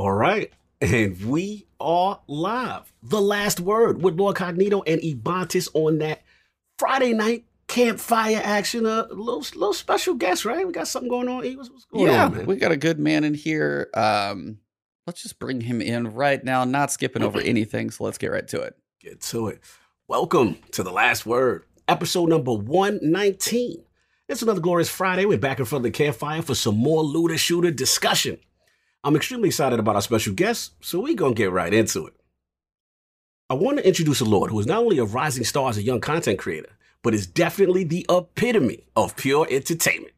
All right. And we are live. The last word with Lord Cognito and Ebontis on that Friday night campfire action. A little little special guest, right? We got something going on. What's, what's going yeah, on, man? we got a good man in here. Um, let's just bring him in right now, not skipping over anything. So let's get right to it. Get to it. Welcome to the last word, episode number 119. It's another glorious Friday. We're back in front of the campfire for some more looter shooter discussion. I'm extremely excited about our special guest, so we're going to get right into it. I want to introduce a Lord who is not only a rising star as a young content creator, but is definitely the epitome of pure entertainment.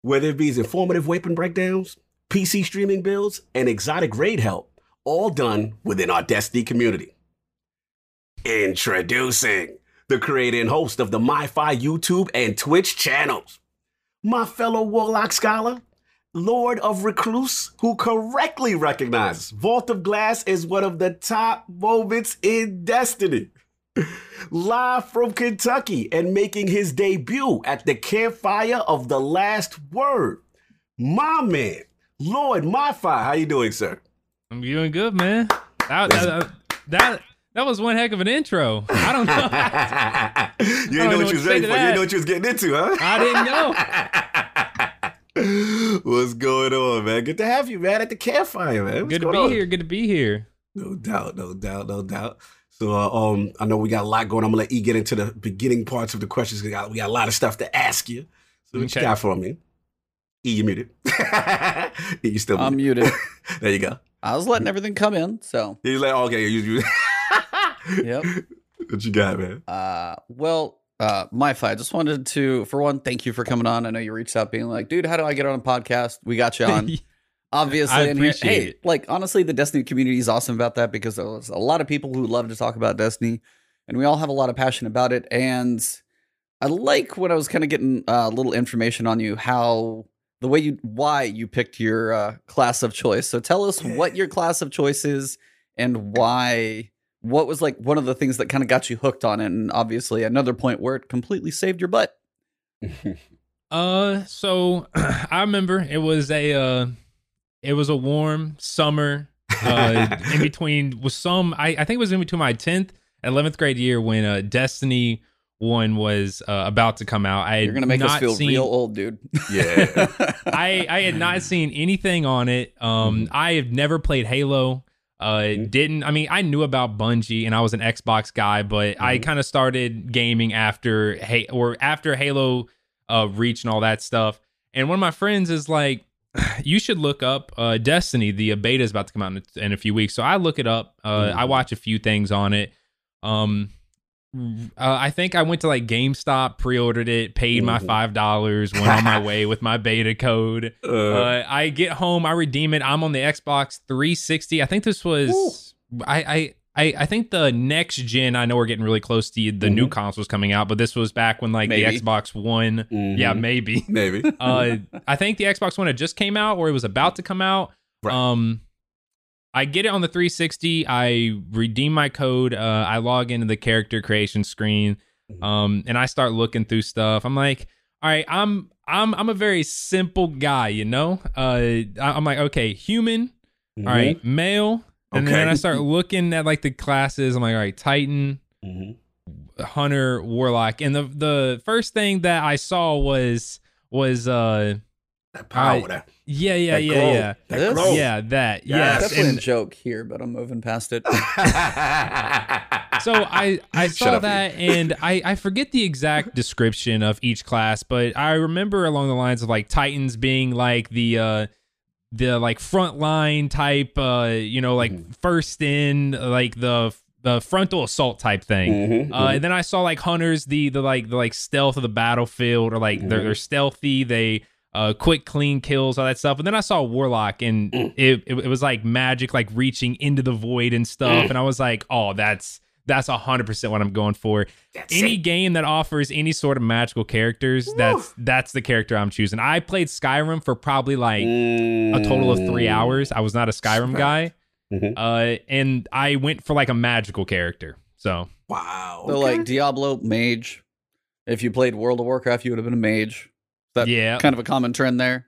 Whether it be his informative weapon breakdowns, PC streaming builds, and exotic raid help, all done within our Destiny community. Introducing the creator and host of the MyFi YouTube and Twitch channels, my fellow Warlock scholar, Lord of Recluse, who correctly recognizes Vault of Glass is one of the top moments in Destiny. Live from Kentucky and making his debut at the campfire of the last word. My man, Lord MyFi, how you doing, sir? I'm doing good, man. That, that, that, that was one heck of an intro. I don't know. you didn't know know what what you was ready for. You didn't know what you was getting into, huh? I didn't know. What's going on, man? Good to have you, man, at the campfire, man. What's Good to be on? here. Good to be here. No doubt, no doubt, no doubt. So, uh, um, I know we got a lot going. I'm gonna let E get into the beginning parts of the questions. We got, we got a lot of stuff to ask you. So, what you got for me? E, you muted. e, you still I'm muted. muted. there you go. I was letting everything come in. So, He's like, okay, you, you. yep. What you got, man? Uh, well, uh, my I just wanted to, for one, thank you for coming on. I know you reached out being like, dude, how do I get on a podcast? We got you on. Obviously, I here- appreciate hey, it. like honestly, the Destiny community is awesome about that because there's a lot of people who love to talk about Destiny, and we all have a lot of passion about it. And I like when I was kind of getting uh, a little information on you, how the way you, why you picked your uh, class of choice. So tell us what your class of choice is and why. What was like one of the things that kind of got you hooked on it, and obviously another point where it completely saved your butt. Uh, so I remember it was a uh, it was a warm summer. Uh, in between was some. I, I think it was in between my tenth and eleventh grade year when uh Destiny one was uh, about to come out. I You're gonna make us feel seen, real old, dude. Yeah. I I had not seen anything on it. Um, I have never played Halo. Uh, didn't I mean I knew about Bungie and I was an Xbox guy, but I kind of started gaming after hey or after Halo uh Reach and all that stuff. And one of my friends is like, you should look up uh Destiny. The beta is about to come out in, in a few weeks, so I look it up. Uh, I watch a few things on it. Um, uh, I think I went to like GameStop, pre-ordered it, paid my Mhm. five dollars, went on my way with my beta code. Uh, Uh, I get home, I redeem it. I'm on the Xbox 360. I think this was I, I I I think the next gen. I know we're getting really close to the new consoles coming out, but this was back when like Maybe. the Xbox One. Yeah, mhm. maybe. maybe. Uh, I think the Xbox One had just came out or it was about to come out. Right. Um, I get it on the 360. I redeem my code. Uh, I log into the character creation screen, Mhm. um, and I start looking through stuff. I'm like, all right, I'm I'm I'm a very simple guy, you know. Uh, I'm like, okay, human. All right, male. And Okay. then I start looking at like the classes. I'm like, all right, Titan, Mhm. hunter warlock and the the first thing that i saw was was uh That power, I- yeah yeah that yeah glow, yeah That This? glow. yeah that Yes. yes Definitely and a joke here, but I'm moving past it. so i i saw up, that and i i forget the exact description of each class but i remember along the lines of like titans being like the uh the like front line type uh you know like Mhm. first in like the the frontal assault type thing Mhm, Uh, mhm. and then I saw like hunters, the the like the like stealth of the battlefield, or like they're, Mhm. they're stealthy, they uh quick clean kills, all that stuff. And then I saw warlock, and Mm. it, it it was like magic, like reaching into the void and stuff. Mm. And I was like, oh, that's that's hundred percent what I'm going for. That's Any it. game that offers any sort of magical characters, that's that's the character I'm choosing. I played Skyrim for probably like a total of three Mm. hours. I was not a Skyrim Smack. guy, Mhm. uh, and I went for like a magical character. So Wow. So okay. like Diablo, mage. If you played World of Warcraft, you would have been a mage. That yeah, kind of a common trend there.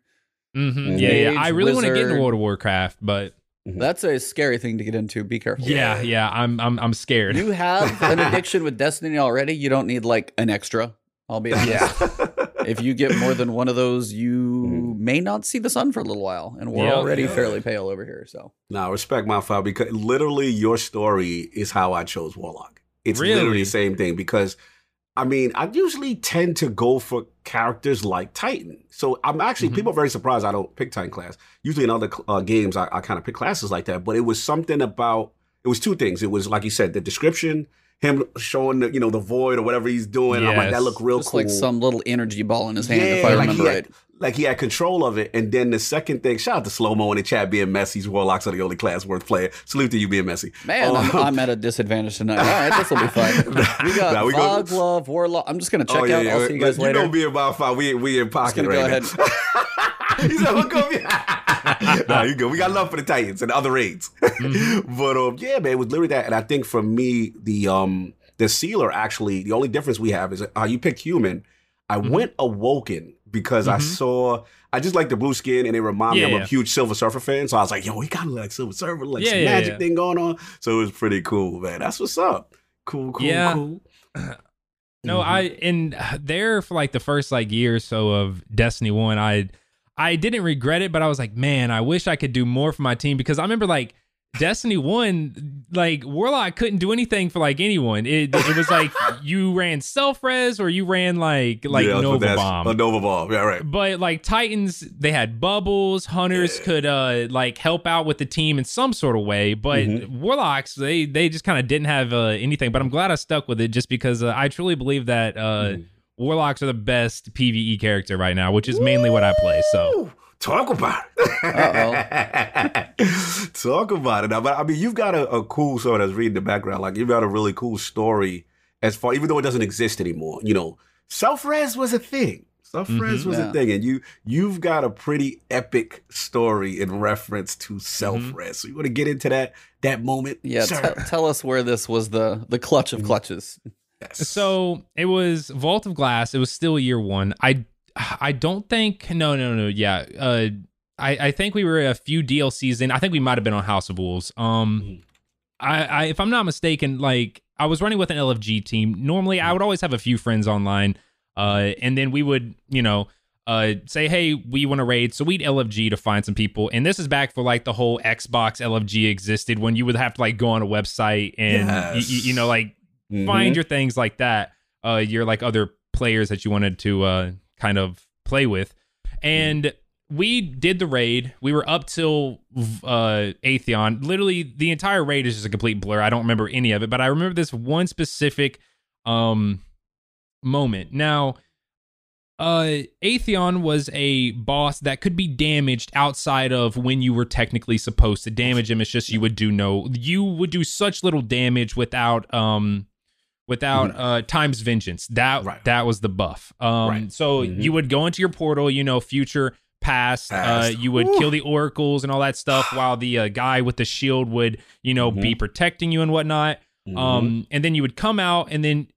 hmm Mage, yeah, yeah. I really want to get into. World of Warcraft, but That's a scary thing to get into. Be careful. Yeah, yeah. I'm I'm I'm scared. You have an addiction with Destiny already. You don't need like an extra. I'll be honest. Yeah. If you get more than one of those, you may not see the sun for a little while, and we're Yeah. already Yeah. fairly pale over here. So Now, respect MyFi because literally your story is how I chose Warlock. It's Really? literally the same thing because, I mean, I usually tend to go for characters like Titan. So I'm actually, Mhm. people are very surprised I don't pick Titan class. Usually in other uh, games, I, I kind of pick classes like that. But it was something about, it was two things. It was, like you said, the description, him showing, the, you know, the void or whatever he's doing. I'm like, that Yes. looked real just cool. like some little energy ball in his hand, if Yeah, I like remember had- right. Like he had control of it. And then the second thing, shout out to Slow Mo in the chat being Messi's Warlocks are the only class worth playing. Salute to you being messy. Man, I'm, Um, I'm at a disadvantage tonight. All right, this will be fun. We got Nah, we go- Fog Love, Warlock. I'm just gonna check Oh, yeah, out. yeah. I'll see you guys you later. know me about five. We we in pocket go right now. he said, "Hook up." nah, you go. We got love for the Titans and other raids. Mm-hmm. but um, yeah, man, it was literally that. And I think for me, the um, the sealer actually, the only difference we have is uh, you picked human. I Mm-hmm. went awoken because I Mhm. saw. I just like the blue skin, and it reminded me Yeah, I'm a huge Silver Surfer fan. So I was like, "Yo, we got like Silver Surfer, like Yeah, some yeah, magic yeah. thing going on." So it was pretty cool, man. That's what's up. Cool, cool, Yeah. cool. No, Mhm. I in there for like the first like year or so of Destiny One, I I didn't regret it, but I was like, man, I wish I could do more for my team because I remember like Destiny One, like Warlock couldn't do anything for like anyone. It it was like you ran self res or you ran like like Yeah, Nova Bomb. A Nova Bomb. Yeah, right. But like Titans, they had bubbles. Hunters could uh like help out with the team in some sort of way. But Mhm. Warlocks, they they just kind of didn't have uh, anything. But I'm glad I stuck with it just because uh, I truly believe that uh Mhm. Warlocks are the best PVE character right now, which is mainly what I play. So Talk about it. Talk about it. Now, but I mean, you've got a, a cool sort that's reading the background. Like you've got a really cool story as far, even though it doesn't exist anymore. You know, self res was a thing. Self res Mhm. was Yeah. a thing, and you you've got a pretty epic story in reference to self res. So you want to get into that that moment? Yeah, sir? te- tell us where this was the the clutch of clutches. Yes. so it was Vault of Glass. It was still year one. I I don't think no no no yeah. Uh, I I think we were a few DLCs in. I think we might have been on House of Wolves. Um. Mhm. I, I if I'm not mistaken, like I was running with an LFG team. Normally, I would always have a few friends online, uh, and then we would, you know, uh, say, hey, we want to raid. So we'd LFG to find some people, and this is back for like the whole Xbox LFG existed when you would have to like go on a website and Yes. y- you know like Mhm. find your things like that. Uh, your like other players that you wanted to uh kind of play with, and we did the raid. We were up till uh Atheon. Literally, the entire raid is just a complete blur. I don't remember any of it, but I remember this one specific um moment. Now, uh Atheon was a boss that could be damaged outside of when you were technically supposed to damage him. It's just you would do no you would do such little damage without um without uh time's vengeance. That Mm-hmm. Right. that was the buff. Um Right. so Mhm. you would go into your portal, you know, future past, uh you would Woo. kill the oracles and all that stuff while the uh, guy with the shield would, you know, be protecting you and whatnot. Um, and then you would come out, and then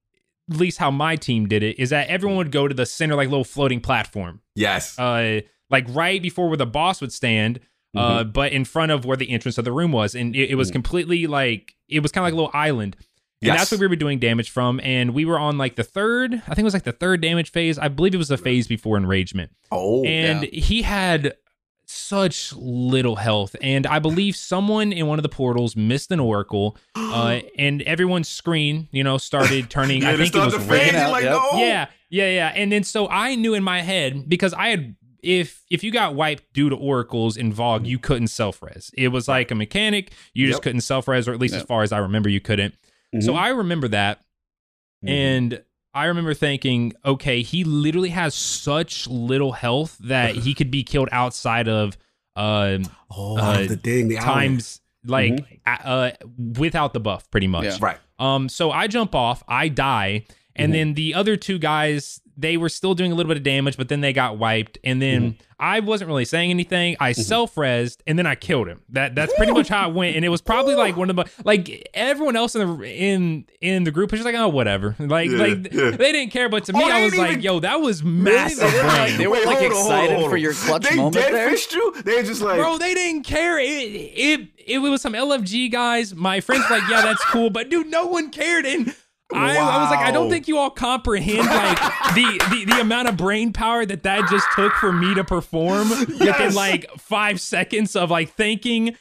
at least how my team did it is that everyone would go to the center, like little floating platform, yes. uh, like right before where the boss would stand, uh, Mm-hmm. but in front of where the entrance of the room was, and it, it was Mhm. completely like it was kind of like a little island. And yes. that's where we were doing damage from. And we were on like the third, I think it was like the third damage phase. I believe it was the phase before enragement oh, and he had such little health and i believe someone in one of the portals missed an oracle uh, and everyone's screen you know started turning yeah, i think it was red fade. You're out, like, yep. no. yeah yeah yeah and then so i knew in my head because i had if if you got wiped due to oracles in VoG you couldn't self-res it was like a mechanic you just Yep. couldn't self-res or at least as far as i remember you couldn't so Mhm. i remember that Mhm. and I remember thinking, okay, he literally has such little health that he could be killed outside of uh, oh, uh, the thing, the times like uh, uh, without the buff, pretty much. Yeah. Right. Um, so I jump off, I die, And Mhm. then the other two guys, they were still doing a little bit of damage, but then they got wiped. And then Mm-hmm. I wasn't really saying anything. I self-resed and then I killed him. That that's pretty much how it went. And it was probably like one of the like everyone else in the in in the group was just like, oh whatever. Like Yeah, like yeah. they didn't care. But to Oh, me, they I was didn't like, even- yo, that was massive. were like- they were, like, hold on, on, excited on. for your clutch they moment dead there? fished you? They just like, Bro, they didn't care. It, it it was some LFG guys. My friends like, yeah, that's cool, but dude, no one cared. And I, I was like, I don't think you all comprehend like the, the the amount of brain power that that just took for me to perform within Yes. like five seconds of like thinking.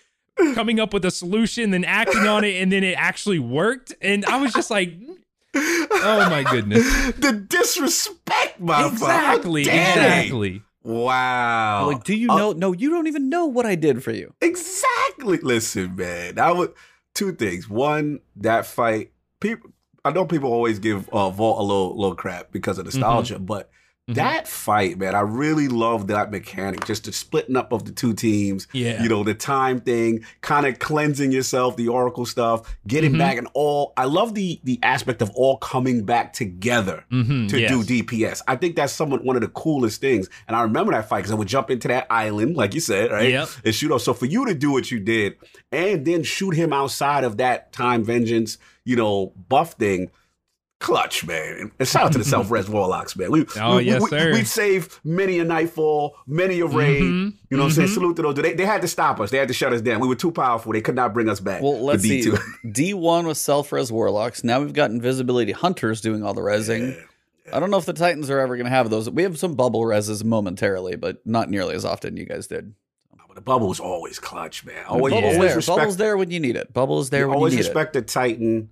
Coming up with a solution, then acting on it, and then it actually worked. And I was just like, "Oh my goodness!" the disrespect, my Exactly, father. How dare they? exactly. Wow. Like, do you Uh, know? No, you don't even know what I did for you. Exactly. Listen, man. I would two things. One, that fight. People, I know people always give uh, Vault a little little crap because of nostalgia, but Mhm. that fight, man, I really love that mechanic. Just the splitting up of the two teams. Yeah. You know, the time thing, kind of cleansing yourself, the Oracle stuff, getting Mhm. back and all. I love the the aspect of all coming back together Mhm, to yes. do DPS. I think that's somewhat one of the coolest things. And I remember that fight because I would jump into that island, like you said, right? Yep. And shoot off. So for you to do what you did and then shoot him outside of that time vengeance, you know, buff thing. Clutch, man. And shout out to the self res warlocks, man. We, Oh, we, yes, we, sir. We've saved many a nightfall, many a raid. Mhm, You know what I'm saying? mhm. Salute to those. They, they had to stop us. They had to shut us down. We were too powerful. They could not bring us back. Well, let's see. D2. D1 was self res warlocks. Now we've got invisibility hunters doing all the resing. I don't know if the Titans are ever going to have those. We have some bubble reses momentarily, but not nearly as often you guys did. But the bubble was always clutch, man. Always, Bubble's always there. respect Bubble's there when you need it. Bubble's there You when you always need respect the Titan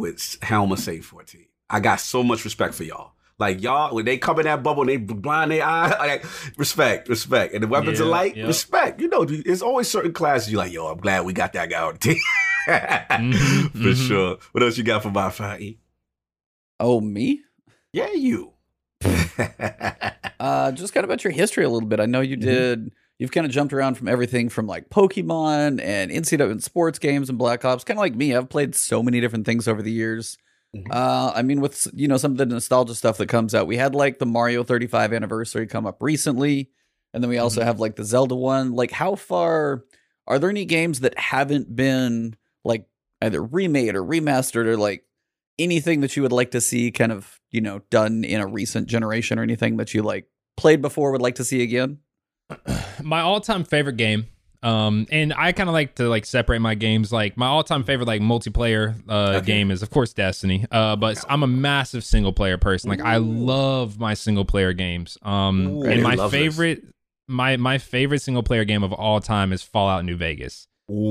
with Helm of Saint-14. I got so much respect for y'all. Like y'all, when they come in that bubble and they blind their eye, like respect, respect. And the weapons Yeah, of light, yeah. respect. You know, dude, there's always certain classes you like, yo, I'm glad we got that guy on the team. Mhm, for mhm. sure. What else you got for MyFi? Oh, me? Yeah, you. Uh, just kind of about your history a little bit. I know you Mhm. did. You've kind of jumped around from everything from like Pokemon and NCAA and sports games and Black Ops. Kind of like me. I've played so many different things over the years. Mhm. Uh, I mean, with you know some of the nostalgia stuff that comes out, we had like the Mario 35 anniversary come up recently, and then we also Mhm. have like the Zelda one. Like, how far are there any games that haven't been like either remade or remastered or like anything that you would like to see kind of you know done in a recent generation or anything that you like played before would like to see again? my all-time favorite game um and i kind of like to like separate my games. Like my all-time favorite like multiplayer uh Okay. game is of course destiny uh but i'm a massive single player person. Like i love my single player games. Um Ooh, and my love this. favorite my my favorite single player game of all time is fallout new vegas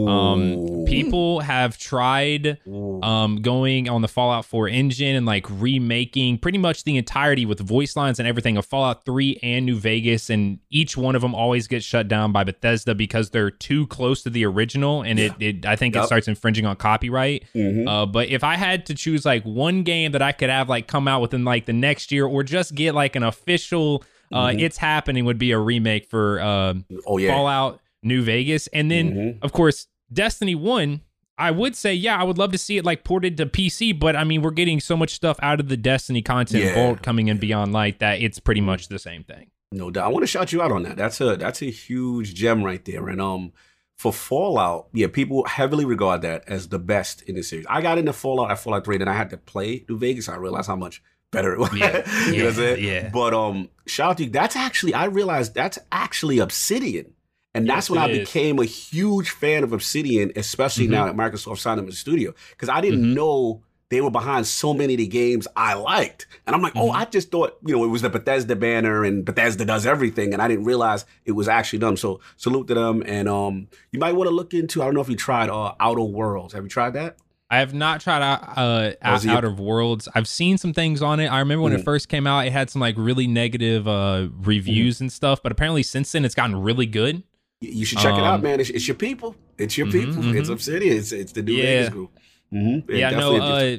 um people have tried um, going on the Fallout 4 engine and like remaking pretty much the entirety with voice lines and everything of Fallout 3 and New Vegas, and each one of them always gets shut down by Bethesda because they're too close to the original, and it, it I think it starts infringing on copyright. Mhm. Uh, but if I had to choose like one game that I could have like come out within like the next year, or just get like an official, uh, Mhm. it's happening, would be a remake for uh, oh yeah. Fallout New Vegas. And then, Mhm. of course, Destiny 1, I would say, yeah, I would love to see it like ported to PC, but I mean, we're getting so much stuff out of the Destiny content Yeah. vault coming in Beyond Light that it's pretty much the same thing. No doubt. I want to shout you out on that. That's a that's a huge gem right there. And um for Fallout, yeah, people heavily regard that as the best in the series. I got into Fallout at Fallout 3, then I had to play New Vegas. I realized how much better it was. Yeah, you know what I'm saying? yeah. But um shout out to you. That's actually I realized that's actually Obsidian. And that's Yes, when I is. became a huge fan of Obsidian, especially Mhm. now that Microsoft signed them as a studio. Because I didn't Mhm. know they were behind so many of the games I liked. And I'm like, oh, Mhm. I just thought, you know, it was the Bethesda banner and Bethesda does everything. And I didn't realize it was actually them. So salute to them. And um, you might want to look into, I don't know if you tried uh, Outer Worlds. Have you tried that? I have not tried out, uh, Oh, out, out of Worlds. I've seen some things on it. I remember when Mhm. it first came out, it had some like really negative uh, reviews Mm-hmm. and stuff, but apparently since then it's gotten really good. You- You should check it out, Um, man. It's, it's your people. It's your Mhm, people. It's mhm. Obsidian. It's, it's the new Yeah. Vegas group. Mm-hmm. yeah, no. Uh,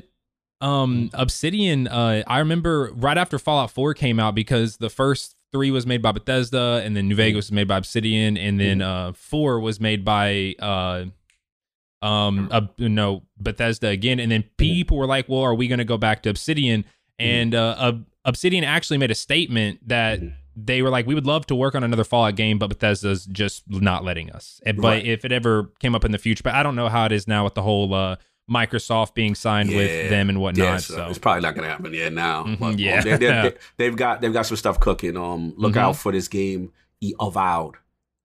um, Obsidian. Uh, I remember right after Fallout Four came out because the first three was made by Bethesda, and then New Vegas was made by Obsidian, and then uh, four was made by uh, um, uh, no Bethesda again. And then people were like, "Well, are we going to go back to Obsidian?" and uh, Ob- Obsidian actually made a statement that. They were like, we would love to work on another Fallout game, but Bethesda's just not letting us. But Right. if it ever came up in the future, but I don't know how it is now with the whole uh, Microsoft being signed Yeah. with them and whatnot. Yeah, so so it's probably not gonna happen yet now. Mhm, But, yeah. they, they, have got they've got some stuff cooking. Um, look Mhm. out for this game, E- Avowed.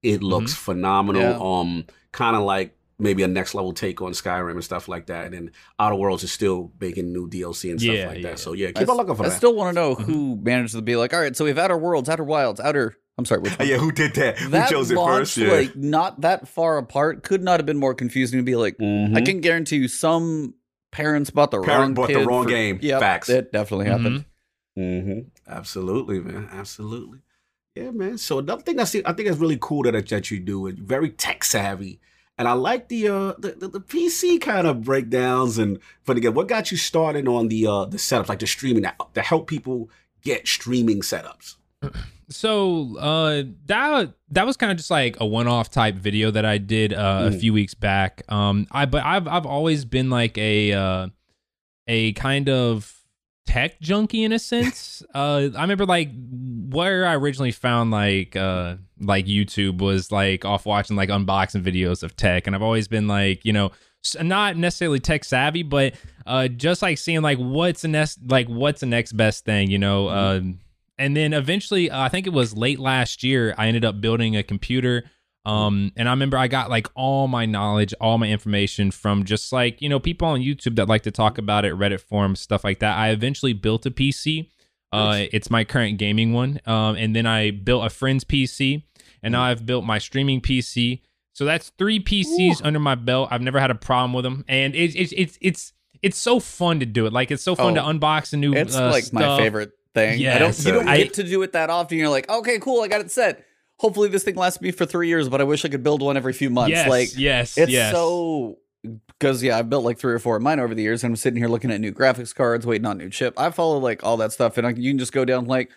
It looks Mm-hmm. phenomenal. Yeah. Um, kind of like maybe a next level take on Skyrim and stuff like that. And Outer Worlds is still making new DLC and stuff Yeah, like yeah. that. So yeah, I keep on looking for I that. still want to know Mm-hmm. who managed to be like, all right, so we have Outer Worlds, Outer Wilds, Outer. I'm sorry, which one? yeah, who did that? Who that chose it first? Yeah. like not that far apart. Could not have been more confusing to be like. Mhm. I can guarantee you, some parents bought the Parent wrong bought the wrong for- game. Yep, Facts. It definitely happened. hmm Absolutely, man. Absolutely. Yeah, man. So another thing I see, I think is really cool that that you do it. Very tech savvy, and I like the uh the, the, the PC kind of breakdowns and but again, what got you started on the uh the setups like the streaming that to help people get streaming setups. So uh, that that was kind of just like a one-off type video that I did uh, a Mm. few weeks back. Um, I but I've I've always been like a uh, a kind of tech junkie in a sense. uh, I remember like where I originally found like uh like YouTube was like off watching like unboxing videos of tech, and I've always been like you know not necessarily tech savvy, but uh just like seeing like what's the next like what's the next best thing, you know. Um, and then eventually, uh, I think it was late last year, I ended up building a computer. Um, and I remember I got like all my knowledge, all my information from just like, you know, people on YouTube that like to talk about it, Reddit forums, stuff like that. I eventually built a PC. Uh, it's my current gaming one. Um, and then I built a friend's PC, and now I've built my streaming PC. So that's three PCs under my belt. I've never had a problem with them, and it's it's it's it's it's so fun to do it. Like it's so fun Oh, to unbox a new. It's uh, like my favorite thing. Yeah, I don't. You don't I- get to do it that often. You're like, okay, cool, I got it set. Hopefully, this thing lasts me for three years, but I wish I could build one every few months. Yes, like, yes, it's yes. so because yeah, I've built like three or four of mine over the years, and I'm sitting here looking at new graphics cards, waiting on new chip. I follow like all that stuff, and I, you can just go down like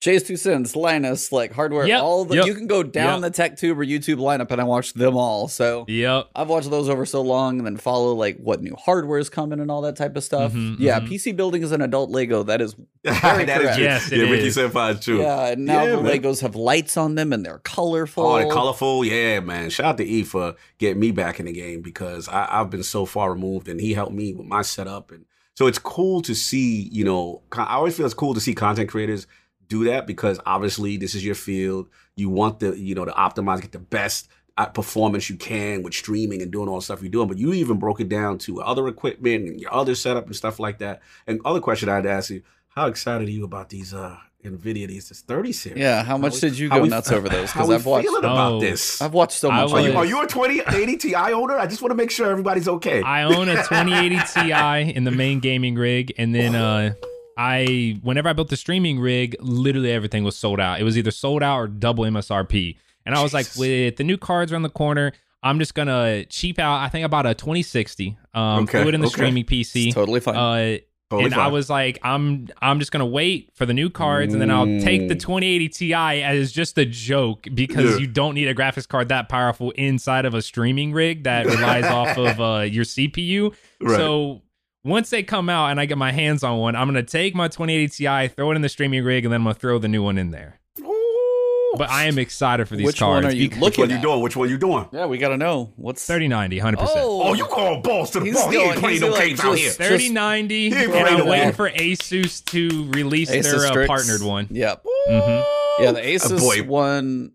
JayzTwoCents, Linus, like hardware, Yep, all the yep, you can go down the TechTube or YouTube lineup, and I watched them all. So Yep. I've watched those over so long, and then follow like what new hardware is coming and all that type of stuff. Mhm, yeah, mhm. PC building is an adult Lego. That is very, that is correct. true. Yes, it yeah, Ricky is. Senpai is true. yeah. And now Yeah, the man. Legos have lights on them, and they're colorful. Oh, the colorful, yeah, man. Shout out to E for getting me back in the game because I, I've been so far removed, and he helped me with my setup, and so it's cool to see. You know, I always feel it's cool to see content creators do that because obviously this is your field. You want the, you know, to optimize, get the best uh, performance you can with streaming and doing all the stuff you're doing. But you even broke it down to other equipment and your other setup and stuff like that. And other question I had to ask you: How excited are you about these? uh Nvidia, these this 30 series. Yeah, how much we- did you go we- nuts over those? How Because we I've watched, feeling about Oh. this? I've watched so I much. Are you, are you a 2080 Ti owner? I just want to make sure everybody's okay. I own a 2080 Ti in the main gaming rig, and then uh, I whenever I built the streaming rig, literally everything was sold out. It was either sold out or double MSRP, and I was like, with the new cards around the corner, I'm just gonna cheap out. I think I bought a 2060. Um, Okay, threw it in the okay. streaming PC. It's totally fine. Uh, Totally and I was like, I'm I'm just gonna wait for the new cards, and then I'll take the Mm. 2080 Ti as just a joke because Yeah. you don't need a graphics card that powerful inside of a streaming rig that relies off of uh, your CPU. Right. So once they come out and I get my hands on one, I'm gonna take my 2080 Ti, throw it in the streaming rig, and then I'm gonna throw the new one in there. Ooh. But I am excited for these Which cards. one are you because- Which one looking you doing? Which one you doing? yeah, we got to know what's 3090, 100%. Oh, you going balls to the He's ball. He ain't going- playing no like games out here. 3090, and I'm no waiting game. for Asus to release Asus their uh, partnered one. Yep. Mhm. Yeah, the Uh, Asus boy. one.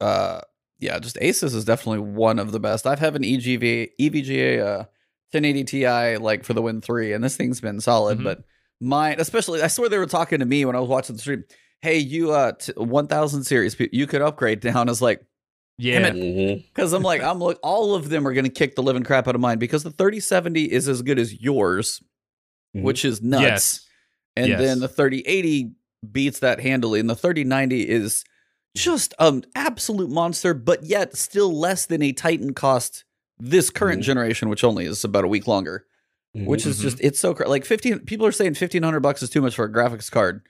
Uh, yeah, just Asus is definitely one of the best. I've had an E EGV EVGA uh, 1080 Ti like for the Win three, and this thing's been solid. Mhm. But mine, especially, I swear they were talking to me when I was watching the stream. Hey, you uh, t- 1000 series, you could upgrade down. As like, Yeah. Damn it. Because I'm like, I'm look, all of them are gonna kick the living crap out of mine because the 3070 is as good as yours, Mhm. which is nuts. Yes. And Yes. then the 3080 beats that handily, and the 3090 is just an absolute monster, but yet still less than a Titan cost this current Mhm. generation, which only is about a week longer. Mhm. Which is just it's so cra- like 15 people are saying 1500 bucks is too much for a graphics card.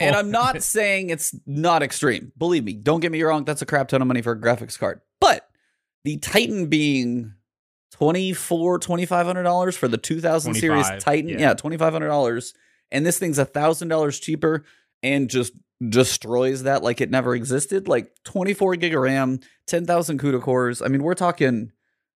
And I'm not saying it's not extreme. Believe me, don't get me wrong, that's a crap ton of money for a graphics card. But the Titan being 24 2500 dollars for the 2000 series Titan, yeah. yeah, 2500 dollars and this thing's a thousand dollars cheaper and just destroys that like it never existed. Like 24 gig of RAM, 10,000 CUDA cores. I mean, we're talking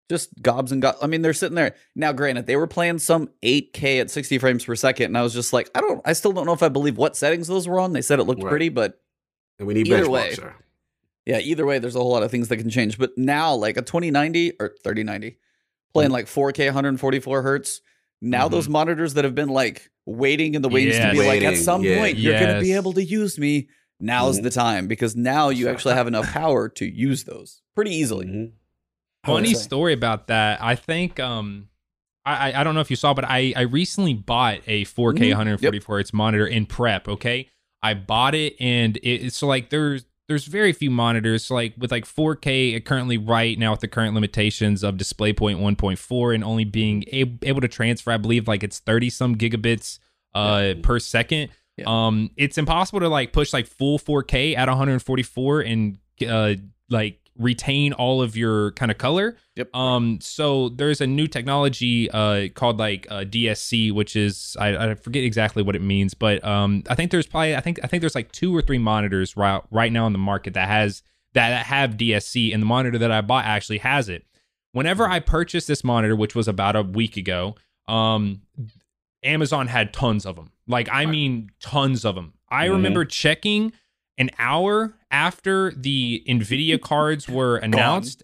just gobs and gobs. I mean, they're sitting there now. Granted, they were playing some 8K at 60 frames per second, and I was just like, I don't, I still don't know if I believe what settings those were on. They said it looked Right. pretty, but And we need Either way. sir. yeah, either way, there's a whole lot of things that can change. But now, like a 2090 or 3090, playing like 4K 144 hertz. Now Mhm. those monitors that have been like waiting in the wings to Yes. be like, at some point you're gonna be able to use me. Now's Mhm. the time because now you actually have enough power to use those pretty easily. Funny story about that. I think um I, I don't know if you saw, but I I recently bought a 4K Mhm. 144 hertz monitor in prep. Okay, I bought it and it, it's so like there's there's very few monitors. So like with like 4K currently right now with the current limitations of DisplayPort 1.4 and only being a- able to transfer, I believe like it's 30 some gigabits uh per second. Yeah. Um, it's impossible to like push like full 4K at 144 and uh like retain all of your kind of color. Yep. Um, so there's a new technology uh called like uh, DSC, which is I, I forget exactly what it means, but um I think there's probably I think I think there's like two or three monitors right right now in the market that has that, that have DSC, and the monitor that I bought actually has it. Whenever I purchased this monitor, which was about a week ago, um, Amazon had tons of them. Like I mean, tons of them. I Mhm. remember checking an hour after the Nvidia cards were announced.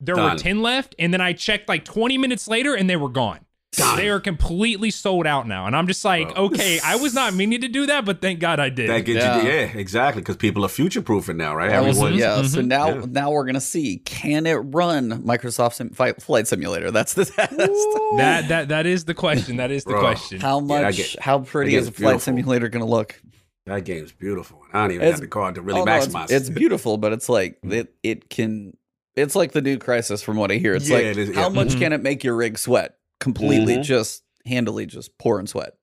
There were 10 left, and then I checked like 20 minutes later and they were gone. Done. They are completely sold out now. And I'm just like, Bro. okay, I was not meaning to do that, but thank God I did. That gets Yeah. you, yeah, exactly, because people are future proofing now, right? That was- Everyone, yeah. So Mhm. now, Yeah. now we're gonna see can it run Microsoft Sim- Flight, Flight Simulator? That's the test. that that that is the question. That is the Bro. question. How much? I get- how pretty is a Flight beautiful. Simulator gonna look? That game's beautiful. I don't even It's- have the card to really Oh, no, it's- maximize. it's, beautiful, but it's like it. It can. It's like the new Crysis, from what I hear. It's Yeah, like it is, how yeah. much Mhm. can it make your rig sweat completely, Mhm. just handily, just pouring sweat.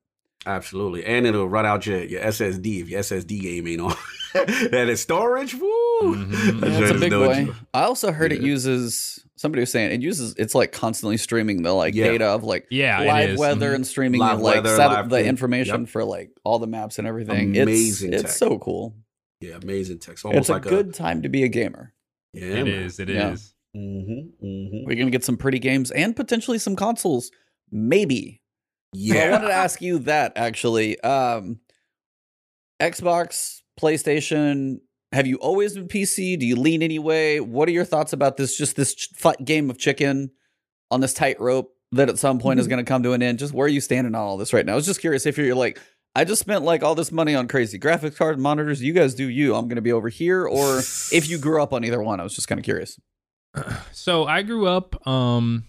Absolutely, and it'll run out your, your SSD if your SSD game ain't on. that is storage. Woo! Mhm. That Yeah, a big no boy. joke. I also heard it uses. Somebody was saying it uses. It's like constantly streaming the like Yeah. data of like yeah, live is. weather and streaming Live the, like weather, sat- live the thing. information Yep. for like all the maps and everything. Amazing it's tech. it's so cool. Yeah, amazing text. Almost It's a like good time to be a gamer. yeah, It man. is. It is. Yeah. Mm-hmm, mm-hmm. We're gonna get some pretty games and potentially some consoles, maybe. So I Yeah, wanted to ask you that actually. Um, Xbox, PlayStation. Have you always been PC? Do you lean any way? What are your thoughts about this? Just this ch- game of chicken on this tightrope that at some point is Mm-hmm. going to come to an end. Just where are you standing on all this right now? I was just curious if you're like, I just spent like all this money on crazy graphics card monitors. You guys do you. I'm going to be over here, or if you grew up on either one. I was just kind of curious. So I grew up um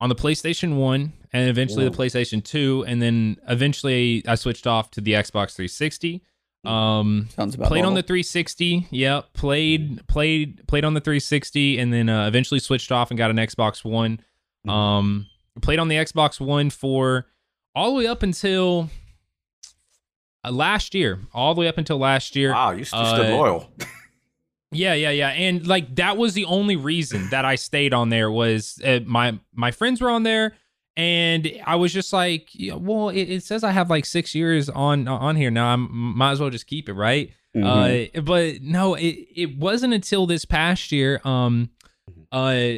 on the PlayStation 1 and eventually the PlayStation 2 and then eventually I switched off to the Xbox 360. Um Sounds about played on the 360. Yep, played played played on the 360 and then uh, eventually switched off and got an Xbox One. Mhm. Um played on the Xbox One for all the way up until uh, last year. All the way up until last year. wow, you, st- you Uh, stood loyal. Yeah, yeah, yeah, and like that was the only reason that I stayed on there was uh, my my friends were on there, and I was just like, yeah, well, it, it says I have like six years on on here now. I might as well just keep it, right? Mhm. Uh, but no, it it wasn't until this past year, um, uh,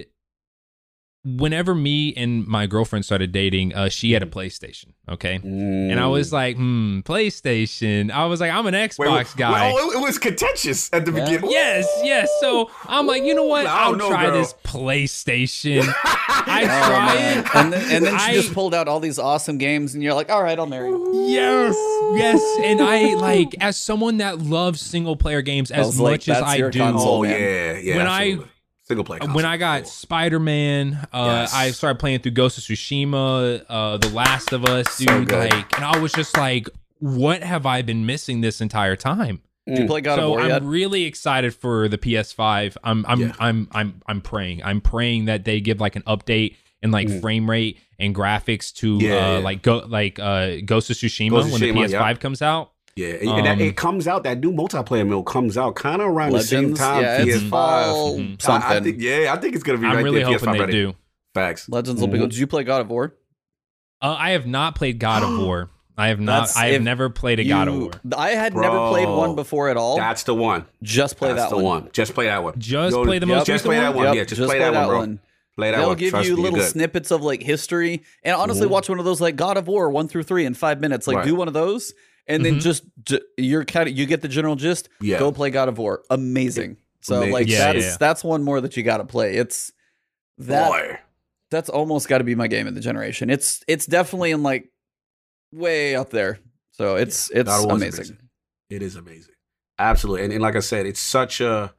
whenever me and my girlfriend started dating, uh, she had a PlayStation, okay, and I was like, hmm, PlayStation. I was like, I'm an Xbox Mm. Wait, wait, guy. Well, it, it was contentious at the Yeah. beginning. Yes, yes. So I'm like, you know what? Ooh, I I'll don't know, try girl. this PlayStation. I Oh, try man. it. and then, and then she I- just pulled out all these awesome games, and you're like, "All right, I'll marry." you." Yes, yes. And I like as someone that loves single player games as was like, much as I do. console. Oh man. yeah, yeah. When I- absolutely. Single player, When I got Spider Man, uh, Yes. I started playing through Ghost of Tsushima, uh, The Last of Us, dude. So like, and I was just like, what have I been missing this entire time? Did you play God of so War I'm yet? really excited for the PS5. I'm I'm Yeah. I'm I'm I'm praying. I'm praying that they give like an update and like Mm. frame rate and graphics to Yeah, uh yeah. like go like uh Ghost of Tsushima Ghost of when the PS5 yeah. comes out. Yeah, and, and that, Um, it comes out. That new multiplayer mode comes out kind of around the same time. yeah, PS5. fall Mhm. I- something. I, think, yeah, I think it's gonna be I'm right really there. hoping PS5 they ready. do. Facts. Legends will be good. Mhm. Did you play God of War? Uh, I have not played God of War. I have not. That's- I have never played a God of War. I had never played one before at all. That's the one. Just play That's that the one. one. Just play that one. Just Yo, play the Yep. most Just recent play that one. one. Yep, Yeah, just, play that one, bro. Play that one. They'll one. give Trust you me, little snippets of like history, and honestly, Mhm. watch one of those like God of War one through three in five minutes. Like Right. do one of those, and then Mhm. just j- you're kind of you get the general gist. Yeah. Go play God of War. Amazing. So Amazing. like Yeah, that's yeah. that's one more that you got to play. It's that Boy. that's almost got to be my game of the generation. It's it's definitely in like way up there. So it's God it's of War's amazing. It is amazing. Absolutely. And, and like I said, it's such a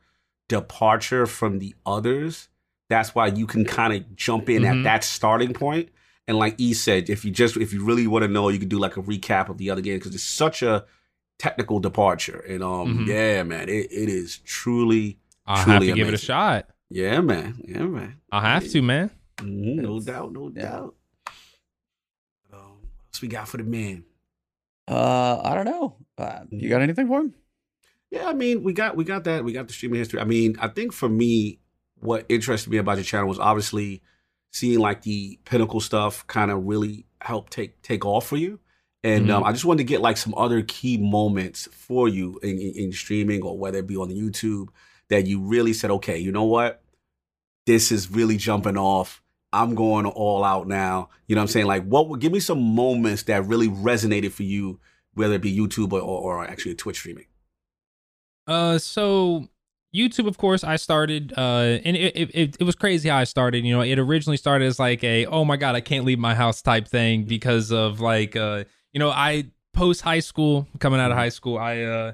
departure from the others. That's why you can kind of jump in at Mhm. that starting point. And like E said, if you just if you really want to know, you can do like a recap of the other game because it's such a technical departure. And um, Mhm. yeah, man, it, it is truly, I'll have Truly to give it a shot. yeah, man, yeah, man. I'll have to, man. Mhm, no doubt, no yeah. doubt. Um, what else we got for the man? Uh, I don't know. Uh, you got anything for him? Yeah, I mean, we got we got that. We got the streaming history. I mean, I think for me, what interested me about your channel was obviously seeing like the pinnacle stuff kind of really help take take off for you. And um, I just wanted to get like some other key moments for you in, in, in streaming or whether it be on the YouTube that you really said, okay, you know what? This is really jumping off. I'm going all out now. You know what I'm saying? Like, what? would Give me some moments that really resonated for you, whether it be YouTube or, or, or actually Twitch streaming. Uh, so YouTube, of course, I started. Uh, and it, it it was crazy how I started. You know, it originally started as like a oh my god, I can't leave my house type thing because of like uh, you know, I post high school, coming out of high school, I uh,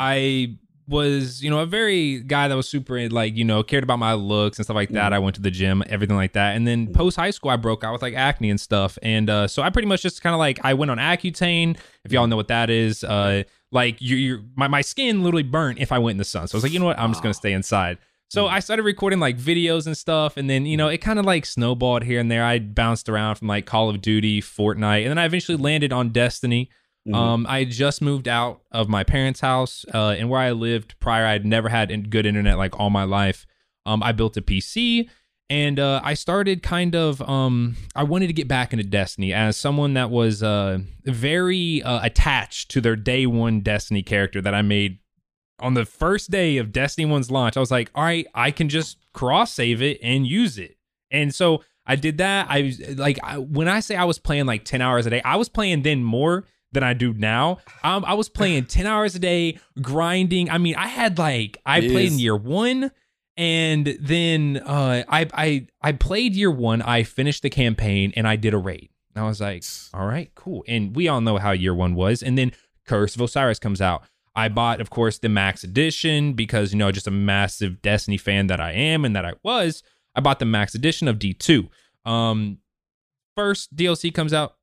I was you know a very guy that was super like you know cared about my looks and stuff like that. I went to the gym, everything like that, and then post high school, I broke out with like acne and stuff, and uh, so I pretty much just kind of like I went on Accutane, if y'all know what that is. Uh, like you, you, my my skin literally burnt if I went in the sun. So I was like, you know what, I'm just gonna stay inside. So I started recording like videos and stuff, and then you know it kind of like snowballed here and there. I bounced around from like Call of Duty, Fortnite, and then I eventually landed on Destiny. Mhm. Um, I just moved out of my parents' house, uh, and where I lived prior, I'd never had good internet like all my life. Um, I built a PC, and uh, I started kind of. Um, I wanted to get back into Destiny as someone that was uh very uh, attached to their day one Destiny character that I made on the first day of Destiny 1's launch. I was like, all right, I can just cross save it and use it, and so. I did that. I was like, I, when I say I was playing like 10 hours a day, I was playing then more than I do now. Um, I was playing 10 hours a day, grinding. I mean, I had like I played in year one, and then uh, I I I played year one. I finished the campaign and I did a raid. And I was like, all right, cool. And we all know how year one was. And then Curse of Osiris comes out. I bought, of course, the max edition because you know just a massive Destiny fan that I am and that I was. I bought the max edition of D2. Um, first DLC comes out,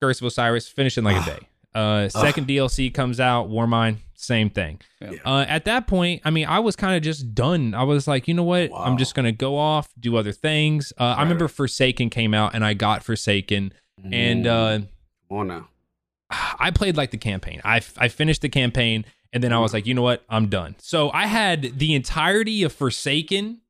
Curse of Osiris, finish in like a Ah. day. Uh, second DLC comes out, Warmind, same thing. Yeah. Uh, at that point, I mean, I was kind of just done. I was like, you know what? I'm just gonna go off, do other things. Uh, I remember. Forsaken came out, and I got Forsaken, and uh, Come on now. I played like the campaign. I I finished the campaign, and then I was like, you know what? I'm done. So I had the entirety of Forsaken.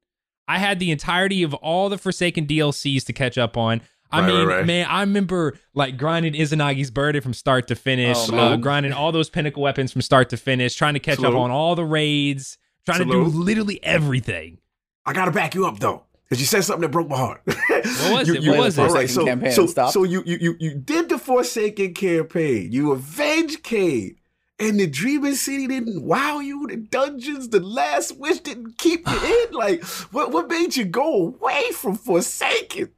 I had the entirety of all the Forsaken DLCs to catch up on. I Right, mean, right, right. man, I remember like grinding Izanagi's burden from start to finish, Oh, uh, grinding all those pinnacle weapons from start to finish, trying to catch up on all the raids, trying to do literally everything. I gotta back you up though, because you said something that broke my heart. What was You- it? you- What was it? all right, so, campaign, so, stop. so you, you you you did the Forsaken campaign. You avenged Cayde, and the Dreaming City didn't wow you. The dungeons, the Last Wish didn't keep you in. Like, what what made you go away from Forsaken?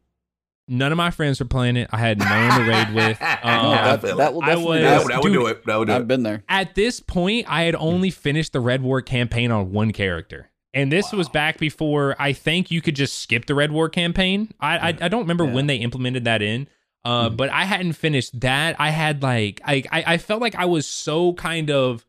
None of my friends were playing it. I had no one to raid with. Um, that, that will I definitely was- That, do would- it. that would dude, do it. That would do I've it. been there. at this point, I had only finished the Red War campaign on one character. And this was back before I think you could just skip the Red War campaign. I I, I don't remember Yeah. when they implemented that in. Uh, but I hadn't finished that. I had like I, I I felt like I was so kind of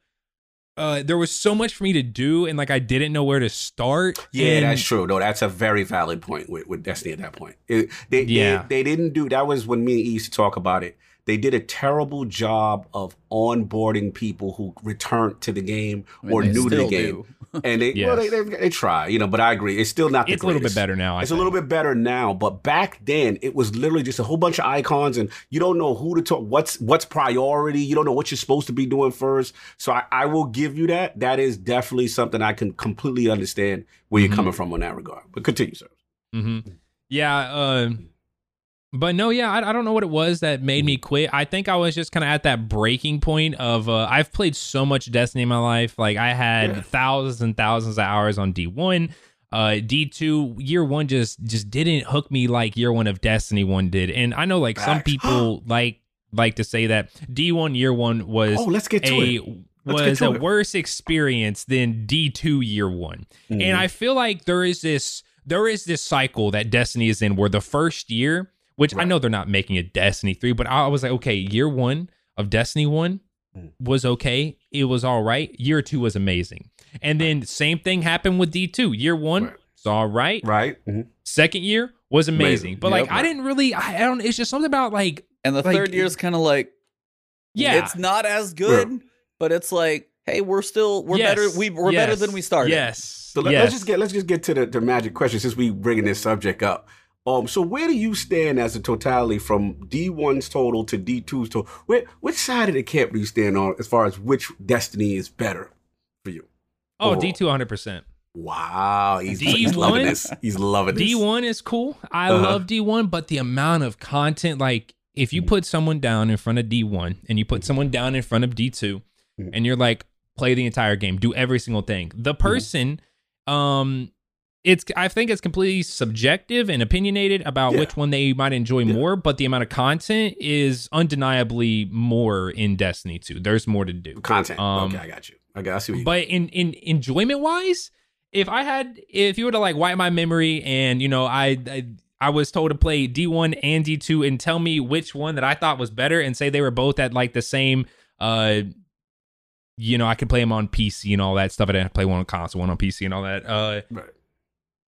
uh there was so much for me to do and like I didn't know where to start. Yeah, And- that's true. No, that's a very valid point with, with Destiny at that point. It- they, Yeah. they, they didn't do that was when me and E used to talk about it. They did a terrible job of onboarding people who returned to the game I mean, or they new to the game. do. And they well they, they they try, you know. But I agree, it's still not. The It's a little bit better now. I It's a little bit better now, but back then it was literally just a whole bunch of icons, and you don't know who to talk. What's what's priority? You don't know what you're supposed to be doing first. So I, I will give you that. That is definitely something I can completely understand where you're coming from on that regard. But continue, sir. hmm Yeah. Uh, but no, yeah, I, I don't know what it was that made me quit. I think I was just kind of at that breaking point of uh, I've played so much Destiny in my life. Like I had Yeah. thousands and thousands of hours on D one. Uh, D two year one just just didn't hook me like year one of Destiny one did, and I know like some people like like to say that D one year one was Oh, let's get to a it. Was a it. worse experience than D2 year one. Mhm. And I feel like there is this there is this cycle that Destiny is in where the first year, which I know they're not making a Destiny 3, but I was like, okay, year one of Destiny 1 Mm. was okay. It was all right. Year two was amazing. And then same thing happened with D2. Year one, Right. it's all right. right. Mhm. Second year was amazing. Amazing. But like Yep, I didn't really I, I don't it's just something about like And the Like, third year is kind of like, yeah. it's not as good, but it's like, hey, we're still we're Yes. better. We we're better than we started. Yes. So let, yes. us just get let's just get to the, the magic question since we bringing this subject up. Um, so where do you stand as a totality from D1's total to D2's total? Where, which side of the camp do you stand on as far as which destiny is better for you? oh, overall? D2 100%. Wow, he's, he's loving D1? this. He's loving this. D1 is cool. I Uh-huh. love D1, but the amount of content, like if you Mhm. put someone down in front of D1 and you put someone down in front of D2 Mhm. and you're like, play the entire game, do every single thing. The Mm-hmm. person, um, it's I think it's completely subjective and opinionated about Yeah. which one they might enjoy Yeah. more, but the amount of content is undeniably more in Destiny 2. There's more to do. Content. Um, okay, I got you. I got I see what you But in in enjoyment wise, if I had if you were to like wipe my memory and you know I, I I was told to play D1 and D2 and tell me which one that I thought was better and say they were both at like the same uh you know I could play them on PC and all that stuff. I didn't have to play one on console, one on PC and all that. Uh Right.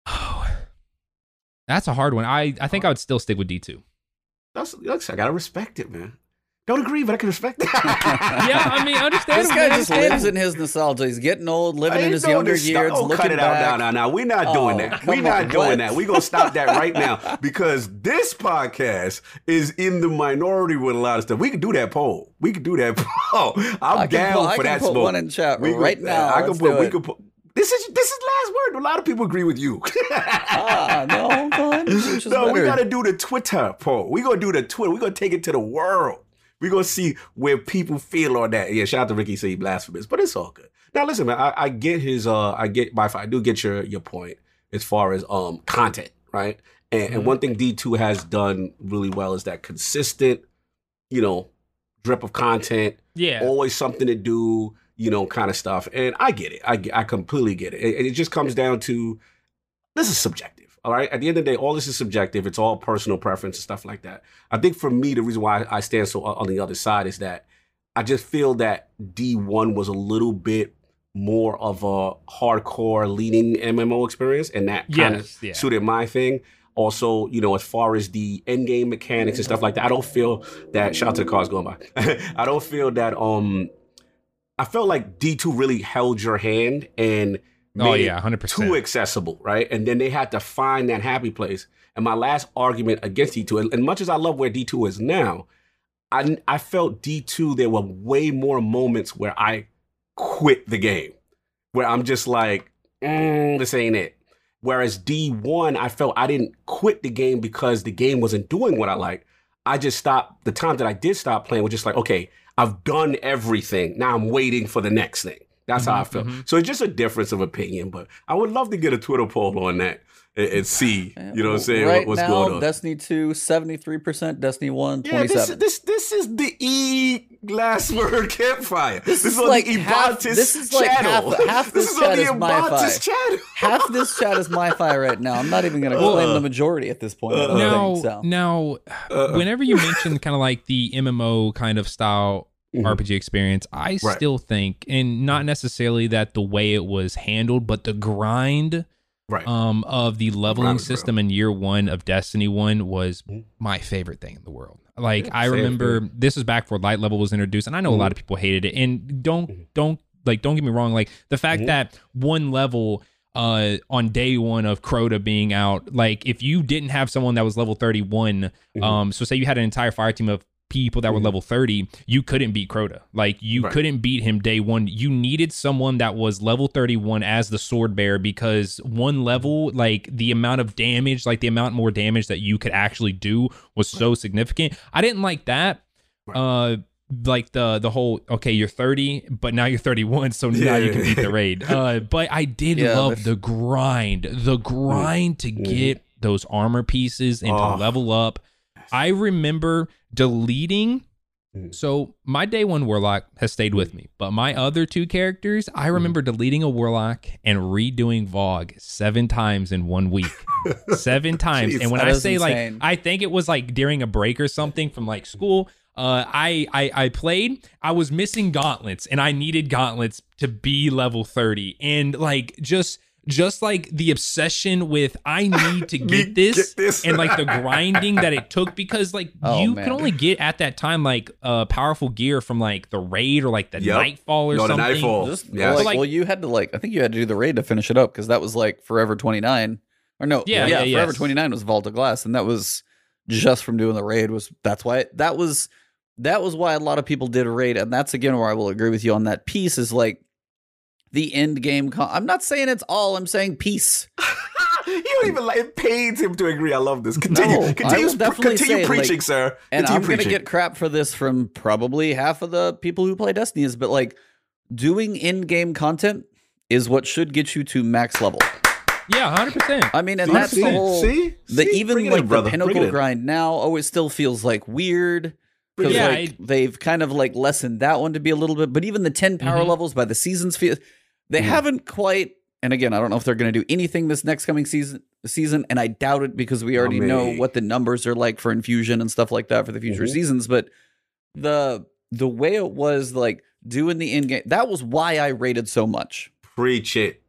That's a hard one. I I think I would still stick with D2. That's, that's I gotta respect it, man. Don't agree, but I can respect it. Yeah, I mean, understand. This guy just lives in his nostalgia. He's getting old, living in his no younger nostal- years, Oh, looking cut it out back. now, now, now. We're not doing Oh, that. We're not on, doing what? that. We're gonna stop that right now because this podcast is in the minority with a lot of stuff. We could do that poll. We could do that poll. I'm I can down put, I for can that put smoke. one in chat We could- right now. I can put. We it. could put. This is this is last word. A lot of people agree with you. ah, no, hold on. Which is no, we gotta do the Twitter poll. We gonna do the Twitter. We gonna take it to the world. We gonna see where people feel on that. Yeah, shout out to Ricky say blasphemous, but it's all good. Now listen, man, I, I get his uh I get my I do get your your point as far as um content, right? And, and Mhm. one thing D2 has done really well is that consistent, you know, drip of content, Yeah. always something to do, you know, kind of stuff. And I get it. I, I completely get it. And it just comes down to this is subjective. All right. At the end of the day, all this is subjective. It's all personal preference and stuff like that. I think for me, the reason why I stand so on the other side is that I just feel that D1 was a little bit more of a hardcore leaning MMO experience, and that kind of Yes, yeah. suited my thing. Also, you know, as far as the end game mechanics and stuff like that, I don't feel that. Shout out to the cars going by. I don't feel that. Um, I felt like D two really held your hand and made Oh yeah, 100%. too accessible, right? And then they had to find that happy place. And my last argument against D2, and, much as I love where D2 is now, I, I felt D2, there were way more moments where I quit the game, where I'm just like, mm, this ain't it. Whereas D1, I felt I didn't quit the game because the game wasn't doing what I like. I just stopped, the time that I did stop playing was just like, okay, I've done everything. Now I'm waiting for the next thing. That's how I feel. felt. mhm. So it's just a difference of opinion, but I would love to get a Twitter poll on that and, and see, you know what I'm saying, Right what, what's now, going on. Destiny 2, 73%, Destiny 1, yeah, this, 27. this this is the E last word campfire. This is on like the half- this is like channel. half- half this this is on chat the is my Ebontis five. channel. Half this chat is MyFi right now. I'm not even going to Uh, claim the majority at this point. I don't now, think so. now, Uh, whenever you mention kind of like the MMO kind of style Mhm. RPG experience, I Right. still think, and not necessarily that the way it was handled, but the grind right. um, of the leveling was real. system in year one of Destiny One was Mhm. my favorite thing in the world. Like Yeah, I remember this was back before light level was introduced, and I know a lot of people hated it. And don't Mhm. don't like don't get me wrong, like the fact Mhm. that one level uh on day one of Crota being out, like if you didn't have someone that was level 31, Mhm. um, so say you had an entire fire team of people that were Mhm. level 30, you couldn't beat Crota. Like you Right. couldn't beat him day one. You needed someone that was level 31 as the sword bearer because one level, like the amount of damage, like the amount more damage that you could actually do was so significant. I didn't like that. Right. Uh like the the whole okay you're 30 but now you're 31 so now you can beat the raid uh but i did Yeah, love the- the grind the grind to get those armor pieces and Oh. to level up i remember deleting Mm. so my day one warlock has stayed with me but my other two characters Mm-hmm. i remember deleting a warlock and redoing VoG seven times in one week seven times Jeez, and when i say insane. like i think it was like during a break or something from like school uh, I, I I played. I was missing gauntlets, and I needed gauntlets to be level thirty. And like just just like the obsession with I need to get this, get this. and like the grinding that it took because like Oh, you man. can only get at that time like uh powerful gear from like the raid or like the Yep. nightfall or No, the something. Nightfall. Just, Yes. like, Like- well, you had to like. I think you had to do the raid to finish it up because that was like Forever Twenty Nine, or no, Yeah, yeah, yeah, Forever yes. Twenty Nine was Vault of Glass, and that was just from doing the raid. Was that's why that was that was why a lot of people did a raid, and that's again where I will agree with you on that piece is like the end game. Con- I'm not saying it's all. I'm saying peace. you don't even like it pains him to agree. I love this. Continue, No, continue, will definitely continue say, preaching, like- sir. And continue I'm gonna get crap for this from probably half of the people who play Destiny is, but like doing in-game content is what should get you to max level. Yeah, hundred percent. I mean, and See, that's see, the whole. see, the See? even Bring like in, the Bring pinnacle grind now oh it still feels like weird because Yeah, like they've kind of like lessened that one to be a little bit but even the 10 power Mhm. levels by the seasons feel they Mhm. haven't quite and again i don't know if they're going to do anything this next coming season season and i doubt it because we already know what the numbers are like for infusion and stuff like that for the future Mhm. seasons but the the way it was like doing the in game that was why i rated so much Preach it.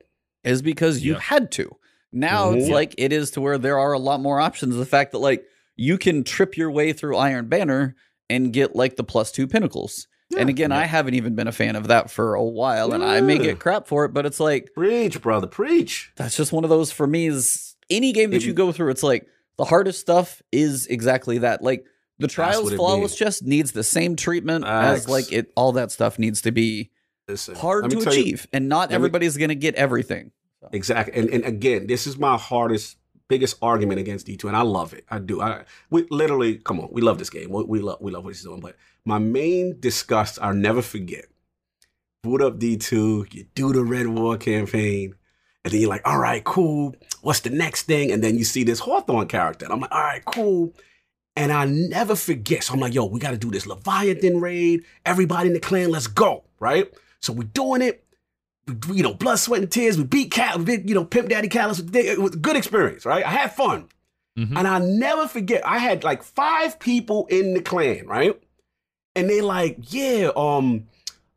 is because you Yeah. had to. Now it's Mhm. like it is to where there are a lot more options. The fact that like you can trip your way through Iron Banner and get like the plus two pinnacles. And Yeah. again, I haven't even been a fan of that for a while, and I may get crap for it, but it's like Preach, brother. Preach. that's just one of those for me. Is any game that you go through, it's like the hardest stuff is exactly that. Like the trials what it flawless chest needs the same treatment as like it. All that stuff needs to be Listen, hard to tell you- achieve, and not let me- everybody's going to get everything. Exactly. And and again, this is my hardest, biggest argument against D2, and I love it. I do. I we literally come on, we love this game. We, we love we love what he's doing. But my main disgust, I'll never forget. Boot up D2, you do the Red War campaign, and then you're like, all right, cool. What's the next thing? And then you see this Hawthorne character. And I'm like, all right, cool. And I never forget. So I'm like, yo, we got to do this Leviathan raid. Everybody in the clan, let's go. Right? So we're doing it. We, you know, blood, sweat, and tears. We beat Cal, we beat, you know, Pimp Daddy Calus. It was a good experience, right? I had fun. Mhm. And I never forget, I had like five people in the clan, right? And they like, yeah, um,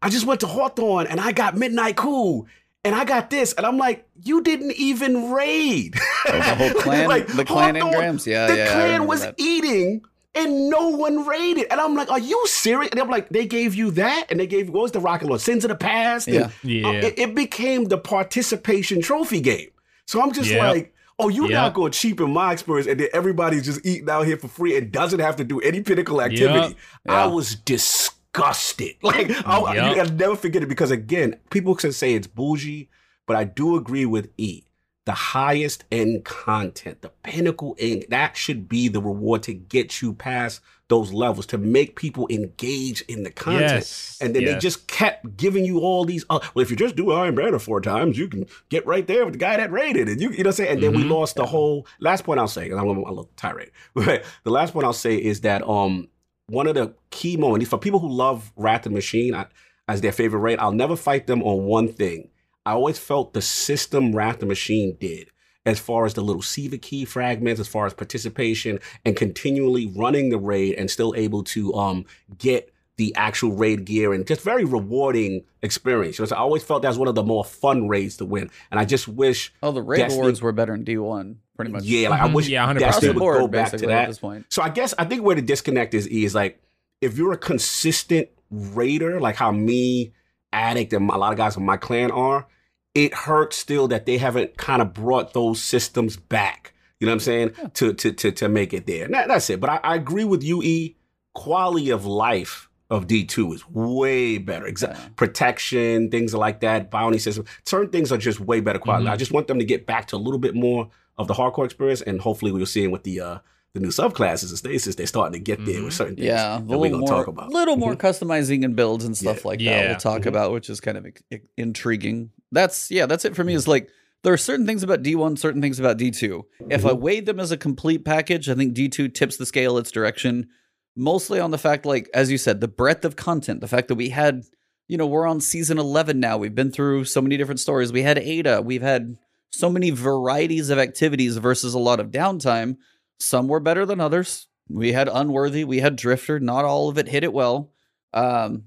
I just went to Hawthorne and I got Midnight Coup. And I got this. And I'm like, you didn't even raid. Oh, the whole clan, Like, the clan Hawthorne- engrams. Yeah, the yeah. I clan was that. eating and no one raided. And I'm like, are you serious? And I'm like, they gave you that? And they gave you, what was the Rocket Lord? Sins of the Past? And, Yeah. uh, Yeah. it, it became the participation trophy game. So I'm just Yep. like, oh, you're Yep. not going cheap in my experience and then everybody's just eating out here for free and doesn't have to do any pinnacle activity. I Yeah. was disgusted. Like, I, Yep. I'll never forget it because, again, people can say it's bougie, but I do agree with E. The highest end content, the pinnacle end, that should be the reward to get you past those levels, to make people engage in the content. Yes. And then they just kept giving you all these. Uh, well, if you just do Iron Banner four times, you can get right there with the guy that rated, it. you, you know, what I'm saying. And then we Mhm. lost the whole. Last point I'll say, and I'm a little tirade. But the last point I'll say is that um one of the key moments for people who love Wrath the Machine I, as their favorite raid, I'll never fight them on one thing. I always felt the system Wrath of the Machine did. As far as the little Siva key fragments, as far as participation and continually running the raid and still able to um get the actual raid gear and just very rewarding experience. You know, so I always felt that was one of the more fun raids to win. And I just wish, Oh, the raid Destiny- awards were better in D1, pretty much. yeah, like I Mhm. wish Yeah, 100%. Destiny would board, go back to basically, at that. this point. So I guess I think where the disconnect is is like if you're a consistent raider, like how me addict and a lot of guys in my clan are, it hurts still that they haven't kind of brought those systems back. You know what I'm saying? Yeah. To to to to make it there. That, that's it. But I, I agree with you, E. Quality of life of D2 is way better. Exa- Yeah. Protection, things like that, bounty system. Certain things are just way better quality. Mhm. I just want them to get back to a little bit more of the hardcore experience, and hopefully we'll see it with the uh the new subclasses and stasis. They're starting to get there with Mhm. certain things Yeah, a that we're gonna talk about. A little more Mhm. customizing and builds and stuff Yeah. like that we'll talk Mhm. about, which is kind of i- intriguing. That's yeah, that's it for me. Is like there are certain things about D1, certain things about D2. If I Mhm. weighed them as a complete package, I think D2 tips the scale its direction, mostly on the fact, like as you said, the breadth of content, the fact that we had, you know, we're on season 11 now. We've been through so many different stories. We had Ada. We've had so many varieties of activities versus a lot of downtime. Some were better than others. We had Unworthy, we had Drifter. Not all of it hit it well. Um,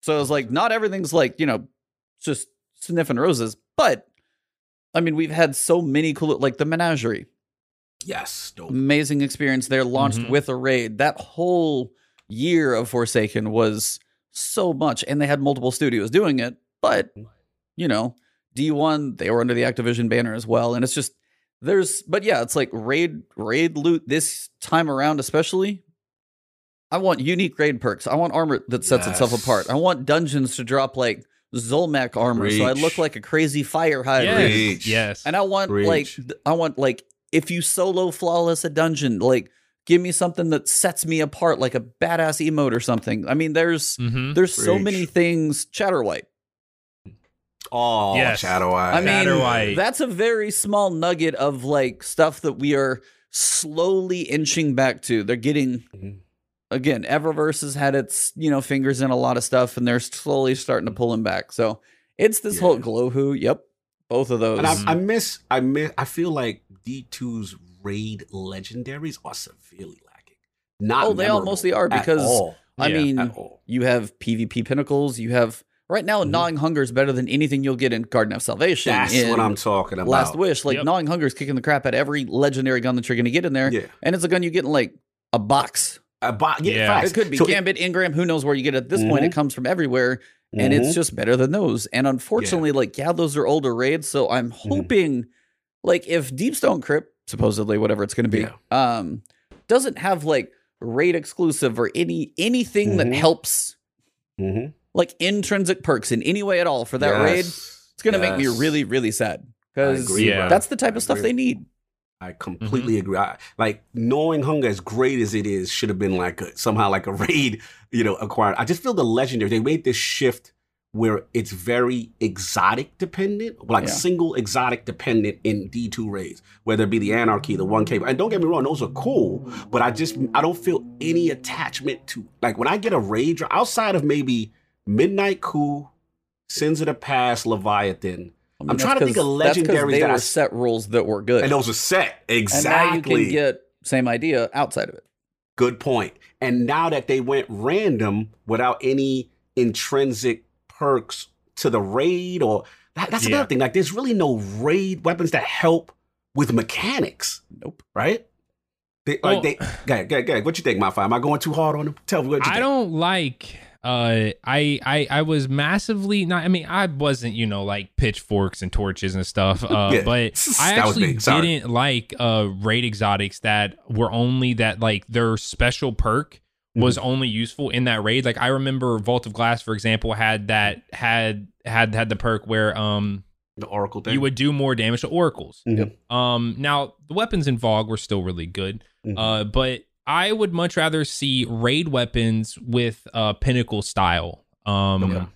so it was like not everything's like you know just sniffing roses, but I mean we've had so many cool like the Menagerie, Yes, dope. amazing experience there, launched Mhm. with a raid. That whole year of Forsaken was so much, and they had multiple studios doing it. But you know, D1 they were under the Activision banner as well, and it's just there's but yeah, it's like raid raid loot this time around, especially. I want unique raid perks. I want armor that sets itself apart. I want dungeons to drop like Zulmak armor, so I look like a crazy fire hybrid. Yes. Yes. And I want like I want like if you solo flawless a dungeon, like give me something that sets me apart, like a badass emote or something. I mean, there's hmm there's so many things. Chatterwhite. Oh, Yes. Shadow Eye. I mean, Chatterwhite. that's a very small nugget of like stuff that we are slowly inching back to. They're getting Mhm. again. Eververse has had its you know fingers in a lot of stuff, and they're slowly starting to pull them back. So it's this whole Yeah. glow who. Yep, both of those. And I, I miss, I miss, I feel like D2's raid legendaries are severely lacking. Not Oh, they all mostly are because- I Yeah, mean. You have PvP pinnacles. You have right now Mhm. gnawing hunger is better than anything you'll get in Garden of Salvation. That's in what I'm talking about. Last Wish, like Yep. gnawing hunger is kicking the crap out of every legendary gun that you're going to get in there, Yeah, and it's a gun you get in like a box. uh, but, yeah, Yeah. It could be So it- Gambit, engram, who knows where you get it. At this point, Mhm. it comes from everywhere, and Mhm. it's just better than those. And unfortunately, like yeah, those are older raids, so I'm Mm-hmm. hoping, like if Deepstone Crypt, supposedly whatever it's going to be, Yeah. um, doesn't have like raid exclusive or any anything that Mhm. helps Mhm. Like intrinsic perks in any way at all for that Yes. raid, it's going to make me really, really sad because Yeah. that's the type I of stuff agree. they need. I mm-hmm. completely agree. I, like gnawing hunger, as great as it is, should have been like a, somehow like a raid, you know, acquired. I just feel the legendary. They made this shift where it's very exotic dependent, like Yeah. single exotic dependent in D two raids, whether it be the anarchy, the one K. And don't get me wrong, those are cool, but I just I don't feel any attachment to like when I get a raid outside of maybe Midnight Coup, Sins of the Past, Leviathan. I mean, I'm that's trying to think of 'cause- that's 'cause legendaries They that I were s- set rules that were good, And those are set And exactly. now you can get same idea outside of it. Good point. And now that they went random without any intrinsic perks to the raid, or that, that's Yeah. another thing. Like, there's really no raid weapons that help with mechanics, Nope. right? They, Well- like they, go ahead, go ahead, go ahead. What you think, my Am I going too hard on them? Tell me what you I think. don't like uh I I I was massively not I mean I wasn't you know like pitchforks and torches and stuff uh Yeah. but I actually didn't like uh raid exotics that were only that like their special perk was Mm-hmm. only useful in that raid like I remember Vault of Glass for example had that had had had the perk where um the Oracle thing. you would do more damage to oracles Mhm. um now the weapons in VoG were still really good Mhm. uh, but I would much rather see raid weapons with uh, pinnacle style um, Okay.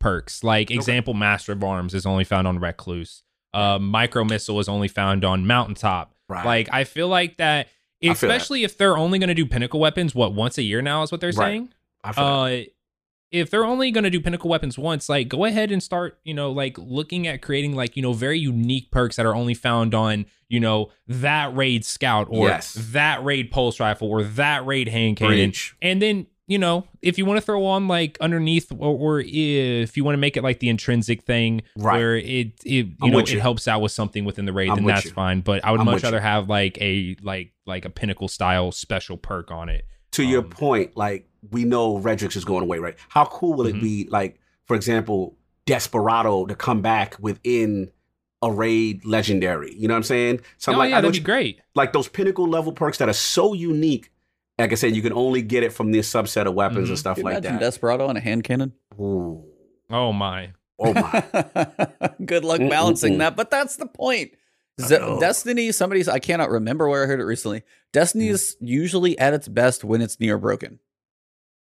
perks. Like example, Master of Arms is only found on Recluse. Uh, micro missile is only found on Mountaintop. right. Like I feel like that, feel that. especially if they're only going to do pinnacle weapons, what once a year now is what they're Right. saying. I feel that. If they're only going to do pinnacle weapons once, like go ahead and start, you know, like looking at creating like, you know, very unique perks that are only found on, you know, that raid scout or Yes. that raid pulse rifle or that raid hand cannon. Preach. And then, you know, if you want to throw on like underneath or, or if you want to make it like the intrinsic thing Right. where it, it you I'm know, it you. helps out with something within the raid, I'm then that's you. fine. But I would I'm much with you. rather have like a, like, like a pinnacle style special perk on it. To your Um, point, like we know Redrix is going away, right? How cool will Mhm. it be, like for example, Desperado to come back within a raid legendary. You know what I'm saying? So I'm oh like, yeah, I know that'd be you- great. like those pinnacle level perks that are so unique. Like I said, you can only get it from this subset of weapons Mhm. and stuff Can you like imagine that. Desperado and a hand cannon. Ooh. Oh my. Oh my. Good luck Mm-mm-mm. balancing that, but that's the point. I Z- know. Destiny, somebody's I cannot remember where I heard it recently. Destiny Mm. is usually at its best when it's near broken.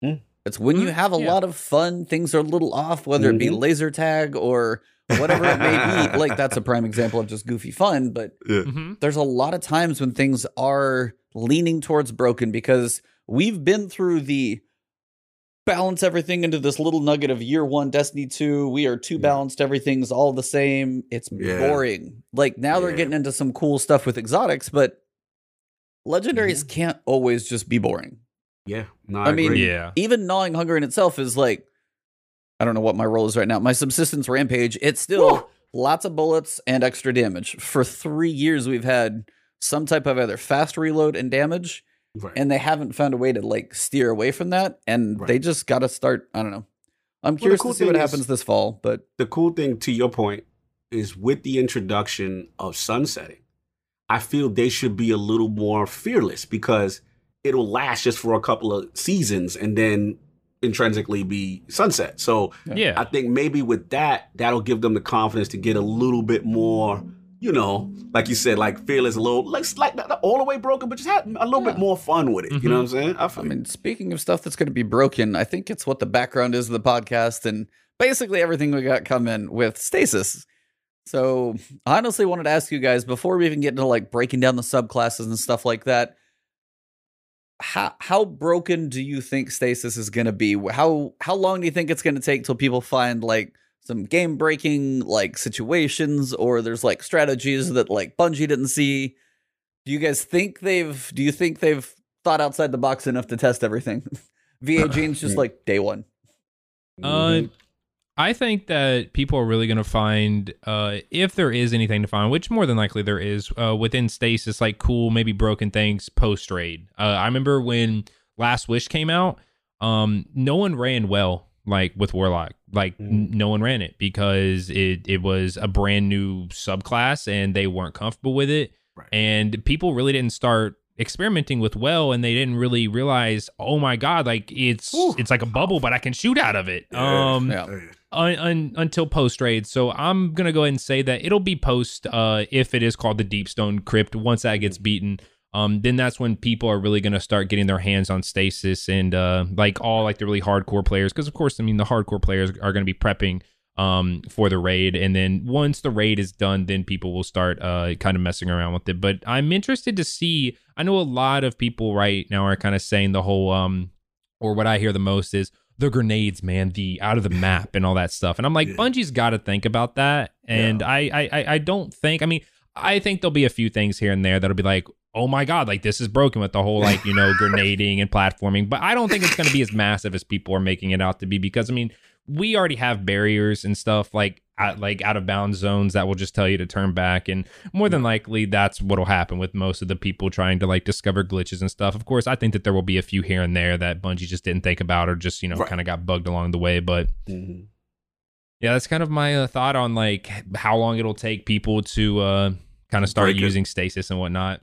Mm. It's when you Mm, have a yeah. lot of fun, things are a little off, whether it be Mhm. laser tag or whatever it may be. Like that's a prime example of just goofy fun, but hmm there's a lot of times when things are leaning towards broken because we've been through the balance everything into this little nugget of year one Destiny 2. We are too balanced, everything's all the same. It's Yeah. boring. Like now they're getting into some cool stuff with exotics, but legendaries Mm-hmm. can't always just be boring. Yeah. No, I, I mean. Yeah. Even gnawing hunger in itself is like I don't know what my role is right now. My subsistence rampage, it's still Woo! lots of bullets and extra damage. For three years, we've had some type of either fast reload and damage, Right. and they haven't found a way to like steer away from that. And Right. they just got to start. I don't know. I'm the curious cool to see what happens this fall, but the cool thing to your point is with the introduction of sunsetting, I feel they should be a little more fearless because it'll last just for a couple of seasons and then intrinsically be sunset. So Yeah. I think maybe with that, that'll give them the confidence to get a little bit more, you know, like you said, like feel fearless, a little, like, like not all the way broken, but just have a little bit more fun with it. You know mm-hmm. what I'm saying? I, I mean, speaking of stuff that's going to be broken, I think it's what the background is of the podcast and basically everything we got coming with stasis. So, I honestly wanted to ask you guys before we even get into like breaking down the subclasses and stuff like that. How how broken do you think stasis is going to be? How how long do you think it's going to take till people find like some game breaking like situations or there's like strategies that like Bungie didn't see? Do you guys think they've do you think they've thought outside the box enough to test everything? VA Gene's just like day one. Uh, I think that people are really going to find, uh, if there is anything to find, which more than likely there is, uh, within stasis, like cool, maybe broken things post raid. Uh, I remember when Last Wish came out, um, no one ran well, like with Warlock. Like n- no one ran it because it it was a brand new subclass and they weren't comfortable with it, Right. and people really didn't start experimenting with well and they didn't really realize oh my god like it's Ooh. it's like a bubble but i can shoot out of it Yeah. um Yeah. un, un, until post raid. So I'm gonna go ahead and say that it'll be post uh, if it is called the Deepstone Crypt. Once that gets beaten, um, then that's when people are really gonna start getting their hands on stasis and uh, like all like the really hardcore players, because of course I mean the hardcore players are gonna be prepping um for the raid and then once the raid is done then people will start uh kind of messing around with it but i'm interested to see i know a lot of people right now are kind of saying the whole um or what i hear the most is the grenades, man, the out of the map and all that stuff. And I'm like, Yeah. Bungie's got to think about that. And I, I, I, I don't think. I mean, I think there'll be a few things here and there that'll be like, oh my god, like this is broken with the whole like you know grenading and platforming. But I don't think it's going to be as massive as people are making it out to be because I mean, we already have barriers and stuff like out, like out of bounds zones that will just tell you to turn back and more than likely that's what'll happen with most of the people trying to like discover glitches and stuff of course i think that there will be a few here and there that bungie just didn't think about or just you know Right. kind of got bugged along the way but Mhm. yeah that's kind of my uh, thought on like how long it'll take people to uh kind of start Break it. using stasis and whatnot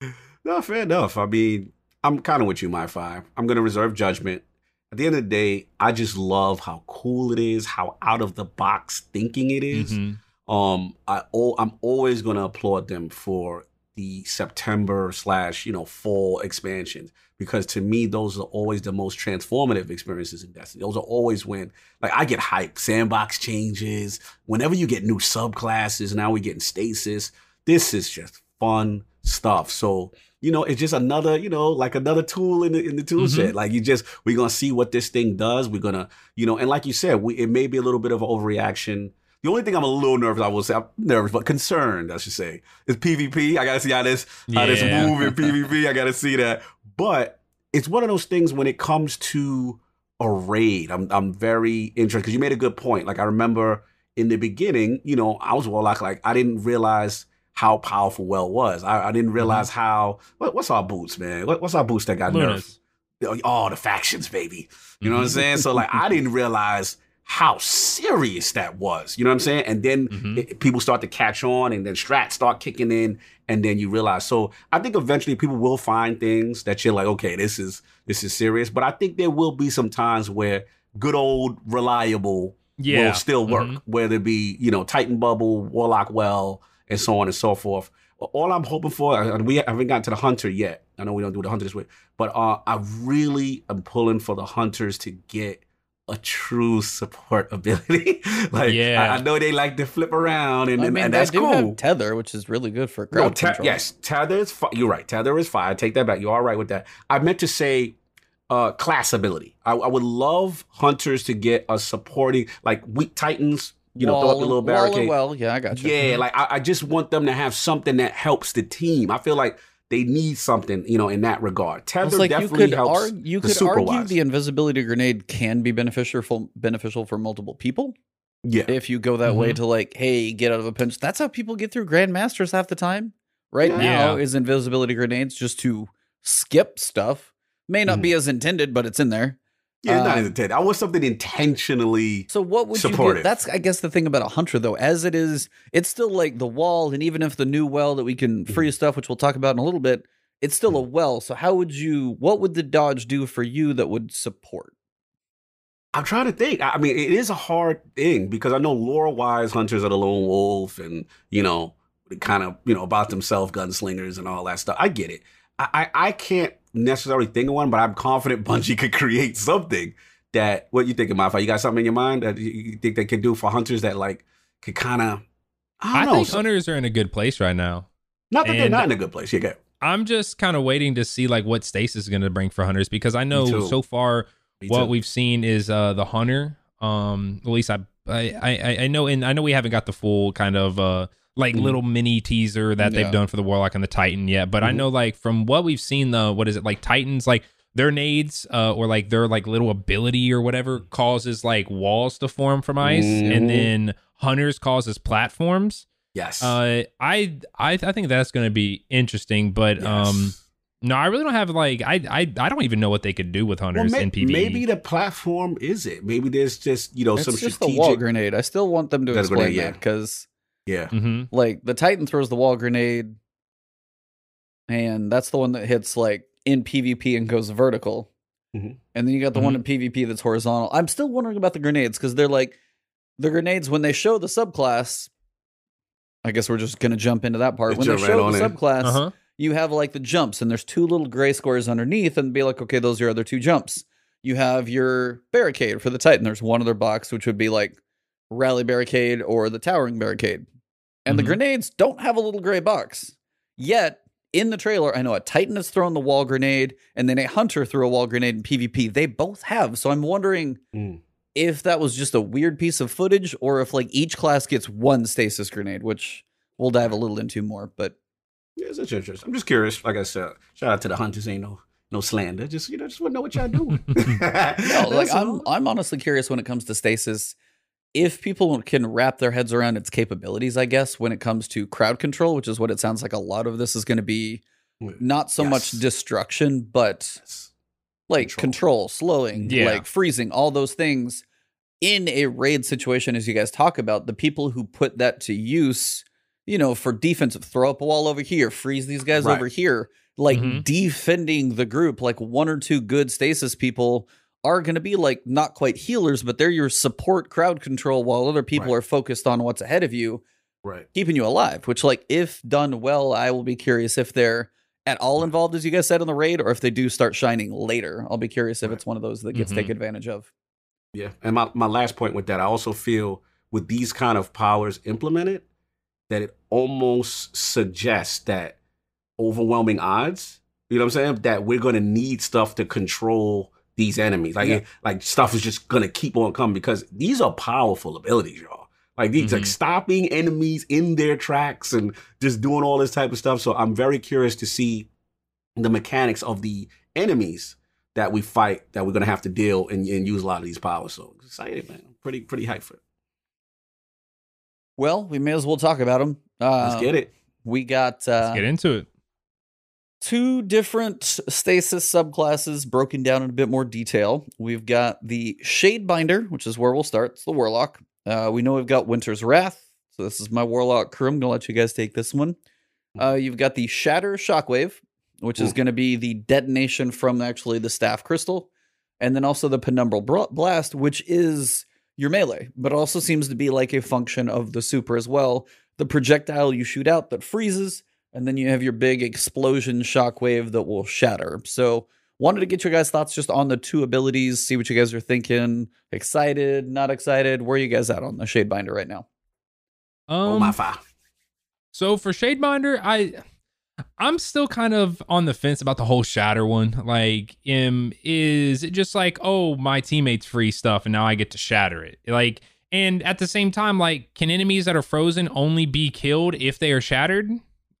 No, fair enough. I mean, I'm kind of with you, MyFi. I'm going to reserve judgment. At the end of the day, I just love how cool it is, how out of the box thinking it is. Mhm. Um, I oh, I'm always going to applaud them for the September slash you know fall expansions because to me those are always the most transformative experiences in Destiny. Those are always when like I get hyped. Sandbox changes. Whenever you get new subclasses, now we're getting stasis. This is just fun stuff. So you know, it's just another, you know, like another tool in the in the tool Mhm. set. Like you just we're gonna see what this thing does. We're gonna, you know, and like you said, we, it may be a little bit of an overreaction. The only thing I'm a little nervous, I will say, I'm nervous, but concerned, I should say, is PvP. I gotta see how this how this move in PvP. I gotta see that. But it's one of those things when it comes to a raid. I'm I'm very interested because you made a good point. Like I remember in the beginning, you know, I was warlock. Like I didn't realize how powerful well was. I, I didn't realize how. What, what's our boots, man? What, what's our boots that got nerfed? Lunas. Oh, the factions, baby. You know what I'm saying? So like I didn't realize how serious that was. You know what I'm saying? And then Mhm. it- people start to catch on, and then strats start kicking in, and then you realize. So I think eventually people will find things that you're like, okay, this is this is serious. But I think there will be some times where good old reliable Yeah. will still work, Mhm. whether it be you know Titan Bubble, Warlock Well, and so on and so forth. All I'm hoping for, and we haven't gotten to the hunter yet. I know we don't do the hunter this way, but uh, I really am pulling for the hunters to get a true support ability. like, Yeah. I, I know they like to flip around, and, I mean, and that's cool. have tether, which is really good for crowd No, te- control. yes, tether is fine. You're right. Tether is fine. I take that back. You're all right with that. I meant to say uh, class ability. I, I would love hunters to get a supporting, like weak titans. You know, throw up Wall the little and- barricade. Well, yeah, I got you. Yeah, like I, I just want them to have something that helps the team. I feel like they need something, you know, in that regard. Tether It's like you definitely could helps. argue, you the could super argue wise. the invisibility grenade can be beneficial for beneficial for multiple people yeah, if you go that way Mhm. to like, hey, get out of a pinch. That's how people get through grandmasters half the time. Right Yeah. now is invisibility grenades just to skip stuff. May not Mhm. be as intended, but it's in there. Yeah, it's not um, intended. I want something intentionally. So what would you Supportive. get? That's I guess the thing about a hunter though, as it is, it's still like the wall, and even if the new well that we can Mm-hmm. free stuff, which we'll talk about in a little bit, it's still a well. So how would you? What would the dodge do for you that would support? I'm trying to think. I I mean, it is a hard thing because I know lore wise hunters are the lone wolf and, you know, kind of, you know, about themselves, gunslingers and all that stuff. I get it. I, I, I can't necessarily think of one, but I'm confident Bungie could create something that, what you think, MyFi? You got something in your mind that you- think they can do for hunters that, like, could kind of, I I know. think so- hunters are in a good place right now. not that they're not in a good place. You get I'm just kind of waiting to see like what Stasis is going to bring for hunters because I know so far Me what too. we've seen is uh the hunter. Um, at least I I I, I know, and I know we haven't got the full kind of uh like Mhm. little mini teaser that Yeah. they've done for the Warlock and the Titan yet, but I Mhm. know like from what we've seen, the what is it like Titans like their nades uh, or like their like little ability or whatever causes like walls to form from ice, Mhm. and then hunters causes platforms. Yes. Uh, I I I think that's going to be interesting, but um. No, I really don't have like I I I don't even know what they could do with hunters may- in PvE. maybe the platform is it. Maybe there's just, you know, It's some just strategic. the wall grenade. I still want them to That's explain grenade, yeah. that because yeah. hmm like the Titan throws the wall grenade, and that's the one that hits like in PvP and goes vertical. Mhm. And then you got the one in PvP that's horizontal. I'm still wondering about the grenades because they're like the grenades when they show the subclass. I guess we're just gonna jump into that part. Let's when they jump right show the subclass, Uh huh. you have like the jumps, and there's two little gray squares underneath, and be like, okay, those are your other two jumps. You have your barricade for the Titan. There's one other box, which would be like rally barricade or the towering barricade. And the Mhm. grenades don't have a little gray box. Yet, in the trailer, I know a Titan has thrown the wall grenade, and then a Hunter threw a wall grenade in PvP. They both have. So I'm wondering Mm. if that was just a weird piece of footage or if like each class gets one stasis grenade, which we'll dive a little into more. But Yeah, it's interesting. I'm just curious. Like I said, shout out to the hunters. Ain't no no slander. Just you know, just want to know what y'all doing. No, like I'm. I'm honestly curious when it comes to stasis. If people can wrap their heads around its capabilities, I guess, when it comes to crowd control, which is what it sounds like a lot of this is going to be not so much destruction, but Yes. like control, Control. slowing, Yeah. like freezing, all those things in a raid situation, as you guys talk about, the people who put that to use, you know, for defensive, throw up a wall over here, freeze these guys Right. over here, like Mhm. defending the group, like one or two good stasis people are going to be like not quite healers, but they're your support crowd control while other people Right. are focused on what's ahead of you Right. keeping you alive, which like if done well, I will be curious if they're at all involved, as you guys said, in the raid, or if they do start shining later. I'll be curious if Right. it's one of those that gets Mhm. taken advantage of. Yeah. And my, my last point with that, I also feel with these kind of powers implemented, that it almost suggests that overwhelming odds, you know what I'm saying? That we're gonna need stuff to control these enemies. Like Yeah. like stuff is just gonna keep on coming because these are powerful abilities, y'all. Like these like Mhm. stopping enemies in their tracks and just doing all this type of stuff. So I'm very curious to see the mechanics of the enemies that we fight that we're gonna have to deal and, and use a lot of these powers. So excited, man. I'm pretty pretty hyped for it. Well, we may as well talk about them. Uh, Let's get it. We got uh, Let's get into it. Two different stasis subclasses broken down in a bit more detail. We've got the Shadebinder, which is where we'll start. It's the Warlock. Uh, we know we've got Winter's Wrath. So this is my Warlock crew. I'm going to let you guys take this one. Uh, you've got the Shatter Shockwave, which is Mm. going to be the detonation from actually the Staff Crystal. And then also the Penumbral Bra- Blast, which is your melee, but also seems to be like a function of the super as well. The projectile you shoot out that freezes, and then you have your big explosion shockwave that will shatter. So, wanted to get your guys' thoughts just on the two abilities, see what you guys are thinking. Excited, not excited? Where are you guys at on the Shadebinder right now? oh Um, MyFi. So for Shadebinder, I I'm still kind of on the fence about the whole shatter one. Like, um, is it just like, oh, my teammates free stuff and now I get to shatter it? Like, and at the same time, like, can enemies that are frozen only be killed if they are shattered?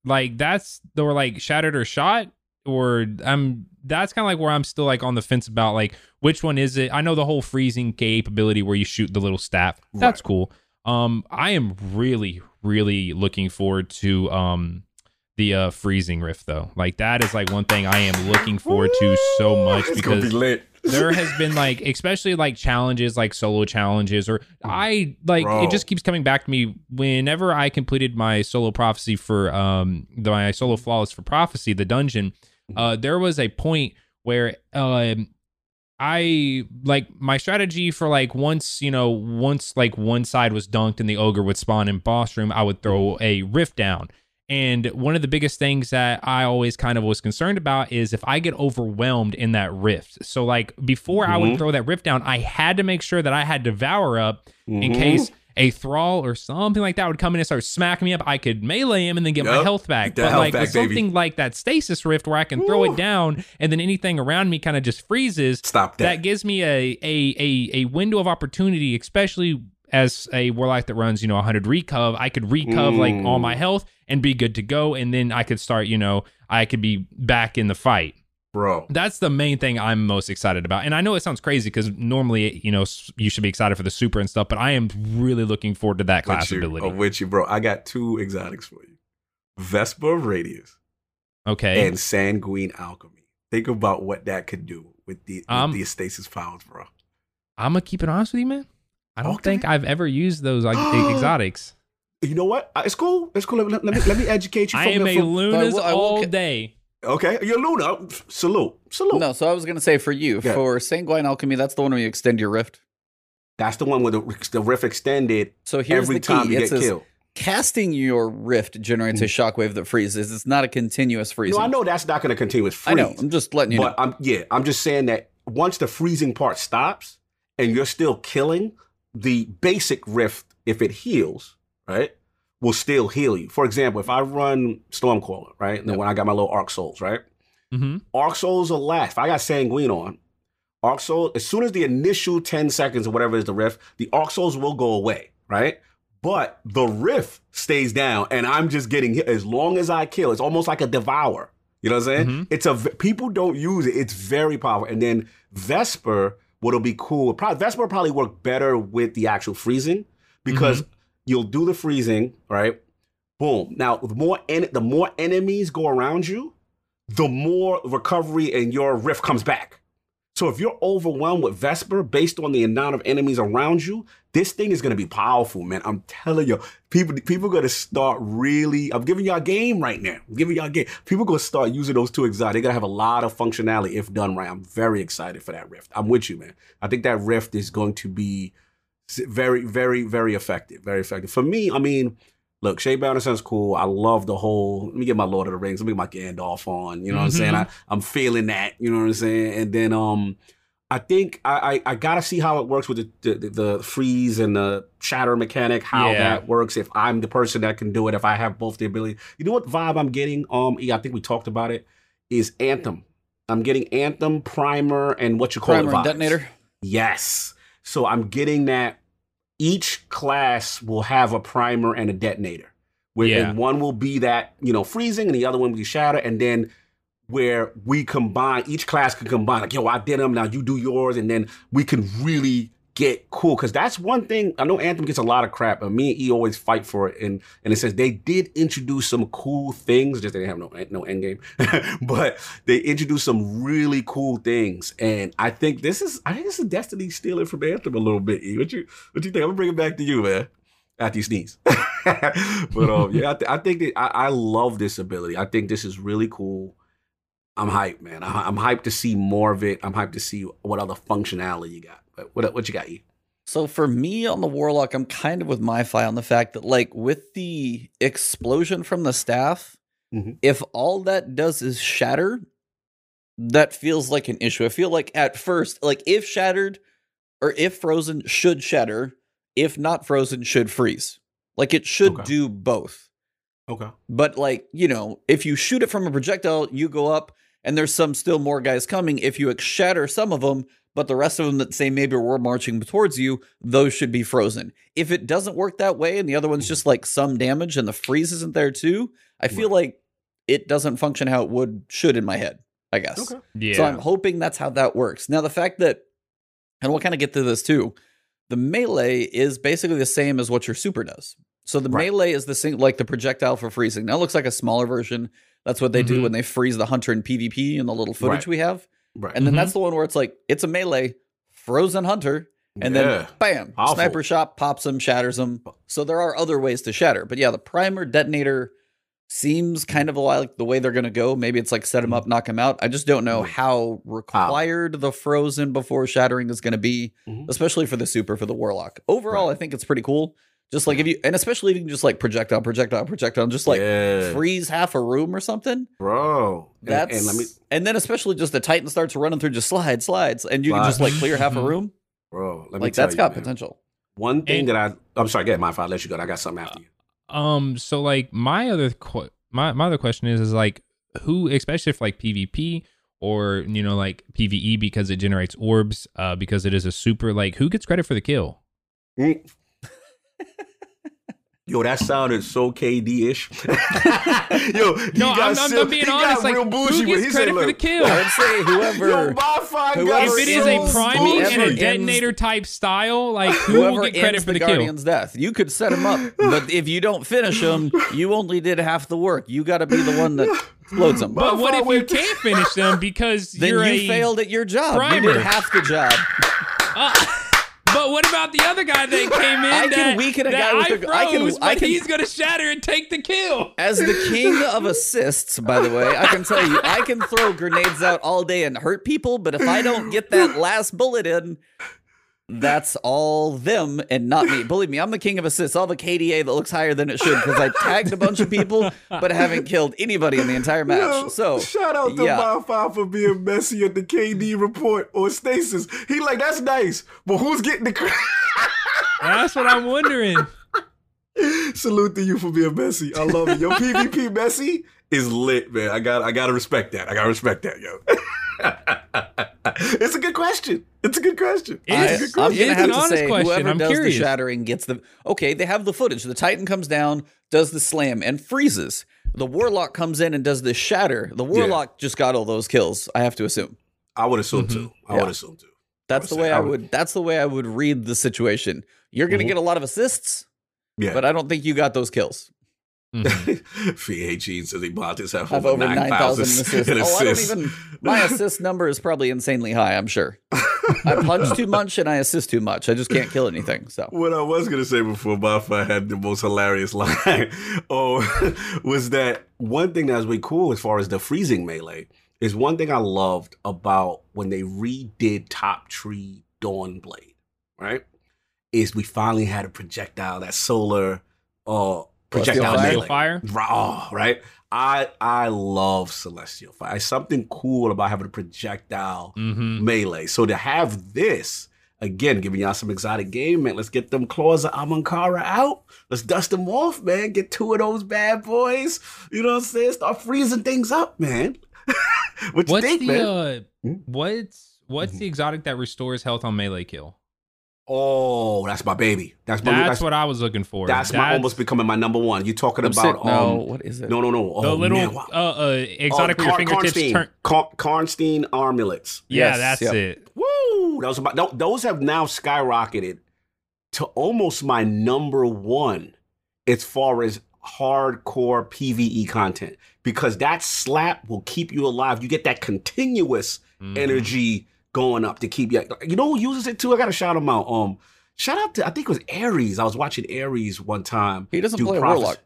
Like, that's or like shattered or shot, or I'm that's kind of like where I'm still like on the fence about like which one is it? I know the whole freezing capability where you shoot the little staff. That's Right. cool. Um, I am really, really looking forward to um the uh freezing rift though. Like that is like one thing I am looking forward to so much It's because be lit. there has been like especially like challenges like solo challenges or I like Bro. it just keeps coming back to me whenever I completed my solo prophecy for um the, my solo flawless for prophecy the dungeon uh there was a point where um I like my strategy for like once you know once like one side was dunked and the ogre would spawn in boss room I would throw a rift down and one of the biggest things that I always kind of was concerned about is if I get overwhelmed in that rift. So like before I would Mhm. throw that rift down, I had to make sure that I had devour up in Mhm. case a thrall or something like that would come in and start smacking me up. I could melee him and then get my health back. But health like back, with baby. something like that stasis rift where I can throw it down and then anything around me kind of just freezes Stop that. that gives me a, a a a window of opportunity, especially as a warlock that runs, you know, 100 recov. I could recov like all my Mm. health and be good to go, and then I could start, you know, I could be back in the fight. Bro. That's the main thing I'm most excited about. And I know it sounds crazy because normally, you know, you should be excited for the super and stuff, but I am really looking forward to that class with you, ability. With you, bro. I got two exotics for you. Vesper of Radius okay. and Sanguine Alchemy. Think about what that could do with the, with Um, the stasis powers, bro. I'm going to keep it honest with you, man. I don't Okay. think I've ever used those like, exotics. You know what? Uh, It's cool. It's cool. Let, let- let me let me educate you. I from am the, a from- Lunas will- all day. Okay, you're Luna. Salute, salute. No, so I was going to say for you, Yeah. for Sanguine Alchemy, that's the one where you extend your rift. That's the one where the, the rift extended So here's every the key. time you it get says killed. casting your rift generates a shockwave that freezes. It's not a continuous freeze. No, I know that's not going to continue. It's freeze. I know. I'm just letting you but know. I'm yeah, I'm just saying that once the freezing part stops and you're still killing, the basic rift, if it heals, right, will still heal you. For example, if I run Stormcaller, right, and then when I got my little Arc Souls, right, hmm Arc Souls will last. If I got Sanguine on, Arc Soul, as soon as the initial 10 seconds or whatever is the rift, the Arc Souls will go away, right? But the rift stays down, and I'm just getting hit as long as I kill. It's almost like a devour. You know what I'm saying? Mhm. It's a people don't use it. It's very powerful. And then Vesper, what'll be cool, probably Vesper will probably work better with the actual freezing because mm-hmm. you'll do the freezing, right? Boom. Now, the more en- the more enemies go around you, the more recovery and your rift comes back. So if you're overwhelmed with Vesper based on the amount of enemies around you, this thing is gonna be powerful, man. I'm telling you, people people gonna start really. I'm giving y'all a game right now. I'm giving y'all a game. People are gonna start using those two exotic. They're gonna have a lot of functionality if done right. I'm very excited for that rift. I'm with you, man. I think that rift is going to be very, very, very effective. Very effective. For me, I mean, look, Shadebinder sounds cool. I love the whole. Let me get my Lord of the Rings. Let me get my Gandalf on. You know what I'm saying? I, I'm feeling that. You know what I'm saying? And then um, I think I I, I gotta see how it works with the, the the freeze and the shatter mechanic. How Yeah. that works. If I'm the person that can do it. If I have both the ability. You know what vibe I'm getting? Um, yeah, I think we talked about it. Is Anthem. I'm getting Anthem, Primer, and what you call Primer it vibes. detonator. Yes. So I'm getting that each class will have a primer and a detonator. Where Yeah. one will be that, you know, freezing and the other one will be shatter. And then where we combine, each class can combine, like, yo, I did them, now you do yours, and then we can really get cool because that's one thing I know Anthem gets a lot of crap, but me and E always fight for it. And and it says they did introduce some cool things, just they didn't have no no end game, but they introduced some really cool things. And I think this is I think this is Destiny stealing from Anthem a little bit. E, what you what you think? I'm gonna bring it back to you, man. After you sneeze, but um, yeah, I, th- I think that I, I love this ability. I think this is really cool. I'm hyped, man. I, I'm hyped to see more of it. I'm hyped to see what other functionality you got. But what what you got, E? So for me on the Warlock, I'm kind of with my MyFi on the fact that like with the explosion from the staff, Mhm. if all that does is shatter, that feels like an issue. I feel like at first, like if shattered or if frozen should shatter, if not frozen should freeze. Like it should Okay. do both. Okay. But like, you know, if you shoot it from a projectile, you go up and there's some still more guys coming. If you shatter some of them, but the rest of them that say maybe we're marching towards you, those should be frozen. If it doesn't work that way and the other one's just like some damage and the freeze isn't there too, I feel Right. like it doesn't function how it would should in my head, I guess. Okay. Yeah. So I'm hoping that's how that works. Now, the fact that, and we'll kind of get to this too, the melee is basically the same as what your super does. So the Right. melee is the same, like the projectile for freezing. Now it looks like a smaller version. That's what they do Mhm. when they freeze the hunter in PvP in the little footage Right. we have. Right. And then Mhm. that's the one where it's like, it's a melee, frozen hunter, and Yeah. then bam, Powerful. sniper shot pops them, shatters them. So there are other ways to shatter. But yeah, the primer detonator seems kind of like the way they're going to go. Maybe it's like set him up, knock him out. I just don't know Mhm. how required the frozen before shattering is going to be, Mhm. especially for the super for the warlock. Overall, Right. I think it's pretty cool. Just like if you, and especially if you can just like projectile, projectile, projectile, and just like yeah. freeze half a room or something. bro. And- That's and, let me, and then especially just the Titan starts running through just slide, slides, and you can just like clear half a Mhm. room. bro. Let me Like tell that's you, got man. potential. One thing And- that I, I'm sorry. Get my I'll let you go. I got something after you. Um. So like my other qu- my my other question is is like who, especially if like PvP or you know like PVE because it generates orbs, uh, because it is a super. Like who gets credit for the kill? Yo, that sounded so KD ish. Yo, he No, got I'm, I'm, sil- I'm being he honest. got Like real who bougie, but gets he credit said, for the kill? I would say whoever Yo, MyFi whoever if it is so a priming and whoever a ends- detonator type style, like who will get credit ends for the, the, kill? guardian's death. You could set him up, but if you don't finish him, you only did half the work. You got to be the one that explodes him. But what if you can't finish them because then you're you a failed at your job. You did half the job. Uh, but what about the other guy that came in? I can that, weaken a guy with I a- I can- froze, I but can- he's gonna shatter and take the kill. As the king of assists, by the way, I can tell you, I can throw grenades out all day and hurt people, but if I don't get that last bullet in, that's all them and not me. Believe me, I'm the king of assists. All the KDA that looks higher than it should because I tagged a bunch of people, but haven't killed anybody in the entire match. Yo, So shout out to yeah. MyFi for being messy at the KD report or Stasis. He like that's nice, but who's getting the credit? That's what I'm wondering. Salute to you for being messy. I love it. Your PvP messy is lit, man. I got I gotta respect that. I gotta respect that, yo. it's a good question. It's a good question. It I, is- It's a good I'm it's gonna an have to honest say question. whoever I'm does curious. the shattering gets the okay. They have the footage. The Titan comes down, does the slam, and freezes. The Warlock comes in and does the shatter. The Warlock just got all those kills. I have to assume. I would assume Mhm. too. I Yeah. would assume too. That's the way say- I I would- would. That's the way I would read the situation. You're gonna Mhm. get a lot of assists, Yeah. but I don't think you got those kills. Mhm. VAG says he bought this have, over over nine 9,000 thousand assists. in Oh, I don't even. My assist number is probably insanely high. I'm sure. I punch too much and I assist too much. I just can't kill anything. So What I was gonna say before Bonfire had the most hilarious line, oh, was that one thing that was really cool as far as the freezing melee is one thing I loved about when they redid Top Tree Dawn Blade, right? Is we finally had a projectile that solar uh projectile Fire? melee. Fire. Raw, right? I I love Celestial Fire. It's something cool about having a projectile Mm-hmm. melee. So to have this again, giving y'all some exotic game, man. Let's get them claws of Ahamkara out. Let's dust them off, man. Get two of those bad boys. You know what I'm saying? Start freezing things up, man. what you What's think, the man? uh, Hmm? what's what's Mhm. the exotic that restores health on melee kill? Oh, that's my baby. That's my. That's, That's, what I was looking for. that's my almost becoming my number one. You talking I'm about? sick. no, Um, what is it? no, no, no. the Oh, little man, wow. uh, uh, exotic Oh, Car- fingertips. Karnstein. Turn. Car- Karnstein armulets. Yeah, Yes, that's yep. it. Woo! That was about, tho- those have now skyrocketed to almost my number one as far as hardcore PVE content because that slap will keep you alive. You get that continuous Mhm. energy going up to keep you. You know who uses it too? I got to shout him out. Um, shout out to I think it was Aries. I was watching Aries one time. He doesn't do play prophecy. warlock.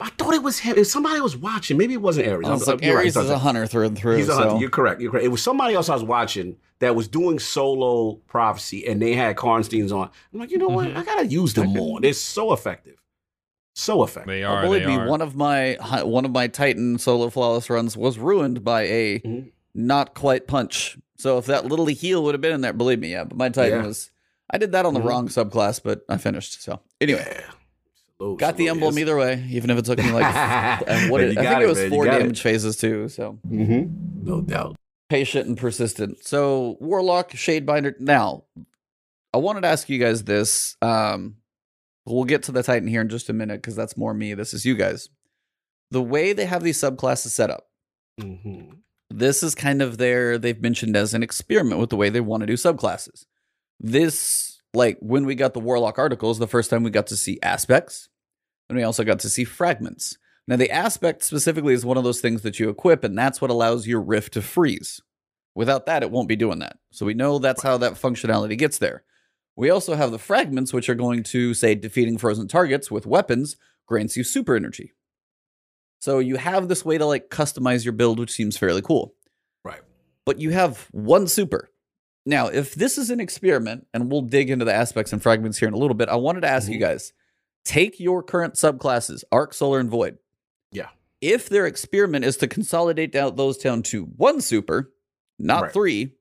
I thought it was him. If somebody was watching, maybe it wasn't Aries. I was like, you're right, is a not- hunter through and through. He's a so. hunter. You're correct. You're correct. It was somebody else I was watching that was doing solo prophecy, and they had Karnsteins on. I'm like, you know what? Mhm. I gotta use them more. They're so effective, so effective. They are. believe they me, are. one of my one of my Titan solo flawless runs was ruined by a Mhm. not quite punch. So if that little heal would have been in there, believe me, yeah. But my Titan Yeah. was. I did that on the Mhm. wrong subclass, but I finished. So anyway, Yeah. Got the emblem Yes. either way, even if it took me like and what it, I think it was man. Four damage phases too. So mm-hmm. No doubt. patient and persistent. So Warlock, Shadebinder. Now, I wanted to ask you guys this. Um, we'll get to the Titan here in just a minute because that's more me. This is you guys. The way they have these subclasses set up, Mhm. This is kind of their they've mentioned as an experiment with the way they want to do subclasses. This, like when we got the Warlock articles, the first time we got to see aspects, and we also got to see fragments. Now, the aspect specifically is one of those things that you equip, and that's what allows your rift to freeze. Without that, it won't be doing that. So we know that's how that functionality gets there. We also have the fragments, which are going to say defeating frozen targets with weapons grants you super energy. So you have this way to like customize your build, which seems fairly cool. Right. But you have one super. Now, if this is an experiment, and we'll dig into the aspects and fragments here in a little bit, I wanted to ask you Mhm. guys take your current subclasses, Arc, Solar, and Void. Yeah. If their experiment is to consolidate down those down to one super, not Right. three,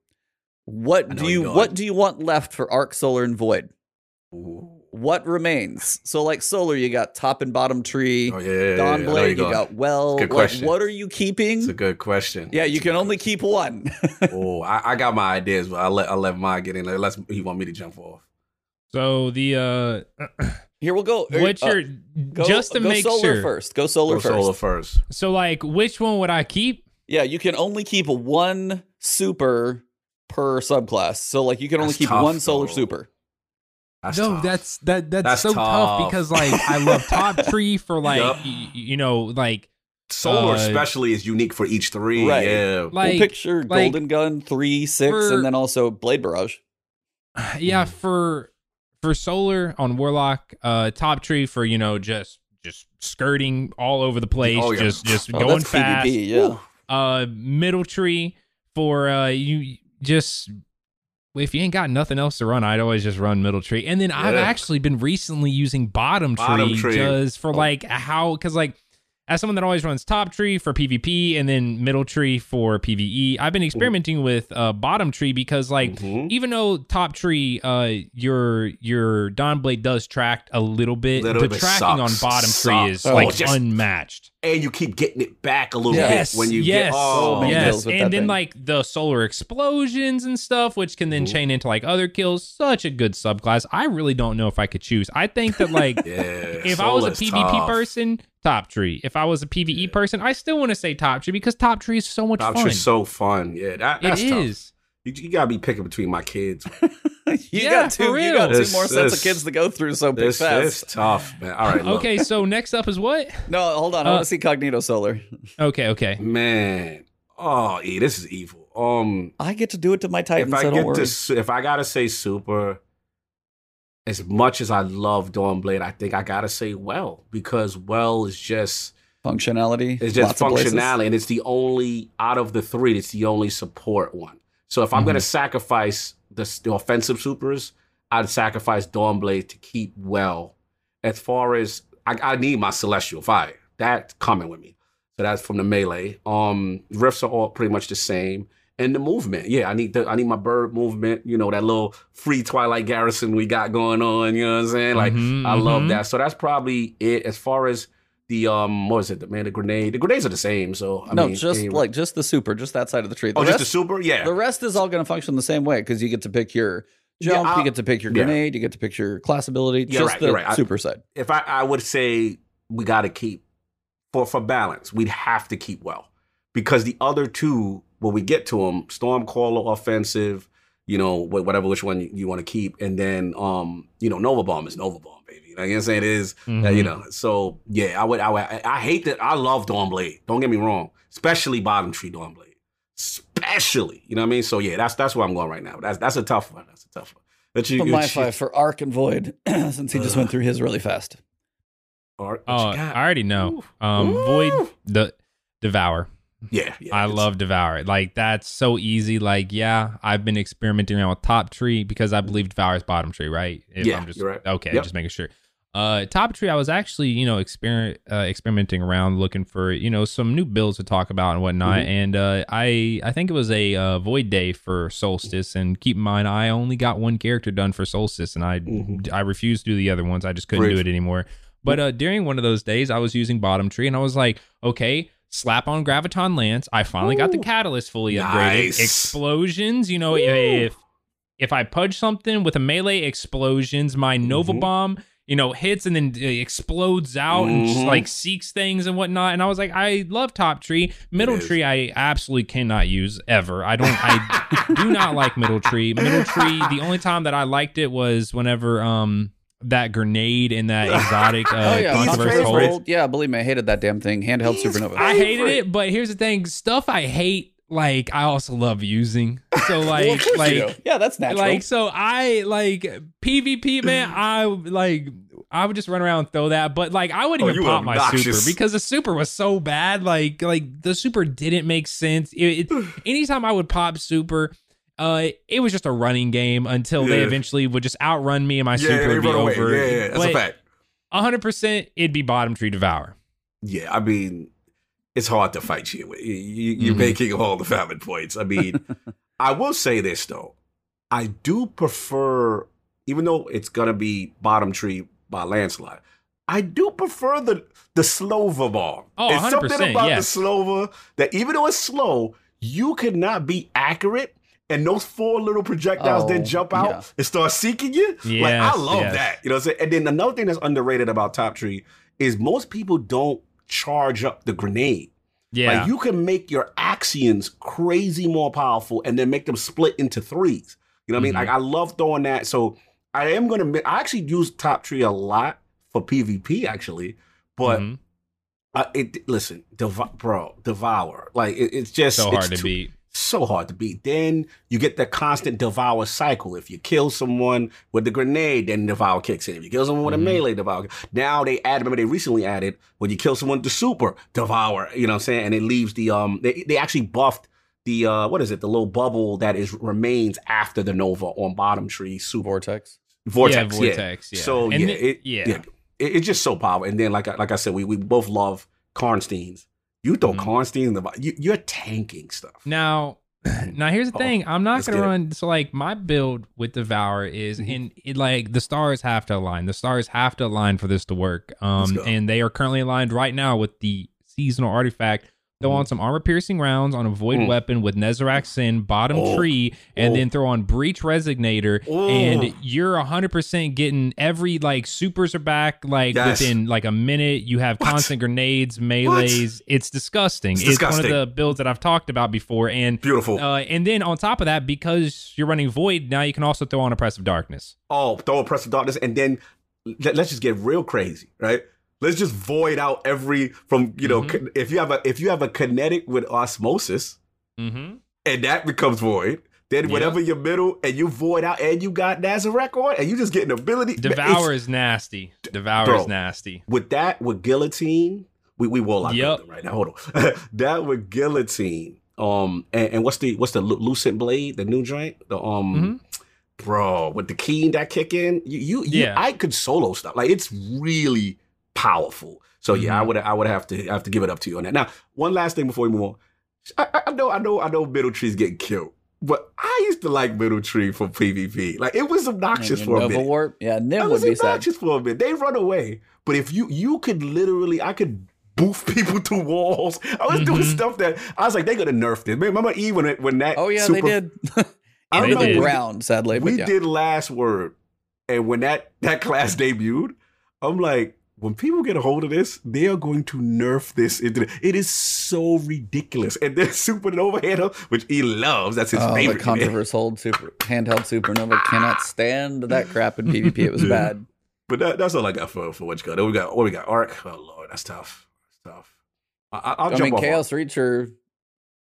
what do you what do you want left for Arc, Solar, and Void? Ooh. What remains? So, like Solar, you got top and bottom tree. Oh yeah, yeah, yeah, Dawn I know Blade, you're you going. got well. Good like, question. what are you keeping? It's a good question. yeah, you can only keep one. oh, I, I got my ideas, but I let I let mine get in there. Unless he want me to jump off. So the uh, Here we'll go. what's Uh, your go- just to go make solar sure. first. Go solar Go first. solo first. So like, which one would I keep? Yeah, you can only keep one super per subclass. So like you can only That's keep tough, one solar though. super. That's no, tough. that's that that's, That's so tough. tough. because like I love Top Tree for like Yup. y- you know like solar uh, especially is unique for each three. Right. Yeah. like we'll picture like, Golden Gun three, six, for- and then also Blade Barrage. yeah for for solar on warlock uh top tree for you know just just skirting all over the place Oh, yeah. just just Oh, going that's fast PvP, yeah. Uh middle tree for uh you just if you ain't got nothing else to run, I'd always just run middle tree. And then I've actually been recently using bottom tree, Bottom tree. just for Oh. like how because like as someone that always runs top tree for PvP and then middle tree for PvE, I've been experimenting with uh bottom tree because like Mhm. even though top tree uh your your Dawn Blade does track a little bit, Little the bit tracking sucks. on bottom tree is Sucks. like Oh, just- unmatched. and you keep getting it back a little Yes, bit when you yes, get. Oh, yes, kills with that and then thing. like the solar explosions and stuff, which can then Mhm. chain into like other kills. Such a good subclass. I really don't know if I could choose. I think that like yeah. if I was a PvP tough. person, top tree. If I was a PvE person, I still want to say top tree because top tree is so much Top fun. tree's so fun. Yeah, that, It that's tough. You, you gotta be picking between my kids. you Yeah, got two. for You got real. two This- more sets this- of kids to go through. So pick This is fast. tough, man. All right. Okay, so next up is what? No, hold on. I Uh, want to see Cognito Solar. Okay, okay. man. Oh, e, this is evil. Um, I get to do it to my Titan, if I so don't get worry. to, if I gotta say super, as much as I love Dawn Blade, I think I gotta say well because well is just Functionality. it's just lots of places. functionality, and it's the only out of the three, it's the only support one. So if I'm Mm-hmm. gonna sacrifice the, the offensive supers, I'd sacrifice Dawn Blade to keep well. As far as I, I need my Celestial Fire, that's coming with me. So that's from the melee. Um, riffs are all pretty much the same. And the movement, yeah, I need the I need my bird movement. You know that little free Twilight Garrison we got going on. You know what I'm saying? Like Mhm, I love mhm. that. So that's probably it. As far as the um, what is it? The man, the grenade. The grenades are the same. So I no, mean, just anyway. like just the super, just that side of the tree. The oh, rest, just the super. Yeah, the rest is all going to function the same way because you get to pick your Yeah, you get to pick your yeah. grenade, you get to pick your class ability. Yeah, just right, the you're right. I- super side. if I, I would say we got to keep for for balance, we'd have to keep well because the other two, when we get to them, Stormcaller offensive, you know, whatever which one you, you want to keep, and then um, you know, Nova Bomb is Nova Bomb, baby. You know what I'm saying? It is, uh, Mhm. you know. So yeah, I would, I would, I, I hate that. I love Dawn Blade. Don't get me wrong, especially Bottom Tree Dawn Blade, especially. You know what I mean? So yeah, that's that's where I'm going right now. That's that's a tough one. That's a tough one. But you, Put you- my you- five for Arc and Void, since he just went through his really fast. Art, Oh, I already know. Ooh. Um, Ooh. Void the Devour. Yeah, yeah. I love Devour. Like that's so easy. Like yeah, I've been experimenting around with Top Tree because I believe Devour is bottom tree, right? If Yeah, I'm just, you're right. Okay, Yep. just making sure. Uh, Top Tree, I was actually you know exper- uh, experimenting around, looking for you know some new builds to talk about and whatnot. Mhm. And uh, I I think it was a uh, Void Day for Solstice. And keep in mind, I only got one character done for Solstice, and I Mhm. I refused to do the other ones. I just couldn't do it anymore. But uh, during one of those days, I was using Bottom Tree, and I was like, okay, slap on Graviton Lance. I finally got the catalyst fully upgraded. Nice. Explosions, you know, Ooh. if if I pudge something with a melee explosions, my Nova Mhm. Bomb, you know, hits and then explodes out and just Mhm. like seeks things and whatnot. And I was like, I love Top Tree. Middle. Tree, I absolutely cannot use ever. I don't. I do not like Middle Tree. Middle Tree. The only time that I liked it was whenever um that grenade and that exotic uh, oh yeah, Controversial controversial. Hold. Yeah, believe me, I hated that damn thing. Handheld He's Supernova. I hated it, but here's the thing: stuff I hate, like I also love using. So like, Well, of you like, yeah, that's natural. like, so I like PvP, man. I like. I would just run around and throw that, but like I wouldn't Oh, even you pop my super because the super was so bad. Like, like the super didn't make sense. It, it, anytime I would pop super, uh, it was just a running game until they eventually would just outrun me and my Yeah, super would be away. over. Yeah, yeah, that's a But fact. hundred percent, it'd be bottom tree devour. Yeah, I mean, it's hard to fight you. You- you- You're Mhm. making all the valid points. I mean, I will say this though, I do prefer, even though it's gonna be bottom tree by landslide. I do prefer the the Slova bomb. Oh, It's something 100%, about yes. the Slova that even though it's slow, you cannot be accurate. And those four little projectiles Oh, then jump out yeah. and start seeking you. like I love yes. that. You know what I'm saying? And then another thing that's underrated about Top Tree is most people don't charge up the grenade. Yeah, Like you can make your Axions crazy more powerful and then make them split into threes. You know what I mean? Mhm. Like I love throwing that. So I am gonna I actually use Top Tree a lot for PvP actually, but Mhm. uh, it listen, dev- bro, devour. Like it, it's just so it's hard to too- beat. So hard to beat. Then you get the constant devour cycle. If you kill someone with the grenade, then devour kicks in. If you kill someone with Mhm. a melee, devour. Now they add. Remember they recently added when you kill someone with the super devour. You know what I'm saying? And it leaves the um. They they actually buffed the uh what is it? The little bubble that is remains after the nova on bottom tree super Vortex. vortex. yeah, vortex. Yeah. So And yeah, then- it, yeah. yeah, It- it's just so powerful. And then like I- like I said, we we both love Karnsteins. You throw Mhm. Karnstein in the you, you're tanking stuff. Now, now here's the Oh, thing. I'm not let's gonna run. So like my build with Devour is Mhm. in it. Like the stars have to align. The stars have to align for this to work. Um, and they are currently aligned right now with the seasonal artifact. Throw on some armor piercing rounds on a void Mm. weapon with Nezarec Sin, bottom Oh. tree, and Oh. then throw on breach resonator, Oh. and you're hundred percent getting every like supers are back like Yes. within like a minute. You have What? constant grenades, melees. It's disgusting. It's It's, one of the builds that I've talked about before, and Beautiful. uh, and then on top of that, because you're running void now, you can also throw on oppressive darkness. oh, throw oppressive darkness, and then let, us just get real crazy, right? Let's just void out every from you know Mhm. if you have a if you have a kinetic with osmosis Mm-hmm. and that becomes void. Then Yeah. whatever your middle and you void out and you got Nezarec on and you just get an ability. Devour It's- is nasty. Devour Bro. is nasty. with that with guillotine. We we will lock Yep. right now. Hold on. that with guillotine. Um and, and what's the what's the lu- lucent blade? The new joint. The um. Bro, with the keen that kick in, you, you, you Yeah. I could solo stuff. Like it's really powerful. So yeah, I Mhm. would I would have to have to give it up to you on that. Now, one last thing before we move on. I, I- I know I know I know middle trees getting killed, but I used to like middle tree for PvP. Like it was obnoxious for a minute. Warp. Yeah, Nim was be sad. obnoxious for a minute. They run away, but if you you could literally, I could boof people to walls. I was doing Mhm. stuff that I was like, they gonna nerf this. Remember E when it, when that? Oh yeah, super, they did. I They In remember the did. ground, sadly. we yeah. did last word, and when that that class debuted, I'm like, when people get a hold of this, they are going to nerf this into it is so ridiculous. And then Supernova handle, which he loves, that's his Oh, the favorite. controversial super handheld supernova cannot stand that crap in PvP. It was Yeah. bad. But that, that's all I got for for what you got. Then we got what we got. Arc. Oh lord, that's tough. That's tough. I, I'll I jump mean. Chaos Reach or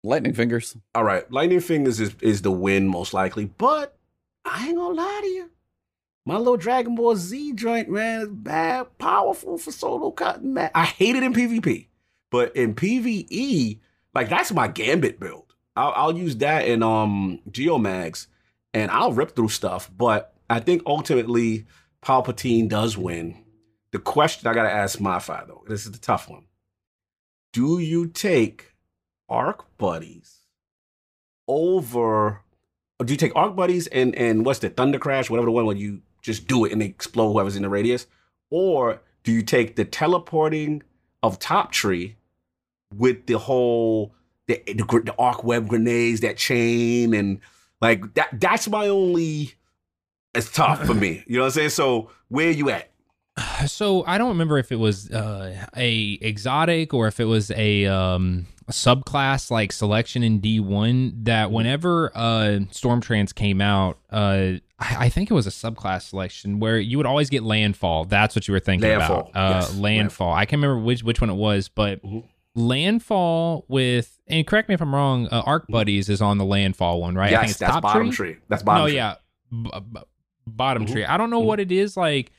Lightning Fingers. All right, Lightning Fingers is is the win most likely, but I ain't gonna lie to you. My little Dragon Ball Z joint, man, is bad, powerful for solo cutting, man. I hate it in PvP, but in PvE, like that's my Gambit build. I'll, I'll use that in um Geomags, and I'll rip through stuff. But I think ultimately Palpatine does win. The question I gotta ask MyFi though, this is the tough one. Do you take Arc Buddies over do you take Arc Buddies and and what's the Thunder Crash, whatever the one where you just do it and they explode whoever's in the radius? Or do you take the teleporting of Top Tree with the whole the, the, the arc web grenades, that chain, and like that that's my only it's tough for me. You know what I'm saying? So where you at? So I don't remember if it was uh, a exotic or if it was a, um, subclass like selection in D one that whenever uh, Stormtrance came out, uh, I, I think it was a subclass selection where you would always get landfall. That's what you were thinking Landfall, about. Uh, yes, landfall. I can't remember which which one it was, but Mhm. landfall with and correct me if I'm wrong. Uh, Arc Buddies is on the landfall one, right? I think yes, it's that's top bottom tree. tree. That's bottom no, tree. yeah, b- b- bottom Mhm. tree. I don't know Mhm. what it is. Like,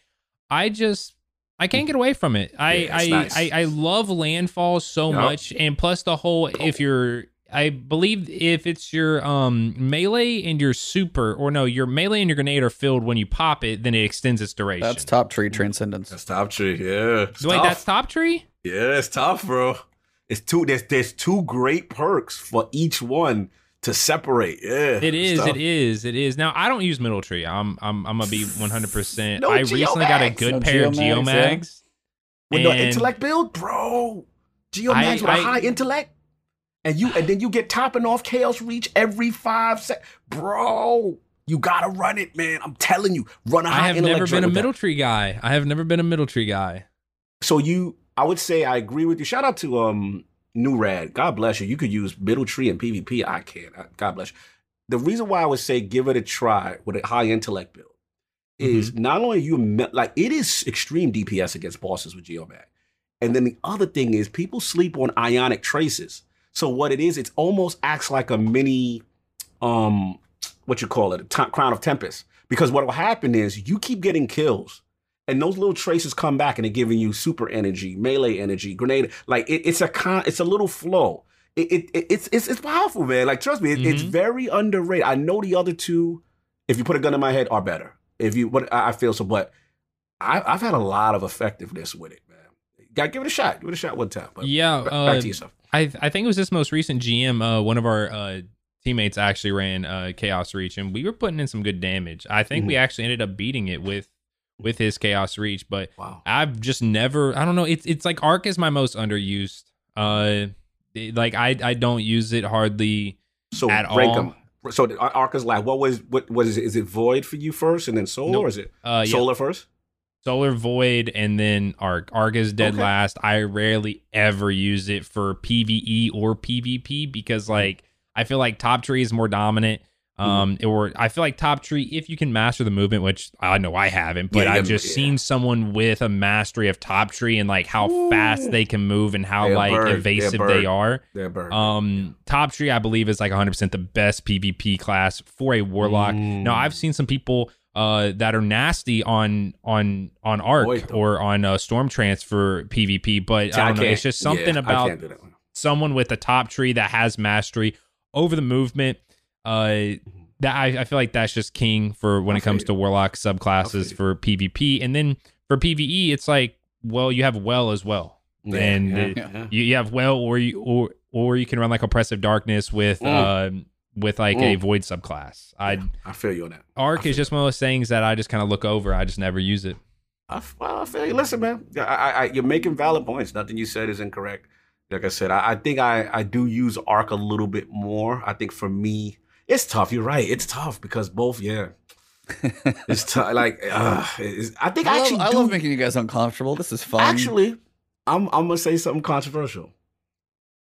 I just I can't get away from it. I Yeah, I, nice. I I love landfall so Yep. much, and plus the whole if you're. I believe if it's your um melee and your super, or no, your melee and your grenade are filled when you pop it, then it extends its duration. That's top tree transcendence. That's top tree. Yeah. It's Wait, tough. that's top tree. Yeah, it's tough, bro. It's two. There's there's two great perks for each one to separate. Yeah, it is. Tough. It is. It is. Now I don't use middle tree. I'm I'm I'm gonna be 100. percent No I recently got a good No pair of Geomags, yeah. With no intellect build, bro. Geomags I- with a I- high intellect, and you and then you get topping off Chaos Reach every five sec, bro. You gotta run it, man. I'm telling you, run a high I have never been a with that. middle tree guy. I have never been a middle tree guy. So you, I would say I agree with you. Shout out to um New Rad. God bless you. You could use middle tree and PvP. I can't. God bless you. The reason why I would say give it a try with a high intellect build is not only you like it is extreme DPS against bosses with Geomag, and then the other thing is people sleep on ionic traces. So what it is, it almost acts like a mini, um, what you call it, a t- crown of tempest. Because what will happen is you keep getting kills, and those little traces come back and they're giving you super energy, melee energy, grenade. Like it, it's a con, it's a little flow. It, it, it- it's it's it's powerful, man. Like trust me, it, it's Mhm. very underrated. I know the other two, if you put a gun in my head, are better. If you, what I feel so, but I, I've had a lot of effectiveness with it, man. Got give it a shot. Give it a shot one time. But Yeah, ba- uh, back to yourself. I I think it was this most recent GM. Uh, one of our uh, teammates actually ran uh, Chaos Reach, and we were putting in some good damage. I think we actually ended up beating it with with his Chaos Reach, but Wow. I've just never. I don't know. It's it's like Arc is my most underused. Uh, it- like I I don't use it hardly. So at all. them. So the Ar- Arc is like, what was what was is it Void for you first, and then Solar, Nope. or is it Uh, yeah, Solar first? Solar Void and then Arc. Arc is dead Okay. last. I rarely ever use it for PvE or PvP because like I feel like top tree is more dominant. Mm-hmm. Um, or I feel like top tree if you can master the movement, which I know I haven't, but Yeah, I've just yeah. seen someone with a mastery of top tree and like how Ooh. fast they can move and how They're like bird. Evasive they are. Um, top tree I believe is like 100% the best PvP class for a warlock. Mm. Now I've seen some people uh that are nasty on on on arc though. or on uh, Stormtrance PvP, but See, I don't know. It's just something yeah, about can't do that one. someone with a top tree that has mastery over the movement. Uh, that I, I feel like that's just king for when I it comes to warlock subclasses for PvP, and then for PVE, it's like well, you have well as well. Yeah, and yeah, it-. You, you have well, or you or or you can run like oppressive darkness with Mm. um with like a Mm. void subclass. I Yeah, I feel you on that. arc is just one of those things that I just kind of look over. I just never use it. I, f- well, I feel you. Listen, man, I, I, I, you're making valid points. Nothing you said is incorrect. Like I said, I, I think I, I do use Arc a little bit more. I think for me, it's tough. You're right. It's tough because both, yeah. it's t- like uh, it's, I think I, actually love, I do, love making you guys uncomfortable. This is fun. Actually, I'm I'm gonna say something controversial.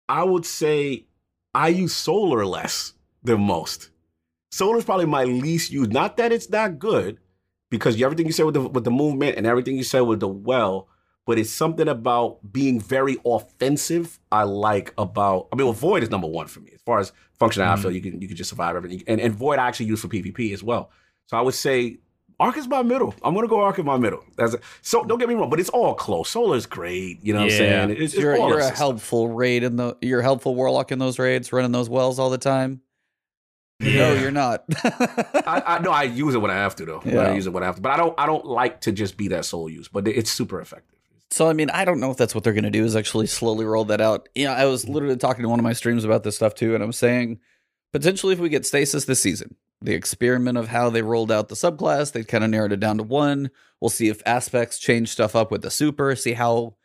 I would say I use solar less than most. Solar is probably my least used. Not that it's not good, because everything you said with the with the movement and everything you said with the well, but it's something about being very offensive. I like about. I mean, well, void is number one for me as far as functionality. I mm. feel you can you can just survive everything, and and void I actually use for PvP as well. So I would say Arc is my middle. I'm gonna go Arc in my middle. That's a, so. Don't get me wrong, but it's all close. Solar is great. You know what I'm saying? It's, it's you're all you're a stuff. helpful raid in the you're a helpful warlock in those raids, running those wells all the time. No, you're not. I, I no, I use it when I have to though. Yeah. I use it when I have to, but I don't. I don't like to just be that sole use, but it's super effective. So I mean, I don't know if that's what they're going to do. Is actually slowly roll that out. Yeah, I was literally talking to one of my streams about this stuff too, and I'm saying potentially if we get stasis this season, the experiment of how they rolled out the subclass, they kind of narrowed it down to one. We'll see if aspects change stuff up with the super, see how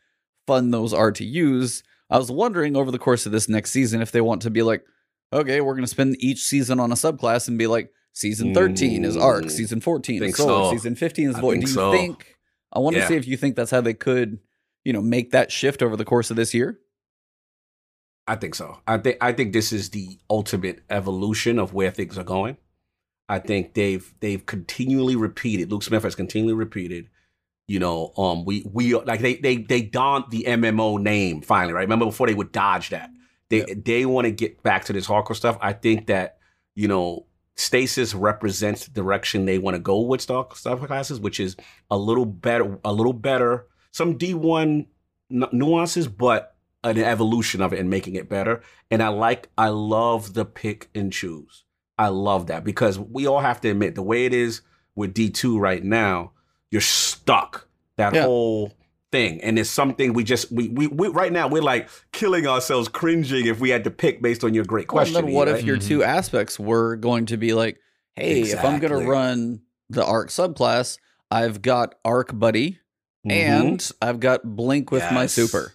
fun those are to use. I was wondering over the course of this next season if they want to be like, okay, we're going to spend each season on a subclass and be like, season 13 is arc, Mm, season 14 is solar, so. season 15 is void. Do you so. think? I want to Yeah. see if you think that's how they could, you know, make that shift over the course of this year. I think so. I think I think this is the ultimate evolution of where things are going. I think they've they've continually repeated. Luke Smith has continually repeated. You know, um, we we like they they they donned the MMO name finally, right? Remember before they would dodge that. They they want to get back to this hardcore stuff. I think that you know Stasis represents the direction they want to go with stock stuff classes, which is a little better, a little better. Some D one nuances, but an evolution of it and making it better. And I like, I love the pick and choose. I love that because we all have to admit the way it is with D2 right now, you're stuck that Yeah. whole thing. And it's something we just, we, we, we, right now, we're like killing ourselves cringing if we had to pick based on your great Well, question. then what right? if your Mhm. two aspects were going to be like, hey, if I'm going to run the arc subclass, I've got arc buddy Mhm. and I've got blink with my super.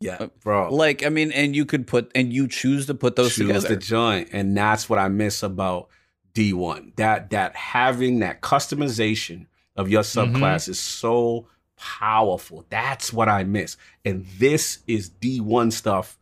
yeah, bro. Like, I mean, and you could put and you choose to put those choose together. the joint and that's what i miss about d1 that that having that customization of your Mm-hmm. subclass is so powerful that's what i miss and this is d1 stuff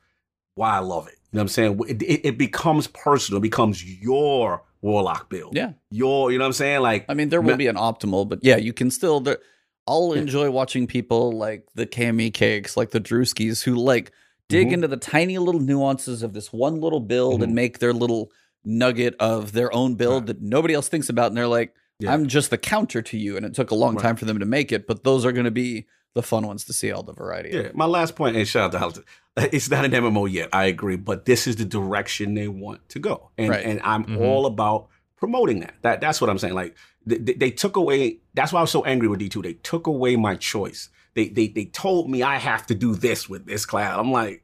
why i love it you know what i'm saying it, it, it becomes personal it becomes your warlock build yeah. your you know what i'm saying like I mean, there will Ma- be an optimal, but yeah, you can still. There, I'll enjoy watching people like the Cammycakes, like the Drewskis, who like dig Mhm. into the tiny little nuances of this one little build and Mhm. make their little nugget of their own build that nobody else thinks about. And they're like, Yeah. I'm just the counter to you. And it took a long Right. time for them to make it, but those are going to be the fun ones to see all the variety. of. Yeah, my last point, and shout out to Halton. It's not an MMO yet, I agree, but this is the direction they want to go, and Right. and I'm Mhm. all about promoting that. That that's what I'm saying. Like they, they, they took away. That's why I was so angry with D2. They took away my choice. They they they told me I have to do this with this class. I'm like.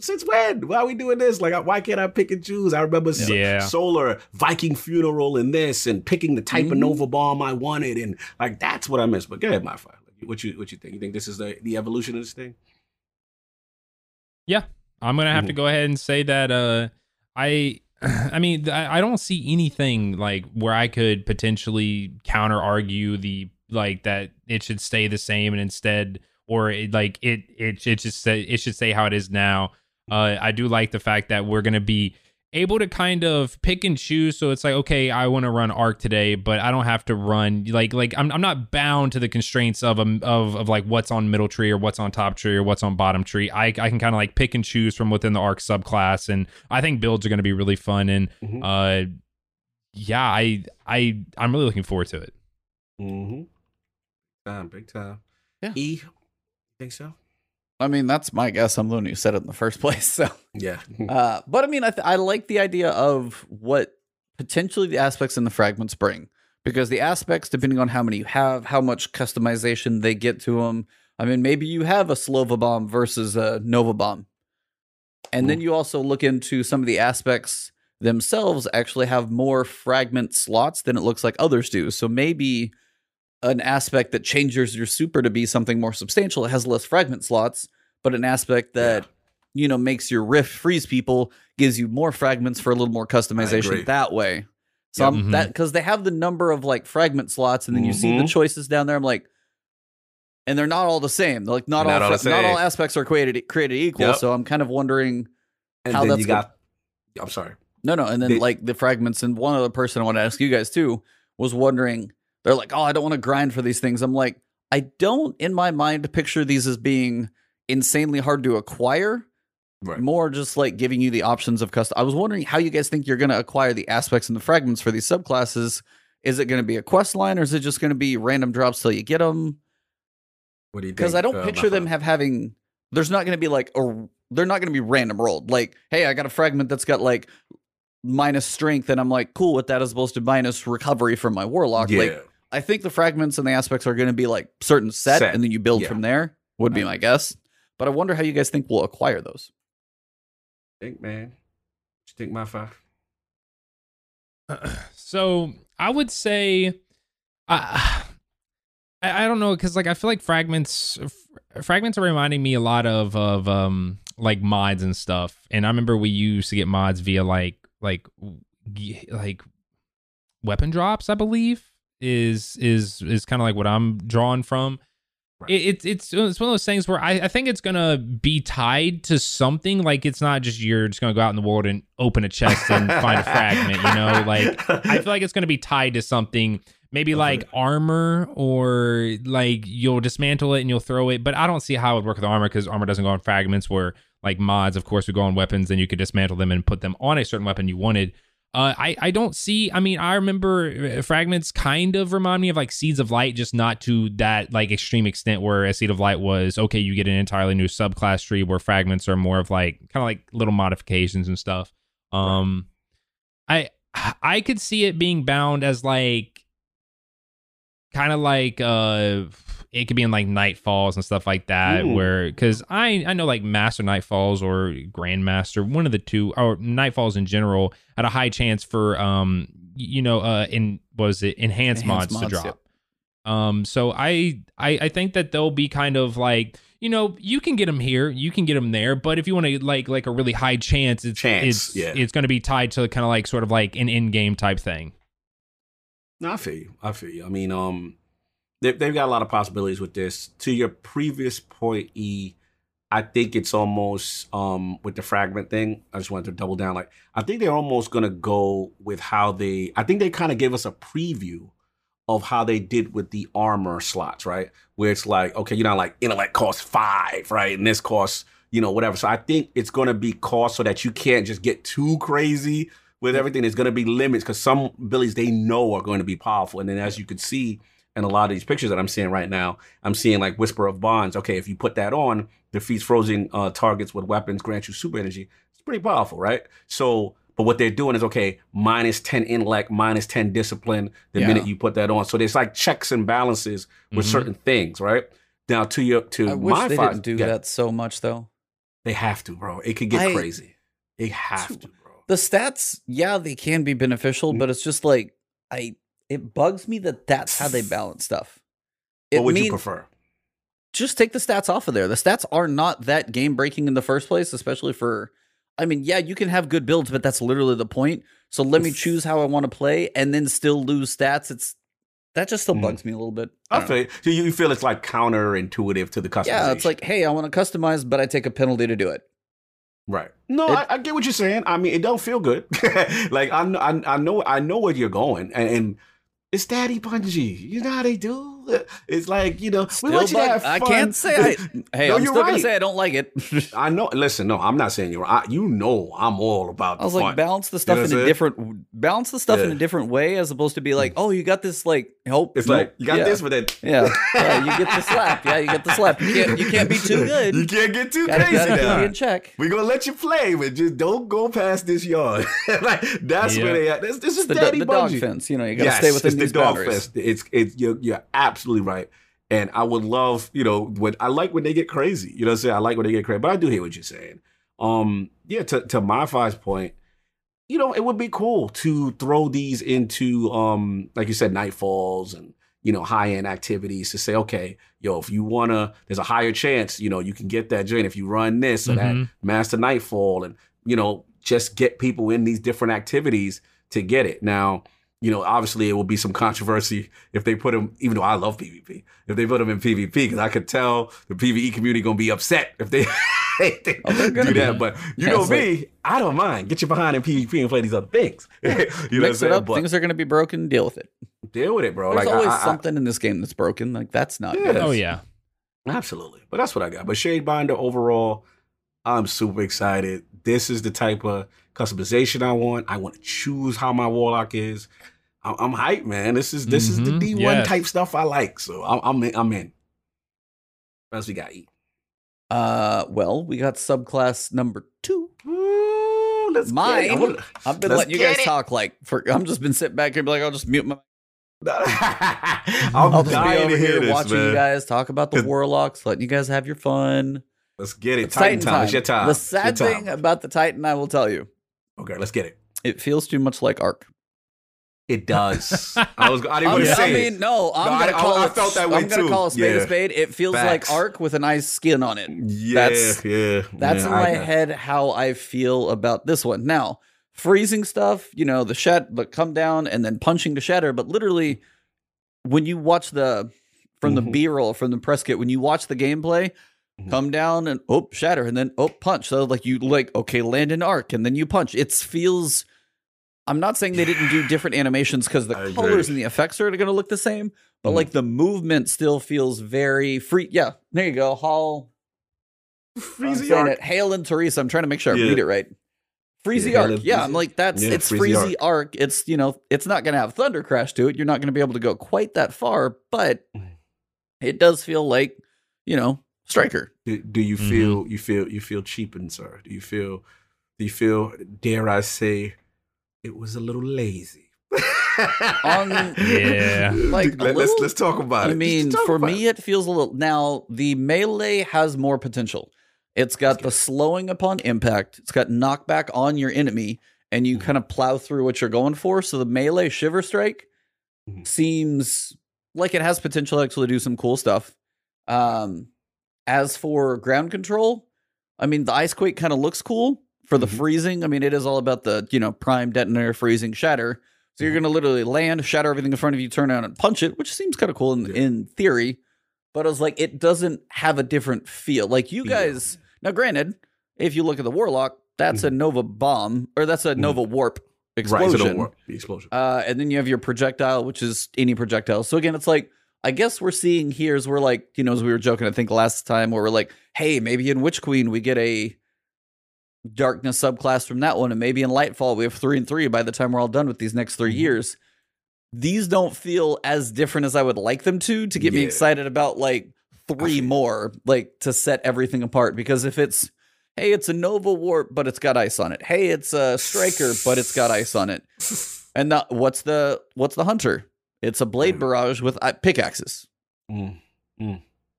Since when? Why are we doing this? Like, why can't I pick and choose? I remember Yeah. Solar Viking Funeral and this, and picking the type of Mhm. Nova Bomb I wanted, and like that's what I miss. But go ahead, MyFi. What you what you think? You think this is the the evolution of this thing? Yeah, I'm gonna have to Mhm. go ahead and say that uh I I mean I, I don't see anything like where I could potentially counter argue the like that it should stay the same and instead or it, like it it it just say it should say how it is now. Uh I do like the fact that we're gonna be able to kind of pick and choose so it's like okay i want to run arc today but i don't have to run like like i'm, I'm not bound to the constraints of a of, of like what's on middle tree or what's on top tree or what's on bottom tree i, I can kind of like pick and choose from within the arc subclass and i think builds are going to be really fun and Mhm. uh yeah i i i'm really looking forward to it Mm-hmm. Time, big time. Yeah. E, think so? I mean, that's my guess. I'm the one who said it in the first place. So, Yeah. uh, but I mean, I, th- I like the idea of what potentially the aspects in the fragments bring because the aspects, depending on how many you have, how much customization they get to them. I mean, maybe you have a Slova bomb versus a Nova bomb. And then you also look into some of the aspects themselves actually have more fragment slots than it looks like others do. So maybe an aspect that changes your super to be something more substantial it has less fragment slots, but an aspect that you know makes your rift freeze people gives you more fragments for a little more customization that way. So Yep. I'm Mhm. that because they have the number of like fragment slots, and then you see the Mhm. choices down there. I'm like, and they're not all the same. They're like not, Not all, all fra- not all aspects are created created equal. Yep. So I'm kind of wondering And How then that's you got. I'm sorry. No, no, and then They- like the fragments, and one other person I want to ask you guys too was wondering. They're like, "Oh, I don't want to grind for these things." I'm like, I don't, in my mind, picture these as being insanely hard to acquire. Right. More just like giving you the options of custom. I was wondering how you guys think you're going to acquire the aspects and the fragments for these subclasses. Is it going to be a quest line, or is it just going to be random drops till you get them? What do you think? Because I don't uh, picture them have having. There's not going to be like a. They're not going to be random rolled. Like, hey, I got a fragment that's got like minus strength, and I'm like, cool with that as opposed to minus recovery from my warlock. Yeah. Like, I think the fragments and the aspects are going to be like certain set, Set, and then you build yeah. from there. Would be my guess. But I wonder how you guys think we'll acquire those. think, man. What you think, MyFi? so I would say, I I I don't know because like I feel like fragments f- fragments are reminding me a lot of of um like mods and stuff. And I remember we used to get mods via like like like weapon drops. I believe is is is kind of like what I'm drawn from. Right. It, it's it's it's one of those things where I, I think it's gonna be tied to something. Like it's not just you're just gonna go out in the world and open a chest and find a fragment. You know, like I feel like it's going to be tied to something, maybe like armor or like you'll dismantle it and you'll throw it. But I don't see how it would work with armor because armor doesn't go on fragments. Where like mods, of course, would go on weapons, and you could dismantle them and put them on a certain weapon you wanted. Uh, I I don't see. I mean, I remember uh, fragments kind of remind me of like seeds of light, just not to that like extreme extent where a seed of light was okay. You get an entirely new subclass tree where fragments are more of like kind of like little modifications and stuff. Um, I I could see it being bound as like kind of like uh it could be in like nightfalls and stuff like that Ooh. where because i i know like master nightfalls or grandmaster one of the two or nightfalls in general had a high chance for um you know uh in was it enhanced, Enhanced mods, mods, to drop um so I, I i think that they'll be kind of like you know you can get them here you can get them there but if you want to like like a really high chance it's Chance, it's yeah. it's going to be tied to kind of like sort of like an in-game type thing No, I feel you. I feel you. I mean, um, they, they've got a lot of possibilities with this. To your previous point, E, I think it's almost um with the fragment thing. I just wanted to double down. Like, I think they're almost gonna go with how they. I think they kind of gave us a preview of how they did with the armor slots, right? Where it's like, okay, you know, like intellect costs five, right, and this costs, you know, whatever. So I think it's gonna be cost so that you can't just get too crazy with everything. There's to be limits because some abilities they know are going to be powerful. And then as you can see in a lot of these pictures that I'm seeing right now, I'm seeing like Whisper of Bonds. Okay, if you put that on, defeats frozen uh, targets with weapons, grants you super energy. It's pretty powerful, right? So, but what they're doing is okay, minus 10 intellect, minus 10 discipline the Yeah. minute you put that on. So there's like checks and balances with Mhm. certain things, right? Now to your to I wish my they five, didn't do yeah, that so much though. They have to, bro. It could get I- crazy. They have to, bro. The stats, yeah, they can be beneficial, Mm. but it's just like I. It bugs me that that's how they balance stuff. It what would you prefer? just take the stats off of there. The stats are not that game breaking in the first place, especially for. I mean, yeah, you can have good builds, but that's literally the point. So let me choose how I want to play, and then still lose stats. It's that just still Mhm. bugs me a little bit. I don't know. feel so you you feel it's like counterintuitive to the customization. Yeah, it's like, hey, I want to customize, but I take a penalty to do it. right. No, It- I, I get what you're saying. I mean, it don't feel good. like I, I I know I know where you're going, and, and it's Daddy Bungie. You know how they do. It's like you know we Still want you to have I can't say I. Hey, No, I'm still gonna right. say I don't like it. I know. Listen, no, I'm not saying you're. I, you know, I'm all about. I was the like, fun. balance the stuff know in a different, balance the stuff in a different way, as opposed to be like, oh, you got this, like, help. It's like you got yeah. this, but then Yeah, yeah, you get the slap. Yeah, you get the slap. You can't, you can't be too good. You can't get too Gotta, crazy gotta now. you in check. We're gonna let you play, but just don't go past this yard. like that's Yeah. where they at. This, this is The, Daddy the dog fence. You know, you gotta stay within it's these the dog boundaries. fest. It's it's you're, you're absolutely right. And I would love, you know, when I like when they get crazy. You know what I'm saying? I like when they get crazy. But I do hear what you're saying. Um, yeah, to to MyFi point, you know, it would be cool to throw these into um, like you said, nightfalls and you know, high end activities to say, okay, yo, if you wanna, there's a higher chance, you know, you can get that joint if you run this or that Mhm. Master Nightfall and, you know, just get people in these different activities to get it. Now, you know, obviously it will be some controversy if they put him, even though I love PvP, if they put him in PvP, because I could tell the PvE community gonna be upset if they, if they Oh, do that. be. But you Yeah, know it's me, I don't mind. Get your behind in PvP and play these other things. you know what I'm Mix it saying? up. But Things are going to be broken. Deal with it. deal with it, bro. There's like always I, I, something in this game that's broken. Like that's not Yeah. good. Oh yeah. Absolutely. But that's what I got. But Shadebinder overall, I'm super excited. This is the type of customization I want. I want to choose how my warlock is. I'm, I'm hyped, man. This is this is the Mhm. D1 Yes. type stuff I like. So I'm I'm in. I'm in. What else we got? E? Uh, well, we got subclass number two. Ooh, let's Mine. Get it. I wanna- I've been Let's letting you guys it. talk like for. I'm just been sitting back here and be like, I'll just mute my. I'm I'll just be over here this, watching man. you guys talk about the warlocks, letting you guys have your fun. Let's get it. It's Titan, time. It's your time. The sad time. thing about the Titan, I will tell you, Okay, let's get it. it feels too much like Arc. It does. I was. I didn't want to I say it. mean, no, I'm No, gonna I- call I it. felt that way I'm gonna too. call a spade a spade. It feels Facts. like Arc with a nice skin on it. Yeah, That's- yeah. That's yeah, in I my head how I feel about this one. Now, freezing stuff, you know, the shat the come down and then punching to shatter, but literally when you watch the from the Mhm. B-roll from the press kit, when you watch the gameplay. Come down and oh shatter and then oh punch. So like you like okay, land an arc and then you punch. It feels I'm not saying they didn't do different animations because the I agree. colors and the effects are gonna look the same, but Mhm. like the movement still feels very free. Yeah, there you go. Hall Freezy arc. it. Hail and Teresa. I'm trying to make sure I Yeah. read it right. Freezy Yeah, Arc. and Yeah, I'm like that's Yeah, it's Freezy Freezy Arc. It's you know it's not going to have Thunder Crash to it. You're not going to be able to go quite that far, but Mm. it does feel like you know Striker. Do, do you Mhm. feel you feel you feel cheapened, sir? Do you feel do you feel dare I say it was a little lazy? On- Yeah. Like, a Let, us little- let's talk about I it. mean, for me, it feels a little. Now the melee has more potential. It's got the slowing upon impact. It's got knockback on your enemy, and you Mhm. kind of plow through what you're going for. So the melee shiver strike Mhm. seems like it has potential to actually do some cool stuff. Um, as for ground control, I mean, the ice quake kind of looks cool for the Mhm. freezing. I mean, it is all about the you know prime detonator freezing shatter. So you're Mhm. going to literally land, shatter everything in front of you, turn around and punch it, which seems kind of cool in, Yeah. in theory. But I was like, it doesn't have a different feel. Like you guys, now granted, if you look at the Warlock, that's a Nova bomb or that's a Mhm. Nova warp Right, so explosion. worry. The explosion. Uh, and then you have your projectile, which is any projectile. So again, it's like I guess we're seeing here is we're like, you know, as we were joking, I think last time where we're like, hey, maybe in Witch Queen we get a darkness subclass from that one, and maybe in Lightfall we have three and three by the time we're all done with these next 3 Mhm. years. These don't feel as different as I would like them to to get me excited about like three more, like to set everything apart. Because if it's hey, it's a Nova Warp, but it's got ice on it. Hey, it's a Striker, but it's got ice on it. And the, what's the what's the hunter? It's a blade Mm. barrage with uh, pickaxes, Mm.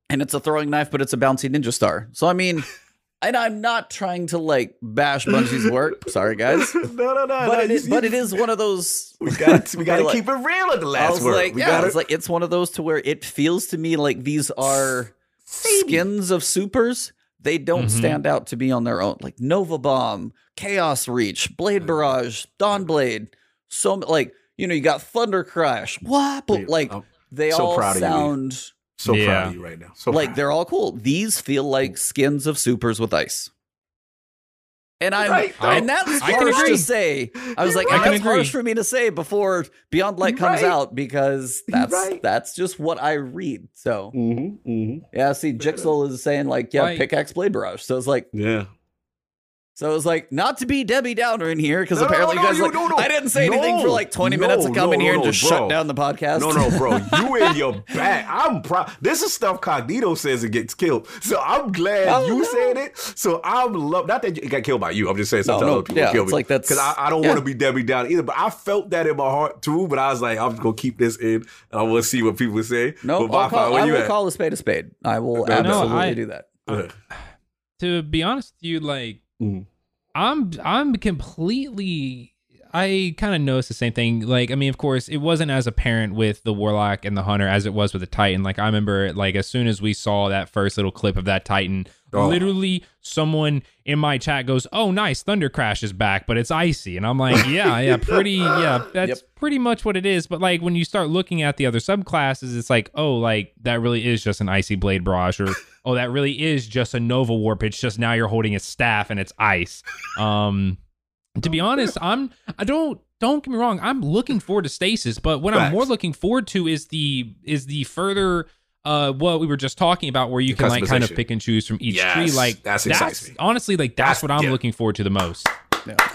and it's a throwing knife, but it's a bouncy ninja star. So I mean, and I'm not trying to like bash Bungie's work. Sorry, guys, no, no, no. but no, it is, but it is one of those. We got we got to like- keep it real at the last word. like, we yeah, got it's like it's one of those to where it feels to me like these are skins of supers. They don't Mhm. stand out to be on their own. Like Nova Bomb, Chaos Reach, Blade Mhm. Barrage, Dawn Blade. So like you know, you got Thunder Crash. What? But like I'm they so all proud of you, Lee. sound so proud of you right now. So like proud. they're all cool. These feel like skins of supers with ice. And I'm Right. and that's I harsh to say. I was You're like, right. and I can that's harsh agree. for me to say before Beyond Light You're comes right. out because that's right. that's just what I read. So Mm-hmm, mm-hmm. yeah, see, Jixel is saying like, yeah, Like- pickaxe blade barrage. So it's like, Yeah. So it was like, not to be Debbie Downer in here because No, no, apparently no, you guys you- like, no, no. I didn't say anything for like twenty No, minutes to come no, in here no, and just bro. shut down the podcast. No, no, bro. You in your bag. I'm proud. This is stuff Cognito says it gets killed. So I'm glad Oh, you no. said it. So I'm love not that it got killed by you. I'm just saying No, sometimes no, other people yeah, kill it's me. like that's- because I, I don't yeah. want to be Debbie Downer either. But I felt that in my heart too. But I was like, I'm gonna keep this in and I want to see what people say. no, but I'll Wi-Fi, call, where I you will at? call a spade a spade. I will No, no, absolutely I- do that. Uh, to be honest with you, like Mhm. I'm I'm completely I kind of noticed the same thing. Like, I mean, of course, it wasn't as apparent with the Warlock and the Hunter as it was with the Titan. Like, I remember, like, as soon as we saw that first little clip of that Titan, Oh. literally someone in my chat goes, "Oh, nice, Thunder Crash is back, but it's icy," and I'm like, "Yeah, yeah, pretty, yeah, that's Yep. pretty much what it is." But like when you start looking at the other subclasses, it's like, oh, like that really is just an icy blade barrage, or oh, that really is just a Nova Warp. It's just now you're holding a staff and it's ice. Um, to be honest, I'm I don't don't get me wrong, I'm looking forward to stasis, but what I'm more looking forward to is the is the further uh what we were just talking about where you The can like kind of pick and choose from each Yes, tree like that's that's honestly like that's, That's- what I'm yeah. looking forward to the most.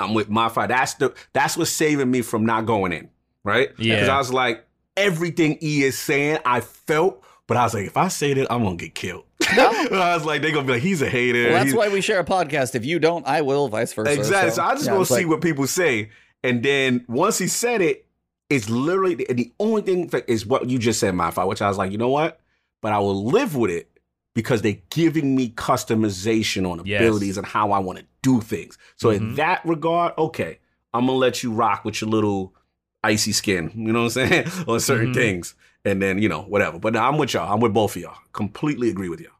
I'm with MyFi. That's the that's what's saving me from not going in, right? Yeah. Because I was like, everything E is saying, I felt, but I was like, if I say that, I'm gonna get killed. I was like, they're gonna be like, he's a hater. Well, that's He's- why we share a podcast. If you don't, I will. Vice versa. Exactly. So, I just yeah, want to see like- what people say. And then once he said it, it's literally the, the only thing that is what you just said, MyFi, which I was like, you know what? But I will live with it because they're giving me customization on Yes. abilities and how I want to do things. So in Mhm. that regard, okay, I'm gonna let you rock with your little icy skin. You know what I'm saying? on certain Mhm. things. And then, you know, whatever. But I'm with y'all. I'm with both of y'all. Completely agree with y'all.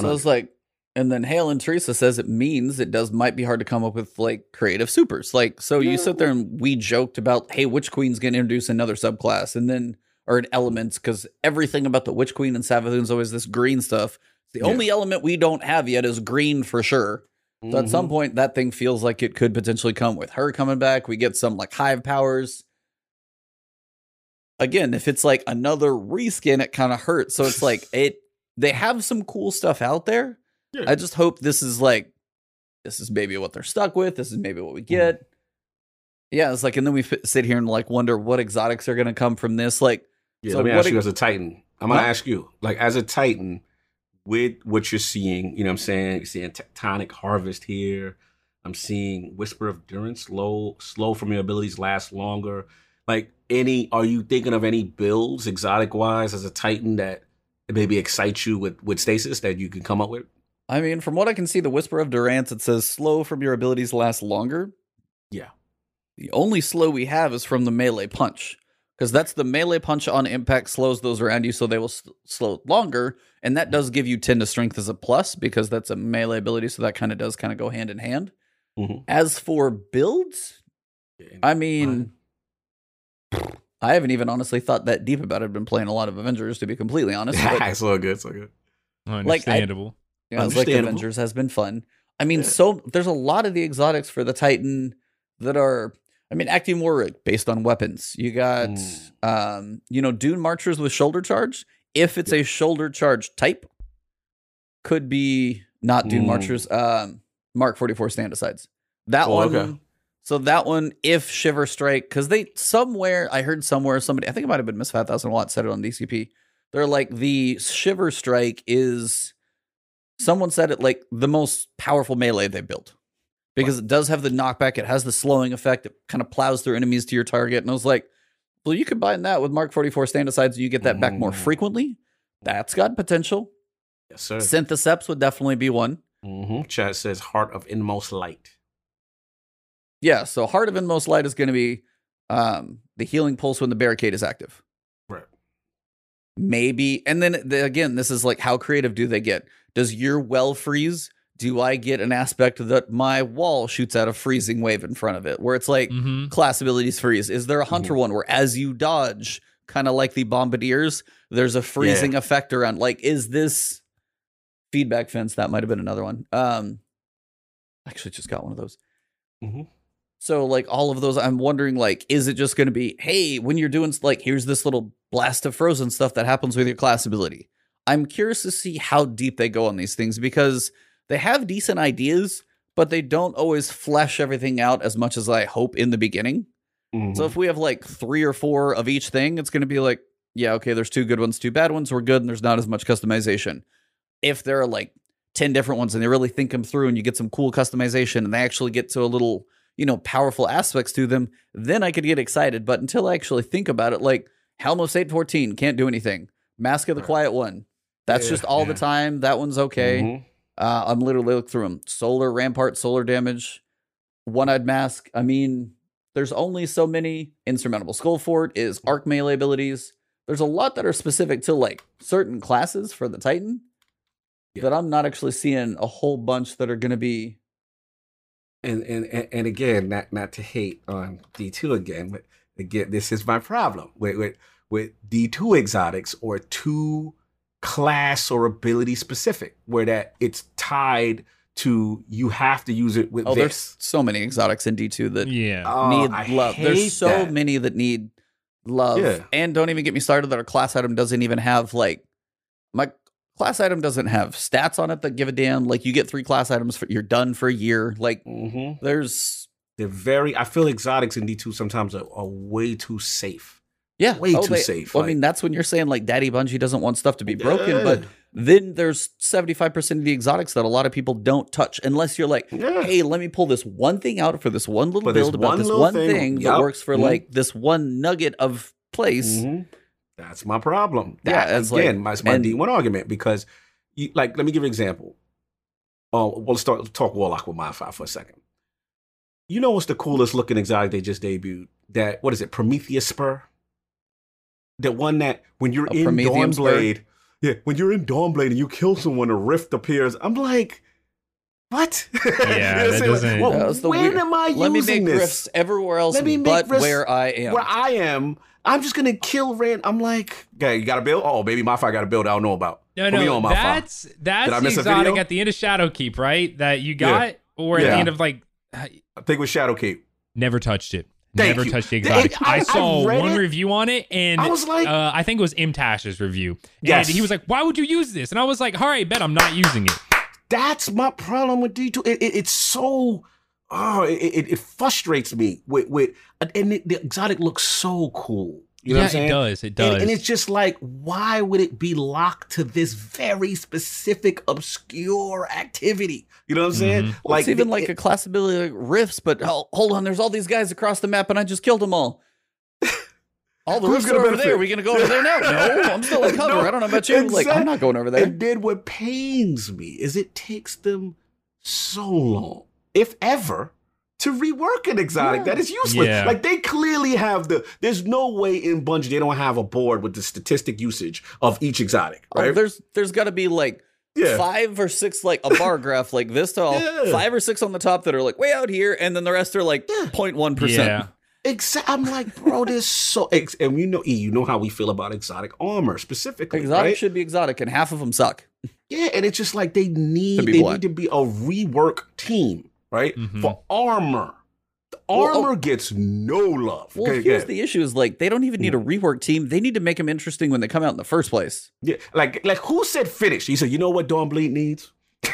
So it's like, and then Hale and Teresa says it means it does might be hard to come up with like creative supers. Like, so you sit there and we joked about, hey, Witch Queen's gonna introduce another subclass, and then or an element because everything about the Witch Queen and Savathun's always this green stuff. The Yeah. only element we don't have yet is green for sure. So at some Mhm. point, that thing feels like it could potentially come with her coming back. We get some like hive powers. Again, if it's like another reskin, it kind of hurts. So it's like it. They have some cool stuff out there. Yeah. I just hope this is like, this is maybe what they're stuck with. This is maybe what we mm-hmm. get. Yeah, it's like, and then we f- sit here and like wonder what exotics are going to come from this. Like, Yeah, So let me ask ex- you as a Titan. I'm gonna ask you, like as a Titan, with what you're seeing, you know what I'm saying? You're seeing tectonic harvest here. I'm seeing whisper of Durance, slow, slow from your abilities last longer. Like any are you thinking of any builds exotic wise as a Titan that maybe excites you with with stasis that you can come up with? I mean, from what I can see, the Whisper of Durance, it says slow from your abilities last longer. Yeah. The only slow we have is from the melee punch. Because that's the melee punch on impact slows those around you, so they will s- slow longer. And that does give you 10 to strength as a plus because that's a melee ability, so that kind of does kind of go hand in hand. Mhm. As for builds, I mean, I haven't even honestly thought that deep about it. I've been playing a lot of Avengers, to be completely honest. But it's all good, so good. Like, I- Understandable. Yeah, it's like Avengers has been fun. I mean, Yeah. so there's a lot of the exotics for the Titan that are, I mean, acting more based on weapons. You got, Mm. um, you know, Dune Marchers with shoulder charge. If it's a shoulder charge type, could be not Dune Mm. Marchers. Um, Mark 44 stand asides. That Oh, one. okay. So that one, if Shiver Strike, because they somewhere I heard somewhere somebody I think it might have been Miss Five Thousand Watt said it on DCP. They're like the Shiver Strike is someone said it like the most powerful melee they built because it does have the knockback. It has the slowing effect. It kind of plows through enemies to your target. And I was like, well, you combine that with Mark Forty Four stand Aside, asides, you get that back more Mm. frequently. That's got potential. Yes, sir. Synthoceps would definitely be one. hmm Chat says heart of inmost light. Yeah, so Heart of Inmost Light is going to be um, the healing pulse when the barricade is active. Right. Maybe, and then the, again, this is like how creative do they get? Does your well freeze? Do I get an aspect that my wall shoots out a freezing wave in front of it, where it's like hmm class abilities freeze? Is there a hunter one where as you dodge, kind of like the bombardiers, there's a freezing effect around? Like, is this feedback fence? That might have been another one. Um, actually, just got one of those. Mhm. So like all of those, I'm wondering like, is it just going to be, hey, when you're doing like, here's this little blast of frozen stuff that happens with your class ability. I'm curious to see how deep they go on these things because they have decent ideas, but they don't always flesh everything out as much as I hope in the beginning. Mhm. So if we have like three or four of each thing, it's going to be like, yeah, okay, there's two good ones, two bad ones. We're good, and there's not as much customization. If there are like 10 different ones and they really think them through and you get some cool customization and they actually get to a little, you know, powerful aspects to them, then I could get excited. But until I actually think about it, like Helm of Saint-14 can't do anything. Mask of the Quiet One, that's Yeah, just all the time. That one's okay. Mhm. Uh, I'm literally looking through them. Solar Rampart, solar damage, one eyed mask. I mean, there's only so many. Insurmountable Skull Fort is arc melee abilities. There's a lot that are specific to like certain classes for the Titan. Yeah. But I'm not actually seeing a whole bunch that are going to be. And and and- and again, not not to hate on D two again, but again, this is my problem with with with D two exotics or two class or ability specific, where that it's tied to you have to use it with Oh, this. there's so many exotics in D2 that Yeah. Oh, need I love. There's so that. many that need love. Yeah. And don't even get me started that our class item doesn't even have like my class item doesn't have stats on it that give a damn. Like you get three class items for you're done for a year. Like Mhm. there's They're very. I feel exotics in D two sometimes are, are way too safe. yeah, Way oh, too they- safe, Well, I mean, that's when you're saying like Daddy Bungie doesn't want stuff to be broken, but then there's 75% of the exotics that a lot of people don't touch unless you're like, Yeah. hey, let me pull this one thing out for this one little For build about this one thing. thing, that works for Mhm. like this one nugget of place. Mhm. That's my problem. Yeah, That, it's like- again, my, my and- D one argument because, you, like, let me give you an example. Oh, we'll start let's talk Warlock with Modifier for a second. You know what's the coolest looking exotic they just debuted? That what is it? Prometheus Spur. The one that when you're A in Promethium Spur? Dawnblade, yeah, when you're in Dawnblade and you kill someone, a rift appears. I'm like, what? Yeah, You know that doesn't- Well, That was the when weird- am I Let me using make this? rifts everywhere else Let me make but rifts where I am. where I am, I'm just gonna kill Rand. I'm like, okay, you got to build. Oh, baby, Modifier got a build. I don't know about. No, Put me no, on my that's that's Did I the miss exotic at the end of Shadowkeep, right? That you got, or at Yeah. the end of like, I think it was Shadowkeep. never touched it. Thank never you. touched the exotic. I- I, I saw one it. review on it, and I was like- uh, I think it was M Tash's review. Yes. And he was like, "Why would you use this?" And I was like, "All right, bet I'm not using it." That's my problem with D two. It, it, it's so. Oh, it, it, it frustrates me with with and the, the exotic looks so cool. You know yeah, what I'm saying? it does. It does. And, and it's just like, why would it be locked to this very specific, obscure activity? You know what I'm saying? Mhm. Well, it's even it- like a class ability like rifts, but oh, hold on, there's all these guys across the map, and I just killed them all. All the Who's rifts gonna are over benefit? there. we gonna go over there now? No, I'm still in cover. No, I don't know about you. Like, I'm not going over there. And then what pains me is it takes them so long, if ever, to rework an exotic Yeah. that is useless. Yeah. Like they clearly have the. There's no way in Bungie they don't have a board with the statistic usage of each exotic, Oh, right? there's there's got to be like yeah. five or six like a bar graph like this tall, Yeah. five or six on the top that are like way out here, and then the rest are like Yeah. 0.1 percent. yeah. Exa- I'm like, bro, this so. Ex- and you know, E, you know how we feel about exotic armor specifically, Exotic right? should be exotic, and half of them suck. Yeah, and it's just like they need they blunt. need to be a rework team, right? Mhm. For armor. The Well, oh- armor gets no love. Well, Okay, here's yeah. the issue: is like they don't even need a rework team. They need to make them interesting when they come out in the first place. yeah, like like who said finish? He said, you know what Dawnblade needs?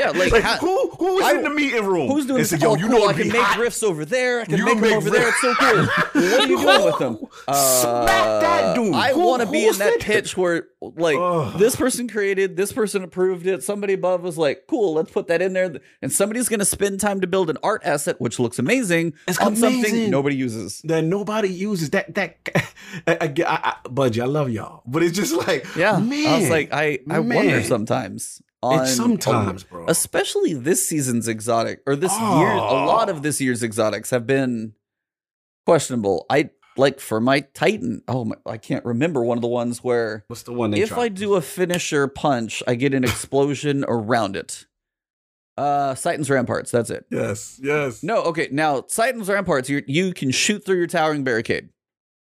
Yeah, like, how- who who was I- in the meeting room? Who's doing this? said, yo, you cool, know I can make hot. rifts over there. I can You make them make over there. It's so cool. what are you doing with them? Who? Smack uh, that dude. I want to be in that pitch where, like, Ugh. this person created, this person approved it. Somebody above was like, "Cool, let's put that in there." And somebody's going to spend time to build an art asset, which looks amazing, It's on something nobody uses. that nobody uses that that I, I, I, Bungie, I love y'all, but it's just like Yeah, man, I was like, I, I wonder sometimes. On, it's sometimes, bro. especially this season's exotic or this year a Oh. lot of this year's exotics have been questionable i like for my titan oh my, i can't remember one of the ones where What's the one they if tried? i do a finisher punch i get an explosion around it uh Citan's Ramparts that's it yes, yes, no okay now Citan's Ramparts you you can shoot through your towering barricade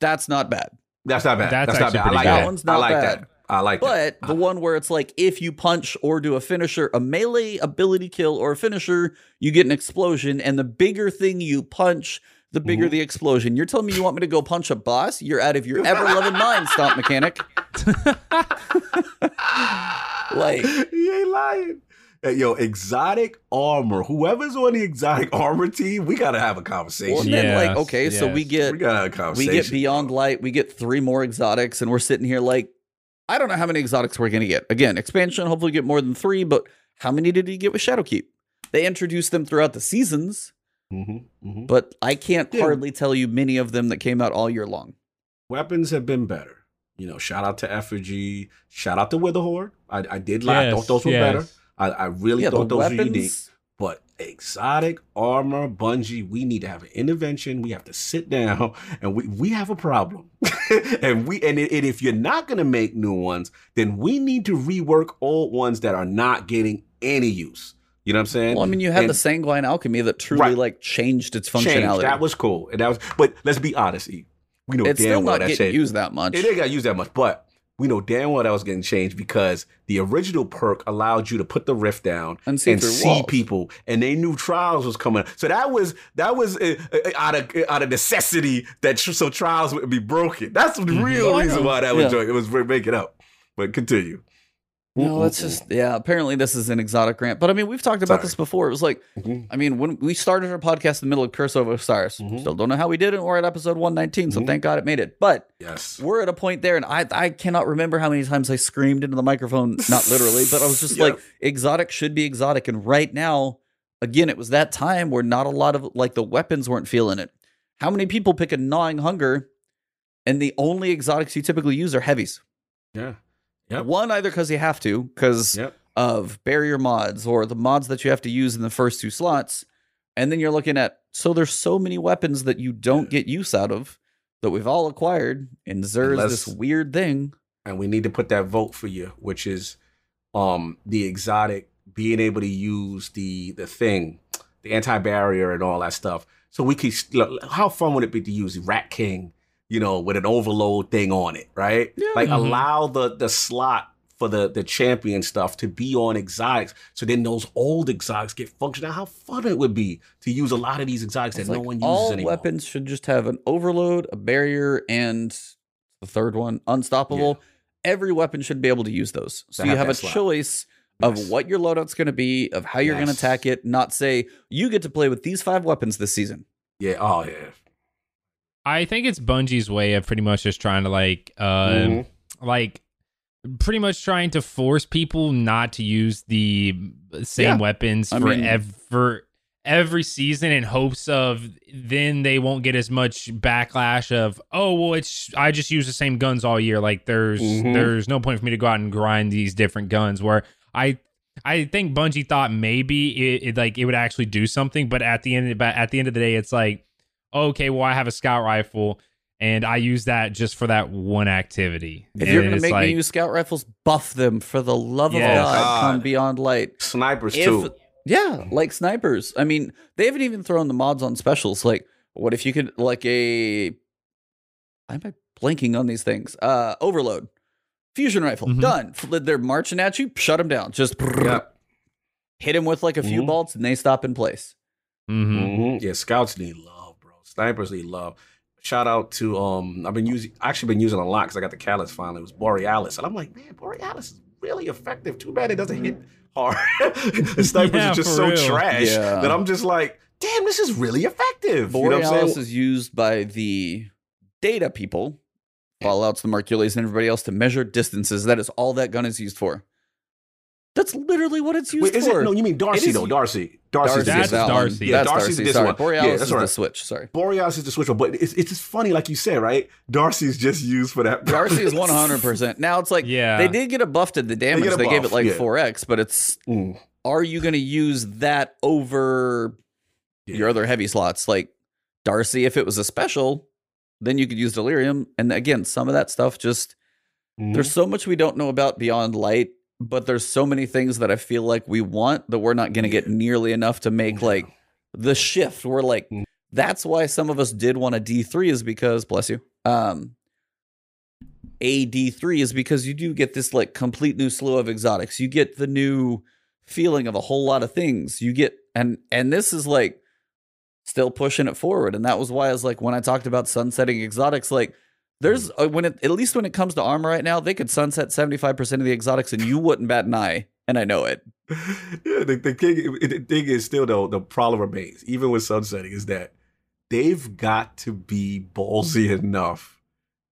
that's not bad that's not bad. That's That's, not bad. I like that. That one's I not like bad. that. I like But that. the one where it's like if you punch or do a finisher, a melee ability kill or a finisher, you get an explosion. And the bigger thing you punch, the bigger Mhm. the explosion. You're telling me you want me to go punch a boss? You're out of your ever loving mind, stomp mechanic. Like- he ain't lying. Hey, yo, exotic armor. Whoever's on the exotic armor team, we gotta have a Well, conversation. and then like, Yes, okay, so we get we gotta have a we get beyond light, we get three more exotics, and we're sitting here like, I don't know how many exotics we're gonna get. Again, expansion, hopefully get more than three, but how many did he get with Shadowkeep? They introduced them throughout the seasons. Mm-hmm, mm-hmm. but I can't Yeah. hardly tell you many of them that came out all year long. Weapons have been better. You know, shout out to Effigy. Shout out to Witherhoard. I, I did like. I Yes, thought those were yes. better. I, I really yeah, thought those were unique. But exotic armor, Bungie, we need to have an intervention. We have to sit down and we, we have a problem. and we and, and if you're not gonna make new ones, then we need to rework old ones that are not getting any use. You know what I'm saying? Well, I mean, you had And- the sanguine alchemy that truly Right. like changed its functionality. That was cool. And that was but let's be honest, E. We know it's damn still well not that getting changed. used that much. It didn't got used that much, but we know damn well that was getting changed because the original perk allowed you to put the rift down And see and see people, and they knew trials was coming. So that was that was uh, uh, out of out of necessity that tr- so trials would be broken. That's the real Oh, I reason why that was Yeah. It was it up. But continue. No, that's just yeah. Apparently, this is an exotic rant, but I mean, we've talked about Sorry. this before. It was like, Mhm. I mean, when we started our podcast in the middle of Curse of Osiris, Mhm. still don't know how we did it. We're at episode one nineteen, so thank God it made it. But yes. we're at a point there, and I I cannot remember how many times I screamed into the microphone, not literally, but I was just Yeah. like, exotic should be exotic, and right now, again, it was that time where not a lot of like the weapons weren't feeling it. How many people pick a gnawing hunger, and the only exotics you typically use are heavies? Yeah. Yep. One either because you have to, because Yep. of barrier mods or the mods that you have to use in the first two slots. And then you're looking at so there's so many weapons that you don't get use out of that we've all acquired, and Xur is this weird thing. and we need to put that vote for you, which is um the exotic being able to use the the thing, the anti barrier and all that stuff. So we could look, how fun would it be to use Rat King, you know, with an overload thing on it, right? Yeah. Like Mhm. allow the the slot for the the champion stuff to be on exotics, so then those old exotics get functional. How fun it would be to use a lot of these exotics It's that no one uses all anymore. weapons should just have an overload, a barrier, and the third one, unstoppable. Every weapon should be able to use those. So To you have have a slot. choice Yes. of what your loadout's going to be, of how you're going to attack it, not say you get to play with these five weapons this season. Yeah. Oh yeah. I think it's Bungie's way of pretty much just trying to like, uh, Mhm. like, pretty much trying to force people not to use the same Yeah. weapons I for mean- ever every season in hopes of then they won't get as much backlash of oh well it's I just use the same guns all year like there's Mhm. there's no point for me to go out and grind these different guns where I I think Bungie thought maybe it, it like it would actually do something but at the end but at the end of the day it's like okay well I have a scout rifle and I use that just for that one activity If And you're going to make like, me use scout rifles, buff them for the love Yes. of God. God. Come beyond light. Snipers If- too. Yeah, like snipers. I mean, they haven't even thrown the mods on specials. Like, what if you could like a? Am I blanking on these things? Uh, overload, fusion rifle, Mhm. done. They're marching at you. Shut them down. Just Yeah. hit them with like a few Mhm. bolts, and they stop in place. mhm. hmm Yeah, scouts need love, bro. Snipers need love. Shout out to um, I've been using, actually been using a lot because I got the Callus finally. It was Borealis, and I'm like, man, Borealis is really effective. Too bad it doesn't hit hard. the snipers Yeah, are just so real. trash Yeah. that I'm just like, damn, this is really effective. you know what I'm Borealis is used by the data people, Fallout's the Mercules, and everybody else to measure distances. That is all that gun is used for. That's literally what it's used Wait, is for. it? No, you mean Darcy is- though? Darcy. Darcy's Darcy the That's is that Darcy. Yeah, That's Darcy's Darcy. this Sorry, one. Borealis Yeah, is that's the switch. Sorry. Borealis is the switcher, but it's, it's just funny, like you said, right? Darcy's just used for that. Darcy is 100%. Now it's like Yeah. they did get a buff to the damage. get They, a gave it like yeah. 4x, but it's Mm, are you going to use that over yeah. your other heavy slots? Like Darcy, if it was a special, then you could use Delirium. And again, some of that stuff just Mhm. there's so much we don't know about Beyond Light, but there's so many things that I feel like we want that we're not going to get nearly enough to make like the shift. We're like, Mm. that's why some of us did want a D3 is because, bless you, um, a D3 is because you do get this like complete new slew of exotics. You get the new feeling of a whole lot of things. You get, and, and this is like still pushing it forward. And that was why I was like, when I talked about sunsetting exotics, like, there's uh, when it at least when it comes to armor right now, they could sunset 75% of the exotics and you wouldn't bat an eye. And I know it. yeah, the, the, king, the thing is still though the problem remains, even with sunsetting, is that they've got to be ballsy enough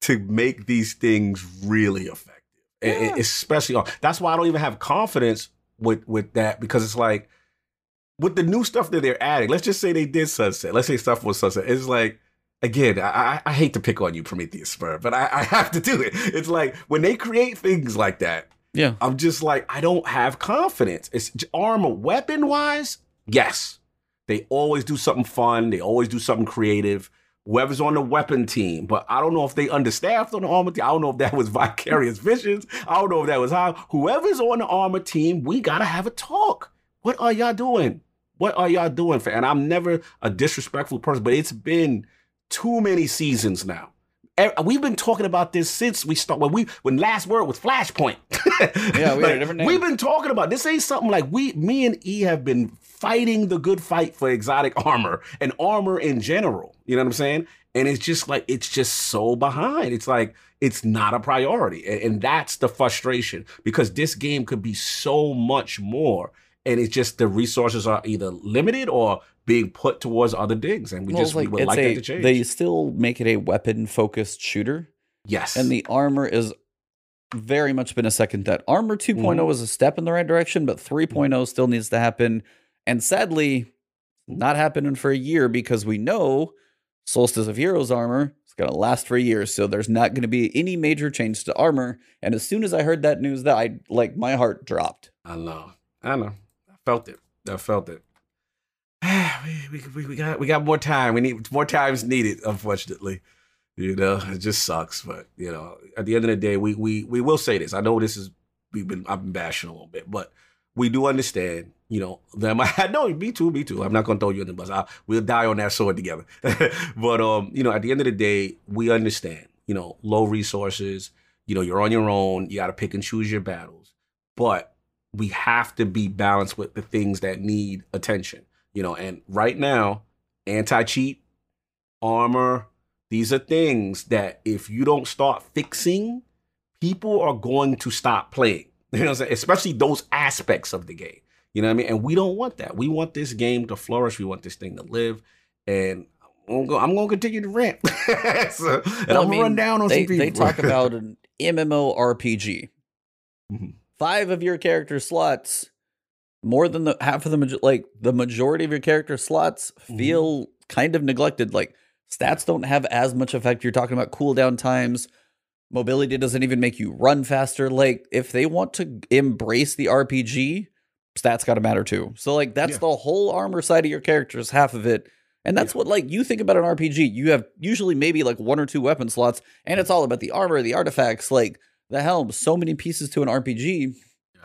to make these things really effective, And- and especially on. That's why I don't even have confidence with with that because it's like with the new stuff that they're adding. Let's just say they did sunset. Let's say stuff was sunset. It's like. Again, I, I- I hate to pick on you, Prometheus Spur, but I, I have to do it. It's like when they create things like that, Yeah. I'm just like, I don't have confidence. It's armor weapon wise, Yes. They always do something fun. They always do something creative. Whoever's on the weapon team, but I don't know if they understaffed on the armor team. I don't know if that was vicarious visions. I don't know if that was how. Whoever's on the armor team, we gotta have a talk. What are y'all doing? What are y'all doing? For? And I'm never a disrespectful person, but it's been too many seasons now. We've been talking about this since we start when we when last word was Flashpoint. yeah, we like, had a different name. We've been talking about this. Ain't something like we, me and E have been fighting the good fight for exotic armor and armor in general. You know what I'm saying? And it's just like it's just so behind. It's like it's not a priority, and, and that's the frustration because this game could be so much more and it's just the resources are either limited or being put towards other digs, and we well, just like, we would like a, that to change. They still make it a weapon focused shooter. Yes, and the armor is very much been a second that armor 2 mm mm-hmm. was a step in the right direction but 3.0 still needs to happen. And sadly not happening for a year because we know solstice of heroes armor is going to last for years, so there's not going to be any major change to armor. And as soon as i heard that news that i like my heart dropped. I know. I know felt it. I felt it. we, we, we got we got more time. We need more times needed. Unfortunately, you know, it just sucks. But you know, at the end of the day, we we we will say this. I know this is we've been I've been bashing a little bit, but we do understand. You know, them. I know me too. Me too. I'm not gonna throw you in the bus. I, we'll die on that sword together. but um, you know, at the end of the day, we understand. You know, low resources. You know, you're on your own. You got to pick and choose your battles. But we have to be balanced with the things that need attention, you know. And right now, anti cheat, armor, these are things that if you don't start fixing, people are going to stop playing. You know, especially those aspects of the game. You know what I mean? And we don't want that. We want this game to flourish. We want this thing to live. And I'm going to continue to rant. so, and well, I'm going to run down on they, some people. They talk about an MMORPG. Mm-hmm five of your character slots, more than the half of the like the majority of your character slots mm-hmm. feel mm-hmm. kind of neglected. Like stats don't have as much effect. You're talking about cooldown times. Mobility doesn't even make you run faster. Like if they want to embrace the RPG, stats got to matter too. So like that's yeah. the whole armor side of your characters, half of it. And that's yeah. what like you think about an RPG. You have usually maybe like one or two weapon slots, and it's all about the armor, the artifacts. Like the helm, so many pieces to an RPG.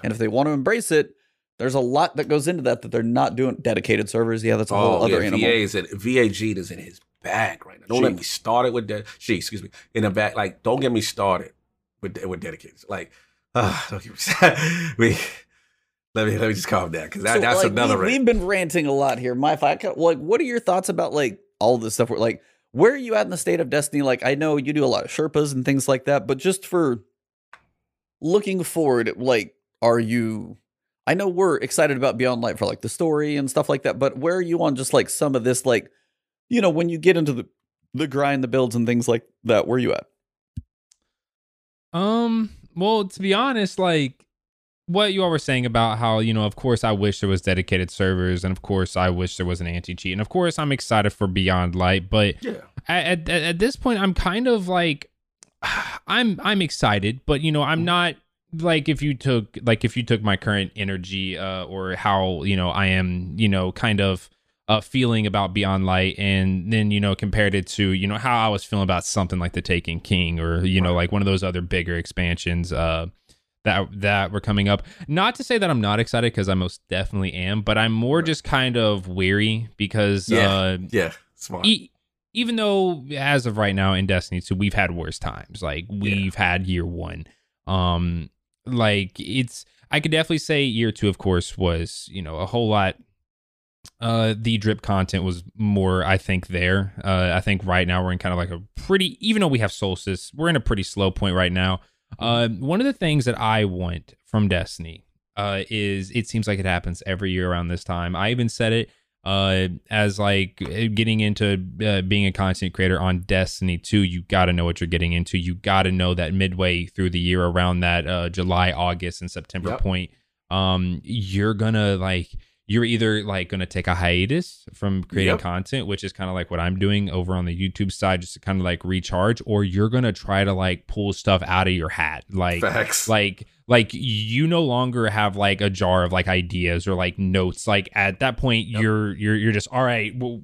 And if they want to embrace it, there's a lot that goes into that that they're not doing. Dedicated servers, yeah, that's a whole oh, other yeah, animal. VA is in, VAG is in his bag right now. Don't let me start it with that. She, excuse me, in the back. Like, don't get me started with with dedicated. Like, uh, don't get me. we let me let me just calm down because that, so, that's like, another. We, have been ranting a lot here. My, I, like, what are your thoughts about like all this stuff? Where like, where are you at in the state of Destiny? Like, I know you do a lot of Sherpas and things like that, but just for looking forward, like, are you? I know we're excited about Beyond Light for like the story and stuff like that, but where are you on just like some of this, like, you know, when you get into the the grind, the builds, and things like that? Where are you at? Um. Well, to be honest, like what you all were saying about how you know, of course, I wish there was dedicated servers, and of course, I wish there was an anti cheat, and of course, I'm excited for Beyond Light, but yeah. at, at at this point, I'm kind of like I'm I'm excited, but you know, I'm mm-hmm. not like if you took like if you took my current energy uh or how, you know, I am, you know, kind of uh feeling about Beyond Light and then, you know, compared it to, you know, how I was feeling about something like The Taken King or, you know, like one of those other bigger expansions uh that that were coming up. Not to say that I'm not excited because I most definitely am, but I'm more just kind of weary because yeah, uh yeah, smart. E- even though as of right now in Destiny 2 we've had worse times. Like we've yeah. had year 1. Um like it's I could definitely say year 2 of course was, you know, a whole lot uh the drip content was more I think there. Uh I think right now we're in kind of like a pretty even though we have Solstice, we're in a pretty slow point right now. Uh one of the things that I want from Destiny uh is it seems like it happens every year around this time. I even said it uh, as like uh, getting into uh, being a content creator on Destiny 2, you got to know what you're getting into. You got to know that midway through the year, around that uh, July, August, and September yep. point, um, you're gonna like you're either like going to take a hiatus from creating Yep. content, which is kind of like what I'm doing over on the YouTube side, just to kind of like recharge, or you're going to try to like pull stuff out of your hat, like Facts. like like you no longer have like a jar of like ideas or like notes. Like at that point you're you're you're just all right well,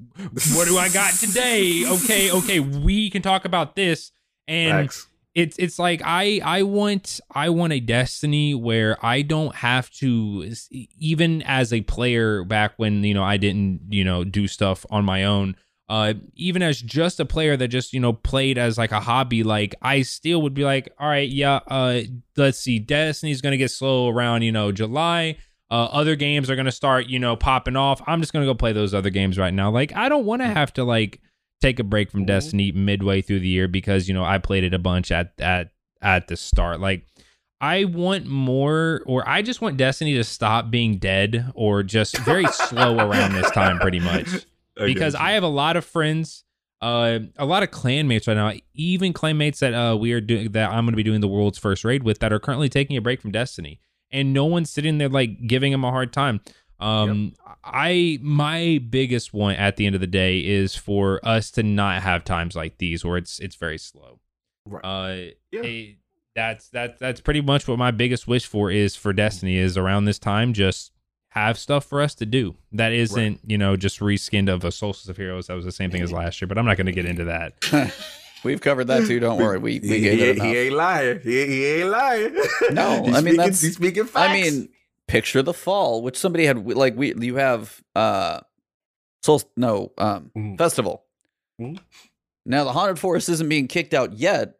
what do i got today? Okay okay we can talk about this. And Facts. it's it's like i i want i want a destiny where i don't have to even as a player back when you know i didn't you know do stuff on my own uh even as just a player that just you know played as like a hobby like i still would be like all right yeah uh let's see destiny's gonna get slow around you know july. Uh, other games are gonna start you know popping off. I'm just gonna go play those other games right now. Like i don't want to have to like take a break from Mhm. destiny midway through the year because you know i played it a bunch at at at the start. Like I want more, or I just want Destiny to stop being dead or just very slow around this time, pretty much because I have a lot of friends, uh, a lot of clanmates right now, even clanmates that uh we are doing that I'm going to be doing the world's first raid with that are currently taking a break from Destiny, and no one's sitting there like giving them a hard time. Um, I my biggest one at the end of the day is for us to not have times like these where it's it's very slow. Right. Uh, Yeah. eh, that's that's that's pretty much what my biggest wish for is for Destiny is around this time just have stuff for us to do that isn't you know just reskinned of a Solstice of Heroes that was the same thing as last year but I'm not going to get into that. We've covered that too. Don't worry. We we he, gave he, it he ain't lying. He, he ain't lying. No, He's I mean, speaking, that's- he's speaking facts. I mean, picture the fall, which somebody had like we you have uh Soul no um Mhm. festival. Mhm. Now the haunted forest isn't being kicked out yet.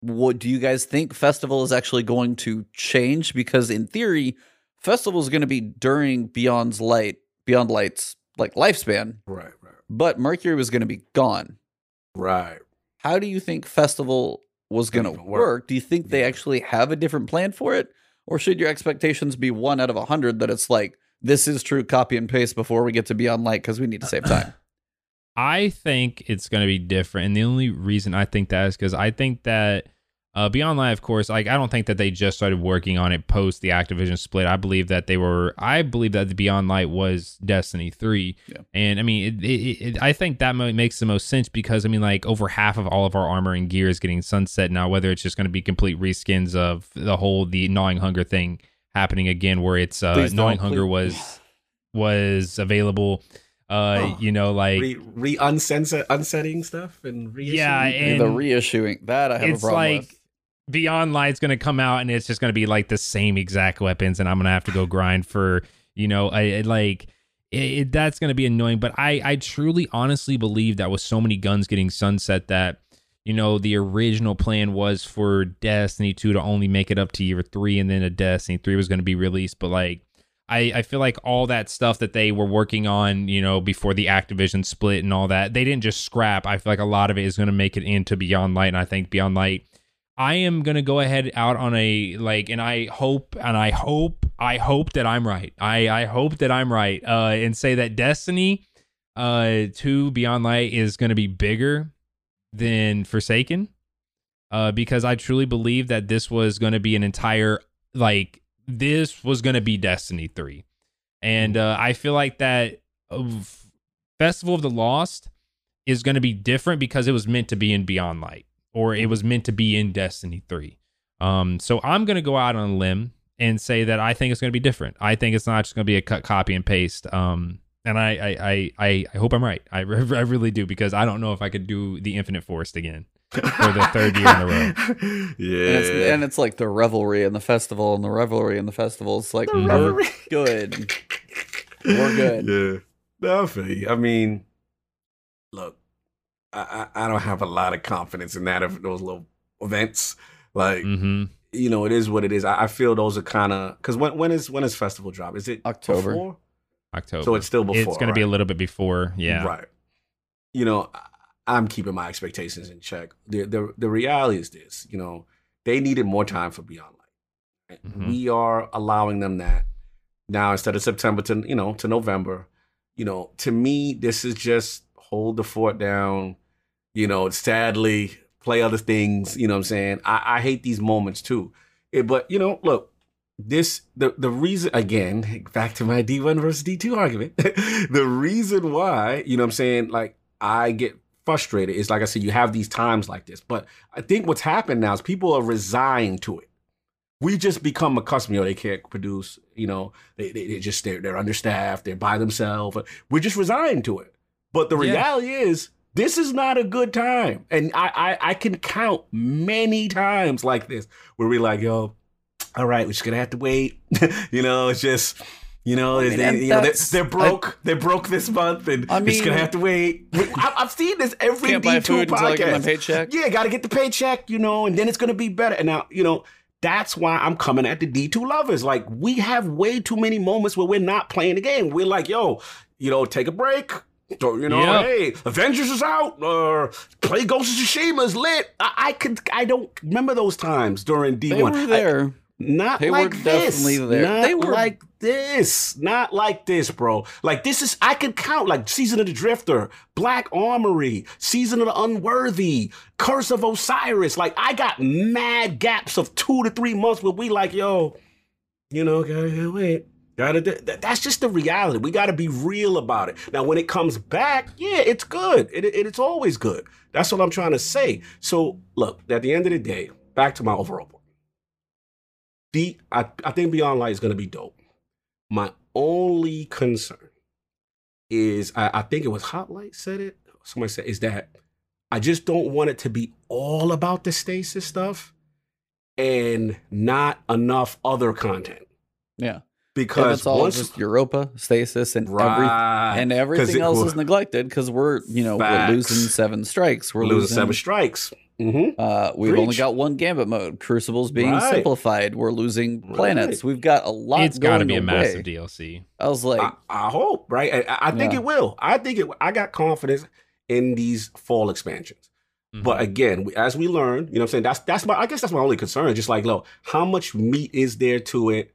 What do you guys think festival is actually going to change? Because in theory, festival is going to be during Beyond's light, Beyond Light's like lifespan, right, right, but Mercury was going to be gone. right. How do you think festival was going to work? work. Do you think they actually have a different plan for it, or should your expectations be one out of a hundred that it's like this is true copy and paste before we get to Beyond Light because we need to save time? I think it's going to be different, and the only reason I think that is because I think that uh, Beyond Light, of course, like I don't think that they just started working on it post the Activision split. I believe that they were. I believe that the Beyond Light was Destiny three, Yeah. and I mean, it, it, it, I think that mo- makes the most sense because I mean, like over half of all of our armor and gear is getting sunset now. Whether it's just going to be complete reskins of the whole the gnawing hunger thing happening again, where it's uh, gnawing don't, hunger please. was was available. Uh, Oh. you know, like Re, re uncensor, unsetting stuff and reissuing. Yeah, and- the reissuing that I have a problem like with. Beyond Light's going to come out and it's just going to be like the same exact weapons, and I'm going to have to go grind for you know, I, I like it, it- that's going to be annoying. But I I truly honestly believe that with so many guns getting sunset that. You know, the original plan was for Destiny 2 to only make it up to year three, and then a Destiny 3 was going to be released. But, like, I, I feel like all that stuff that they were working on, you know, before the Activision split and all that, they didn't just scrap. I feel like a lot of it is going to make it into Beyond Light, and I think Beyond Light. I am going to go ahead out on a like, and I hope, and I hope, I hope that I'm right. I I hope that I'm right, uh, and say that Destiny, uh, two Beyond Light is going to be bigger than Forsaken, uh, because I truly believe that this was going to be an entire like this was going to be Destiny 3. And uh, I feel like that Festival of the Lost is going to be different because it was meant to be in Beyond Light or it was meant to be in Destiny 3. Um, so I'm going to go out on a limb and say that I think it's going to be different. I think it's not just going to be a cut, copy, and paste. Um, and I, I, I, I, I hope I'm right. I, I really do because I don't know if I could do the Infinite Forest again. for the third year in a row. Yeah. And it's, and it's like the revelry and the festival and the revelry and the festival. It's like The we're revelry. good. We're good. Yeah. No, I feel you. I mean, look, I, I I don't have a lot of confidence in that of those little events. Like, hmm you know, it is what it is. I, I feel those are kind of because when when is when is festival drop? Is it October. before? October. So it's still before. it's going to be a little bit before. Yeah. Right. You know, I- I'm keeping my expectations in check. The the the reality is this, you know, they needed more time for Beyond Light. Mhm. We are allowing them that now instead of September to you know to November. You know, to me, this is just hold the fort down. You know, sadly, play other things. You know what I'm saying? I, I hate these moments too. It, but you know, look, this the the reason again back to my D1 versus D2 argument. the reason why, you know what I'm saying, like I get frustrated is like I said you have these times like this. But I think what's happened now is people are resigned to it. We just become accustomed, you know, they can't produce, you know, they they, they just they're they're understaffed, they're by themselves. We're just resigned to it. But the Yeah. reality is this is not a good time. And I, I I can count many times like this where we're like, yo, all right, we're just gonna have to wait. you know, it's just you know, I mean, they- you know they're, they're broke. they're broke this month, and I we're just gonna have to wait. I, I've seen this every Can't D2 food until I get my podcast. paycheck. Yeah, got to get the paycheck, you know, and then it's gonna be better. And now, you know, that's why I'm coming at the D2 lovers. Like, we have way too many moments where we're not playing the game. We're like, yo, you know, take a break. So, you know, Yep. hey, Avengers is out, or play Ghost of Tsushima is lit. I, I could, I don't remember those times during D1. They were I- there. not They were like this. definitely there. Not They were- like this. Not like this, bro. Like this is I could count like Season of the Drifter, Black Armory, Season of the Unworthy, Curse of Osiris. Like I got mad gaps of two to three months where we like, yo, you know, gotta wait. Gotta do, that- that's just the reality. We got to be real about it. Now, when it comes back, yeah, it's good. It, it- it's always good. That's what I'm trying to say. So, look, at the end of the day, back to my overall point. The I, I think Beyond Light is going to be dope. My only concern is I, I think it was Hot Light said it. Somebody said is that I just don't want it to be all about the stasis stuff and not enough other content Yeah. Because If it's all once just Europa, stasis, and every right and 'cause everything it- else is neglected because we're you know Facts. we're losing seven strikes. We're losing losing, seven strikes. hmm Uh, we've only got one gambit mode. Crucibles being Right. simplified. We're losing planets. Right. We've got a lot. It's got to be a away. massive DLC. I was like, I, I hope, right? I, I think Yeah. it will. I think it. I got confidence in these fall expansions. Mhm. But again, as we learn, you know what I'm saying? That's that's my I guess that's my only concern. Just like, look, how much meat is there to it?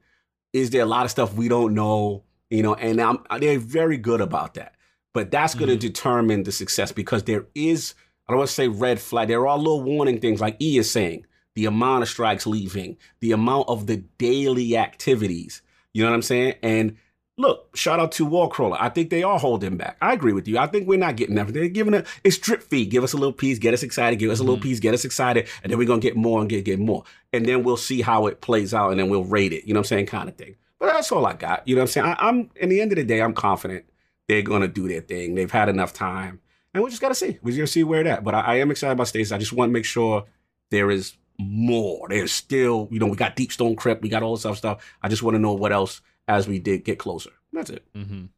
Is there a lot of stuff we don't know? You know, and I'm they're very good about that. But that's going to Mhm. determine the success because there is, I don't want to say red flag. There are little warning things like E is saying, the amount of strikes leaving, the amount of the daily activities. You know what I'm saying? And look, shout out to Wallcrawler. I think they are holding back. I agree with you. I think we're not getting everything. They're giving it, it's drip feed. Give us a little piece, get us excited, give us a little Mhm. piece, get us excited, and then we're going to get more and get, get more. And then we'll see how it plays out and then we'll rate it. You know what I'm saying? Kind of thing. But that's all I got. You know what I'm saying? I, I'm, in the end of the day, I'm confident they're going to do their thing. They've had enough time. And we just got to see. We're going to see where that. But I, I am excited about Stasis. I just want to make sure there is more. There's still, you know, we got Deep Stone Crypt, we got all this other stuff. I just want to know what else as we did get closer. That's it. Mhm.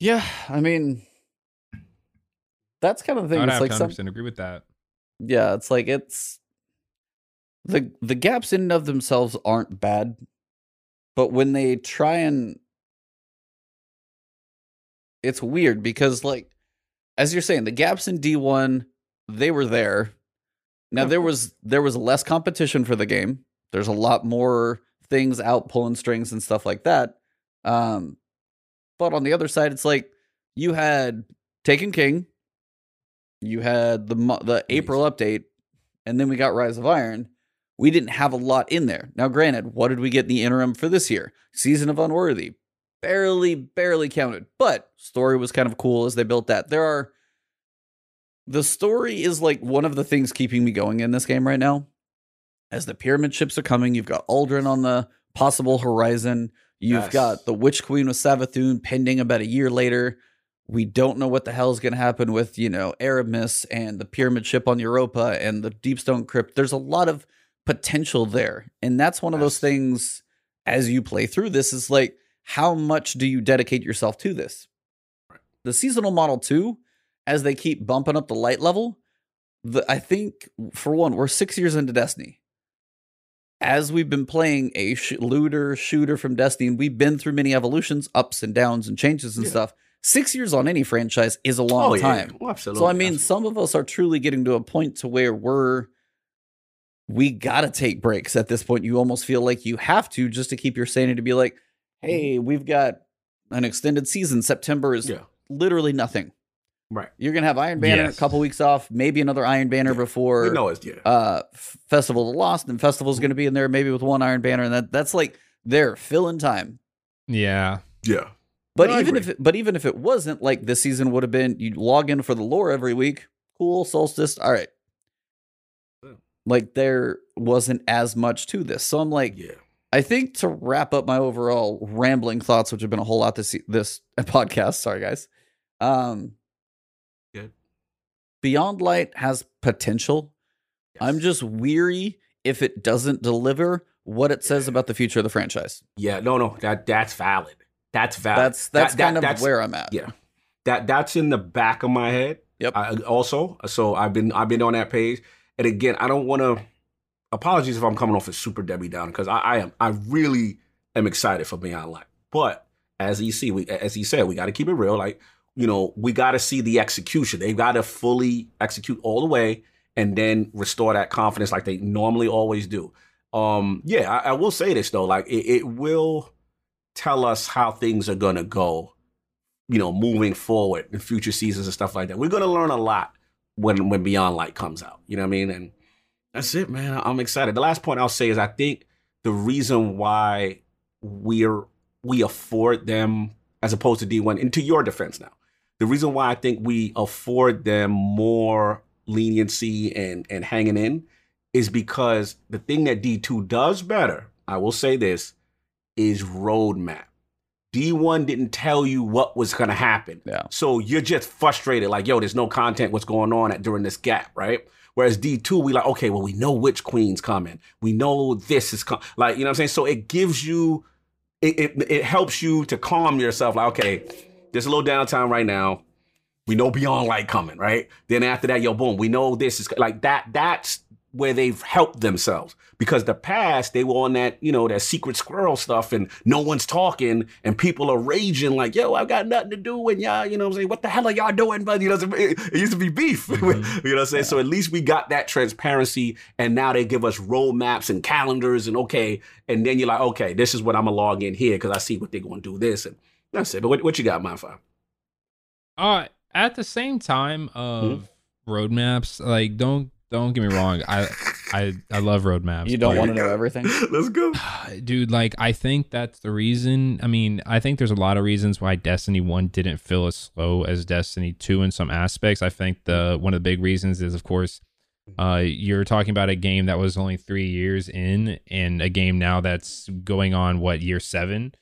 yeah. I mean, that's kind of the I thing. would It's have like to some, 100% agree with that. yeah. It's like it's the the gaps in and of themselves aren't bad, but when they try and it's weird because like as you're saying, the gaps in D1 they were there. Now there was there was less competition for the game. There's a lot more things out pulling strings and stuff like that. Um, but on the other side, it's like you had Taken King, you had the the April update, and then we got Rise of Iron. We didn't have a lot in there. Now, granted, what did we get in the interim for this year? Season of Unworthy, barely, barely counted, but story was kind of cool as they built that. There are the story is like one of the things keeping me going in this game right now. As the pyramid ships are coming, you've got Aldrin on the possible horizon. You've Yes. got the Witch Queen with Savathun pending about a year later. We don't know what the hell is going to happen with, you know, Eramis and the pyramid ship on Europa and the Deepstone Crypt. There's a lot of potential there. And that's one of those things as you play through this is like, how much do you dedicate yourself to this? The seasonal model, too, as they keep bumping up the light level, the, I think, for one, we're six years into Destiny as we've been playing a sh- looter shooter from Destiny, and we've been through many evolutions, ups and downs, and changes and Yeah. stuff. Six years on any franchise is a long oh, yeah. time. Oh, absolutely. So I mean, Absolutely. some of us are truly getting to a point to where we're we gotta take breaks at this point. You almost feel like you have to just to keep your sanity to be like, mm-hmm. hey, we've got an extended season. September is yeah. literally nothing. Right. You're gonna have Iron Banner Yes. a couple weeks off, maybe another Iron Banner We before know it's yeah. uh Festival of the Lost, and Festival's gonna be in there maybe with one Iron Banner, and that that's like they're filling time. Yeah. yeah. But No, even if it, but even if it wasn't like this season would have been, you log in for the lore every week. Cool, solstice. All right. Yeah. Like there wasn't as much to this, so I'm like, Yeah. I think to wrap up my overall rambling thoughts, which have been a whole lot this this podcast. Sorry, guys. Um, Good. Beyond Light has potential. I'm just weary if it doesn't deliver what it says about the future of the franchise. Yeah, no, no, that that's valid. That's valid. That's that's That- that- kind of that's- where I'm at. yeah. That that's in the back of my head. Yep. I, also, so I've been I've been on that page, and again, I don't want to. Apologies if I'm coming off as super Debbie down because I, I am I really am excited for Beyond Light. But as he see, we as he said, we got to keep it real. Like you know, we got to see the execution. They've got to fully execute all the way, and then restore that confidence like they normally always do. Um, yeah, I, I will say this though, like it, it will tell us how things are gonna go, you know, moving forward in future seasons and stuff like that. We're gonna learn a lot when when Beyond Light comes out. You know what I mean? And that's it, man. I'm excited. The last point I'll say is I think the reason why we're we afford them as opposed to D1, and to your defense now, the reason why I think we afford them more leniency and and hanging in is because the thing that D2 does better, I will say this, is roadmap. D1 didn't tell you what was going to happen. Yeah. So you're just frustrated, like, yo, there's no content. What's going on at, during this gap, right? Whereas D2, we like, okay, well, we know Witch Queen's coming. We know this is coming. Like, you know what I'm saying? So it gives you, it, it, it helps you to calm yourself. Like, okay, there's a little downtime right now. We know Beyond Light coming, right? Then after that, yo, boom, we know this is like that. That's where they've helped themselves. Because the past they were on that you know that secret squirrel stuff and no one's talking and people are raging like yo i've got nothing to do and y'all you know what i'm saying? What the hell are y'all doing but you know it, it used to be beef. You know what i'm mm-hmm. saying? So at least we got that transparency and now they give us roadmaps and calendars and okay and then you're like okay this is what i'm gonna log in here because i see what they're gonna do this and that's it but what, what you got MyFi Uh at the same time of roadmaps, like don't don't get me wrong, I I I love roadmaps. You don't want to know everything. let's go. Dude like i think that's the reason. I mean i think there's a lot of reasons why destiny 1 didn't feel as slow as destiny 2 in some aspects. I think the one of the big reasons is of course uh you're talking about a game that was only three years in and a game now that's going on what year seven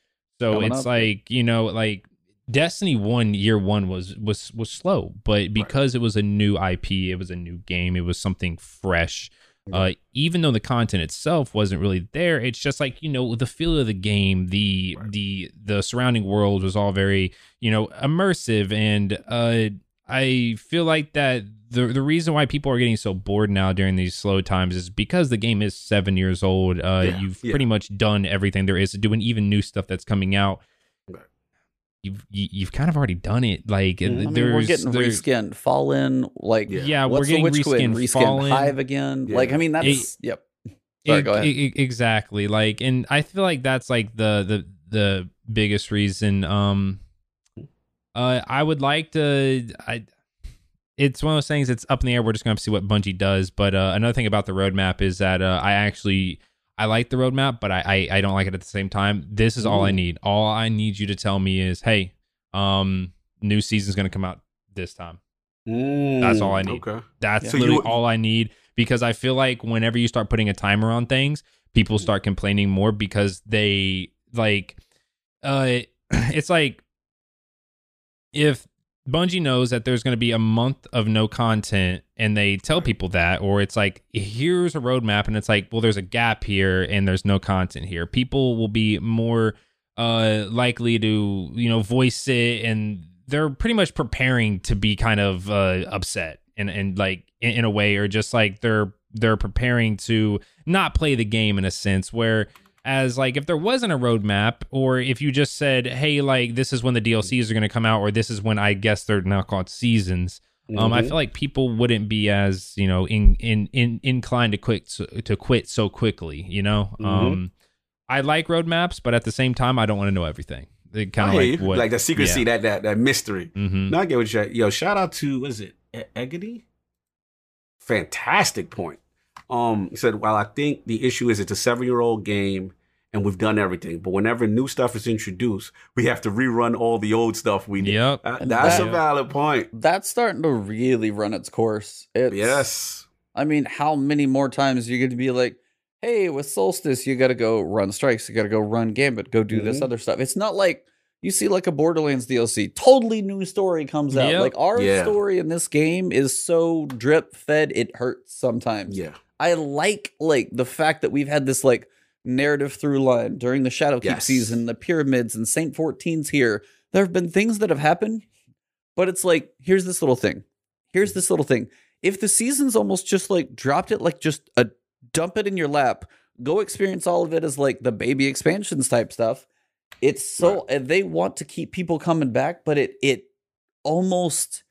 so Coming it's up. like you know like destiny 1 year 1 was was was slow but because it was a new ip it was a new game it was something fresh uh, even though the content itself wasn't really there, it's just like you know the feel of the game, the the the surrounding world was all very you know immersive, and uh, I feel like that the the reason why people are getting so bored now during these slow times is because the game is seven years old. Uh, Yeah, you've yeah. pretty much done everything there is to do, and even new stuff that's coming out. Right. You've you, you've kind of already done it. Like Mhm. I I mean, there's we're getting there's- reskinned. Fallen, like Yeah. Yeah, what's we're getting the Witch Queen? reskinned. Reskinned Fallen. Hive again. Yeah. Like I mean, that's yep. Sorry, go ahead. e- e- exactly. Like, and I feel like that's like the the the biggest reason. Um, uh, I would like to. I. It's one of those things. It's up in the air. We're just gonna have to see what Bungie does. But uh, another thing about the roadmap is that uh, I actually I like the roadmap, but I, I I don't like it at the same time. This is all I need. All I need you to tell me is, hey, um, new season's gonna come out this time. That's all I need. okay That's So literally you- all I need because I feel like whenever you start putting a timer on things, people start complaining more because they like uh it's like if Bungie knows that there's going to be a month of no content and they tell people that or it's like here's a roadmap and it's like well there's a gap here and there's no content here. People will be more uh likely to, you know, voice it and they're pretty much preparing to be kind of uh upset and and like in, in a way or just like they're they're preparing to not play the game in a sense where as like if there wasn't a roadmap or if you just said hey like this is when the dlcs are going to come out or this is when i guess they're now called seasons um i Mhm. feel like people wouldn't be as you know in in, in inclined to quit so- to quit so quickly you know Mhm. um i like roadmaps but at the same time i don't want to know everything kind I of like what like the secrecy, that that that mystery. hmm No, I get what you're yo. Shout out to what is it, Agony? Fantastic point. Um, he said, "Well, I think the issue is it's a seven-year-old game and we've done everything, but whenever new stuff is introduced, we have to rerun all the old stuff we did." Yep. And that's that- a valid point. That's starting to really run its course. It's, Yes. I mean, how many more times are you going to be like, hey, with Solstice, you got to go run strikes, you got to go run Gambit, go do this Mhm. other stuff. It's not like you see like a Borderlands DLC, totally new story comes out. Yep. Like our Yeah. story in this game is so drip fed, it hurts sometimes. Yeah. I like like the fact that we've had this like narrative through line during the Shadowkeep Yes. season, the pyramids and Saint 14's here. There have been things that have happened, but it's like here's this little thing. Here's this little thing. If the season's almost just like dropped it like just a dump it in your lap, go experience all of it as like the baby expansions type stuff. It's so and they want to keep people coming back, but it it almost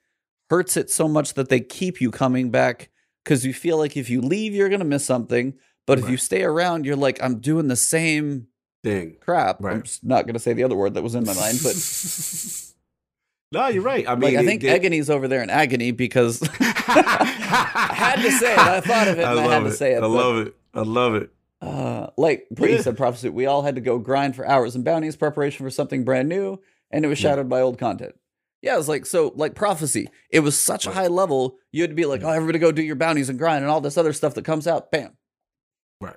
hurts it so much that they keep you coming back because you feel like if you leave, you're gonna miss something. But if you stay around, you're like, I'm doing the same Thing. crap. I'm not gonna say the other word that was in my mind, but no, you're right. I mean, like I think it- Agony's over there in agony because I had to say it. I thought of it and I, had love to say it. I but, love it. I love it. Uh, like Brady Yeah. said, prophecy. We all had to go grind for hours and bounties, preparation for something brand new, and it was Yeah. shadowed by old content. Yeah, it's like so, like prophecy. It was such a high level. You had to be like, Yeah. oh, everybody go do your bounties and grind and all this other stuff that comes out. Bam. Right.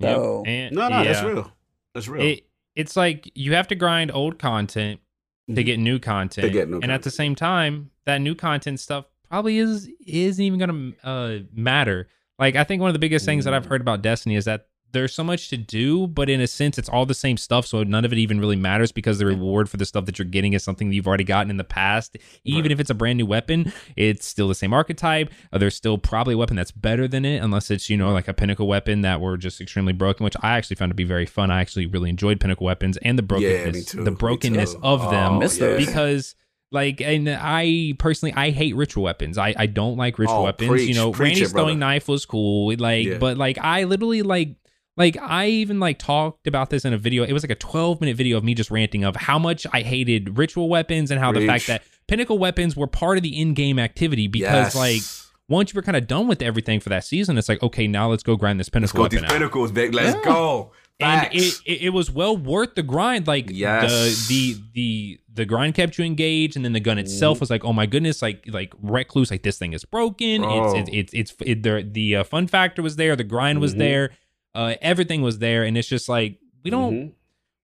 Yep. So- And- No, no, that's real. That's real. It, it's like you have to grind old content to Mhm. get new content. get new and at the same time, that new content stuff probably is isn't even gonna uh, matter. Like I think one of the biggest things that I've Mm. heard about Destiny is that there's so much to do, but in a sense, it's all the same stuff. So none of it even really matters because the reward for the stuff that you're getting is something that you've already gotten in the past. Even Right. if it's a brand new weapon, it's still the same archetype. Uh, there's still probably a weapon that's better than it, unless it's you know like a pinnacle weapon that were just extremely broken, which I actually found to be very fun. I actually really enjoyed pinnacle weapons and the brokenness, too. the brokenness of them Oh, Miss those. yeah. because like and i personally i hate ritual weapons i i don't like ritual Oh, weapons preach, you know preach randy's it, throwing knife was cool like Yeah. but like i literally like like i even like talked about this in a video it was like a 12 minute video of me just ranting of how much i hated ritual weapons and how the fact that pinnacle weapons were part of the in-game activity because Yes. like once you were kind of done with everything for that season it's like okay now let's go grind this let's pinnacle go with these out pinnacles, big. Let's Yeah. go. and it, it, it was well worth the grind like Yes. the the the the grind kept you engaged and then the gun itself Mhm. was like oh my goodness like like recluse like this thing is broken Bro. it's it's it's, it's it, the the uh, fun factor was there the grind was Mhm. there uh everything was there and it's just like we don't Mhm.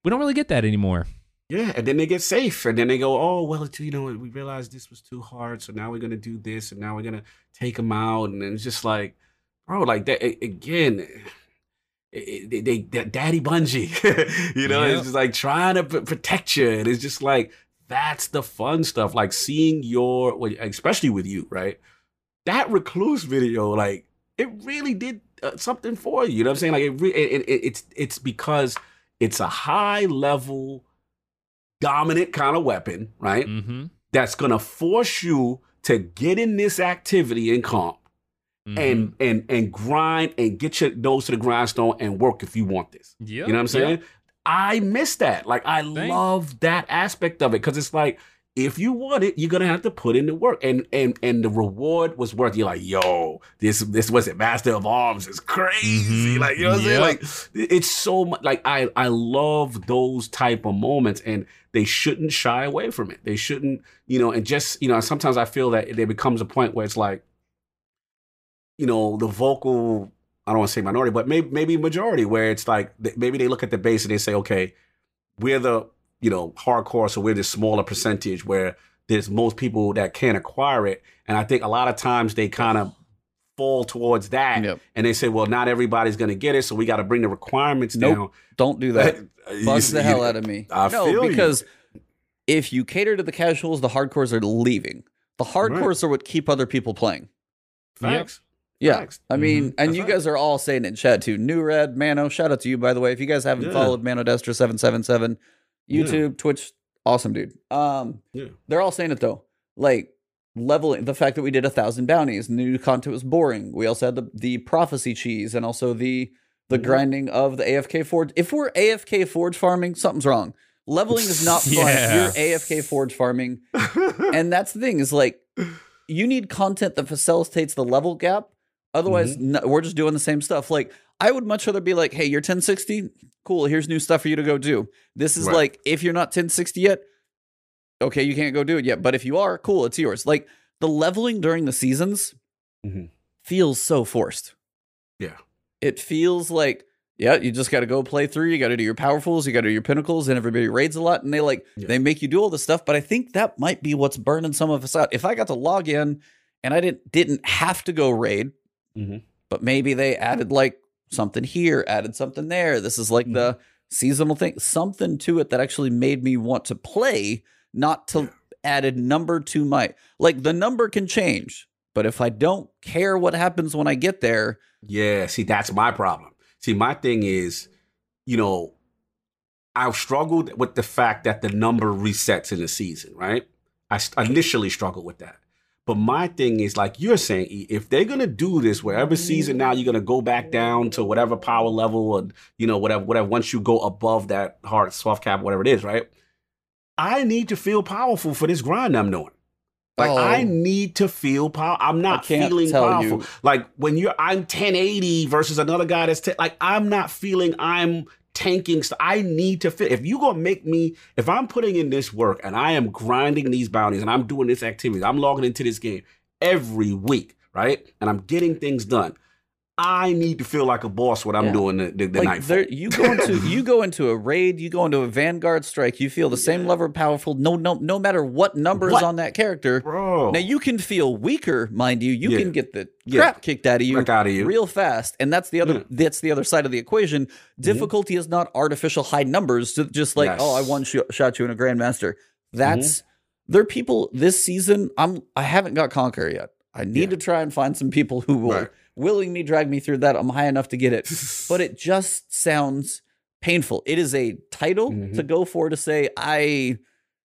we don't really get that anymore Yeah, and then they get safe, and then they go, "Oh, well, you know, we realized this was too hard, so now we're gonna do this, and now we're gonna take them out." And it's just like, bro, like that again. it- it- they, they, daddy Bungie, you know, Yep. it's just like trying to p- protect you, and it's just like that's the fun stuff. Like seeing your, especially with you, right? That recluse video, like it really did uh, something for you. You know what I'm saying? Like it, re- it, it, it's it's because it's a high level dominant kind of weapon, right? mm-hmm, That's gonna force you to get in this activity in comp mm-hmm. and and and grind and get your nose to the grindstone and work if you want this. yep, You know what I'm saying? I miss that. Like I Same. love that aspect of it because it's like if you want it, you're gonna have to put in the work, and and and the reward was worth. You're like, yo, this this was it. Master of Arms is crazy. Mhm. Like you know what I'm saying? Like it's so much. Like I I love those type of moments, and they shouldn't shy away from it. They shouldn't, you know, and just you know. Sometimes I feel that there becomes a point where it's like, you know, the vocal I don't want to say minority, but maybe maybe majority, where it's like maybe they look at the base and they say, okay, we're the you know hardcore, so we're this smaller percentage where there's most people that can't acquire it, and I think a lot of times they kind of fall towards that, Yep. and they say, well, not everybody's going to get it, so we got to bring the requirements Nope. Don't do that. Bugs the hell out of me. I no, feel you. because if you cater to the casuals, the hardcores are leaving. The hardcores are what keep other people playing. Facts. Yeah. Facts. I mean, Mhm. and That's you right. guys are all saying it in chat too. New Red, Mano, shout out to you by the way. If you guys haven't Yeah. followed Mano Destra seven seven seven, Yeah. YouTube, Twitch, awesome dude. Um, Yeah. they're all saying it though. Like leveling the fact that we did a thousand bounties, new content was boring. We also had the the prophecy cheese and also the the Mhm. grinding of the AFK forge. If we're AFK forge farming, something's wrong. Leveling is not fun. Yeah. You're AFK forge farming. and that's the thing is like you need content that facilitates the level gap. Otherwise, no, we're just doing the same stuff. Like I would much rather be like, "Hey, you're 1060. Cool. Here's new stuff for you to go do." This is Right. like if you're not 1060 yet, okay, you can't go do it yet. But if you are, cool, it's yours. Like the leveling during the seasons Mhm. feels so forced. Yeah. It feels like yeah, you just got to go play through. You got to do your powerfuls. You got to do your pinnacles, and everybody raids a lot. And they like Yeah. they make you do all this stuff. But I think that might be what's burning some of us out. If I got to log in and I didn't didn't have to go raid, Mhm. but maybe they added like something here, added something there. This is like the Mm-hmm. seasonal thing, something to it that actually made me want to play, not to added number to my like the number can change. But if I don't care what happens when I get there, Yeah, see, that's my problem. See, my thing is, you know, I've struggled with the fact that the number resets in the season, right? I initially struggled with that. But my thing is, like you're saying, if they're gonna do this, wherever season now you're gonna go back down to whatever power level, or you know, whatever, whatever. Once you go above that hard soft cap, whatever it is, right? I need to feel powerful for this grind I'm doing. Like Oh. I need to feel power. I'm not feeling powerful. you. Like when you're, I'm 1080 versus another guy that's 10, like I'm not feeling I'm tanking. st- I need to fit. If you're gonna make me, if I'm putting in this work and I am grinding these bounties and I'm doing this activity, I'm logging into this game every week, right? And I'm getting things done. I need to feel like a boss what I'm Yeah. doing the, the, the like night. there, you go into you go into a raid, you go into a vanguard strike, you feel the same Yeah. level of powerful. No, no, no matter what number is on that character. bro. Now you can feel weaker, mind you. You Yeah. can get the crap kicked out of you out of you. real fast, and that's the other. That's the other side of the equation. Difficulty is not artificial high numbers. to Just like Yes. oh, I one sh- shot you in a grandmaster. That's mm-hmm. there are people this season. I'm I haven't got conquer yet. I need to try and find some people who will Right. Willingly drag me through that. I'm high enough to get it, but it just sounds painful. It is a title Mhm. to go for to say I,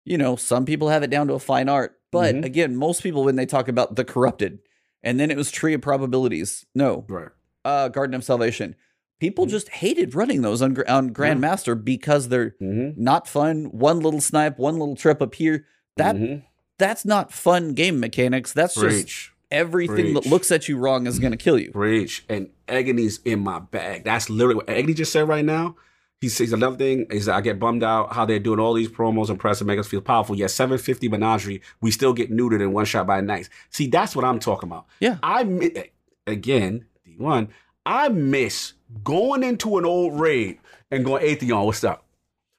you know, some people have it down to a fine art, but Mhm. again, most people when they talk about the corrupted, and then it was Tree of Probabilities. No, right. uh, Garden of Salvation. People Mhm. just hated running those on, on Grandmaster because they're Mm-hmm. not fun. One little snipe, one little trip up here. That Mhm. that's not fun game mechanics. That's just Preach. everything that looks at you wrong is going to kill you. Preach. And Agony's in my bag. That's literally what Agony just said right now. He says another thing is that I get bummed out how they're doing all these promos and press to make us feel powerful. Yet 750 Menagerie, we still get neutered in one shot by knights. See, that's what I'm talking about. Yeah. I again, D1, I miss going into an old raid and going, Atheon, what's up?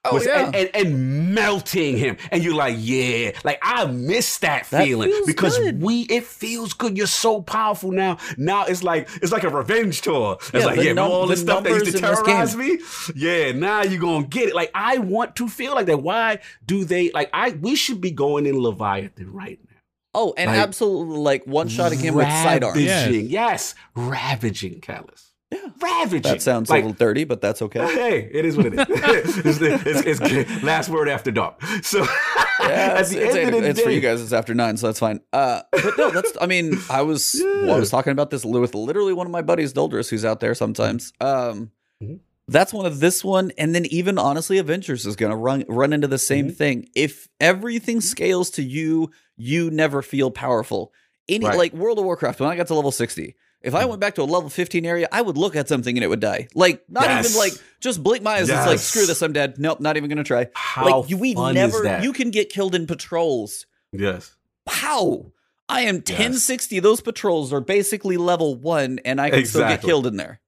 Oh, Was- yeah. and, and, and melting him. And you're like, yeah. Like I miss that, That feeling feels because good. we it feels good. You're so powerful now. Now it's like it's like a revenge tour. It's Yeah, like, yeah, num- all the the stuff that used to numbers in this terrorize me. Yeah, now you're gonna get it. Like I want to feel like that. Why do they like I we should be going in Leviathan right now. Oh, and Like, absolutely like one shot again with sidearm. Ravaging. Yes. Ravaging, Calus. Yeah. Ravaging. That sounds like, a little dirty, but that's okay. Hey, it is what it is. it's, it's, it's, it's last word after dark. So Yeah, at it's, the it's, end of the it's for you guys. It's after nine, so that's fine. Uh, but no, that's. I mean, I was Yeah. I was talking about this with literally one of my buddies, Doldrus, who's out there sometimes. Um, Mhm. that's one of this one, and then even honestly, Avengers is going to run run into the same Mhm. thing. If everything scales to you, you never feel powerful. Any Right. like World of Warcraft, when I got to level sixty. If I went back to a level 15 area, I would look at something and it would die. Like, not even like, just blink my eyes. It's like, screw this, I'm dead. Nope, not even gonna try How like we fun never is that? you can get killed in patrols yes. how i am 1060 those patrols are basically level one and i can still get killed in there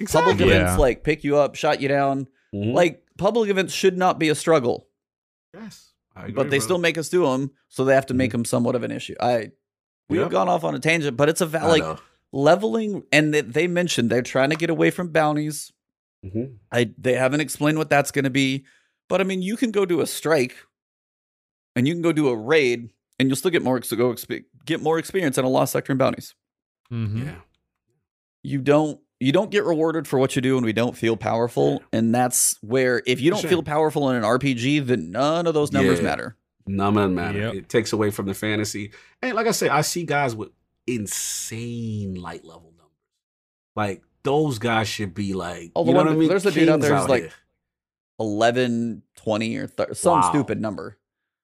Exactly. public events Yeah. like pick you up shot you down Mhm. like public events should not be a struggle yes. I agree, but they bro. still make us do them so they have to make them somewhat of an issue i we've Yep. gone off on a tangent but it's a va- like know. Leveling and they, they mentioned they're trying to get away from bounties Mhm. I they haven't explained what that's going to be, but I mean, you can go do a strike, and you can go do a raid, and you'll still get more ex- go expe- get more experience on a lost sector and bounties. Mhm. Yeah. You don't you don't get rewarded for what you do, and we don't feel powerful, and that's where if you don't Sure. feel powerful in an RPG, then none of those numbers Yeah. matter. None of them matter. Yep. It takes away from the fantasy. And like I say, I see guys with insane light level numbers. Like those guys should be like, Oh, the you know one- what I mean? there's a dude out there who's like- here. 11, 20 or th- some Wow. stupid number.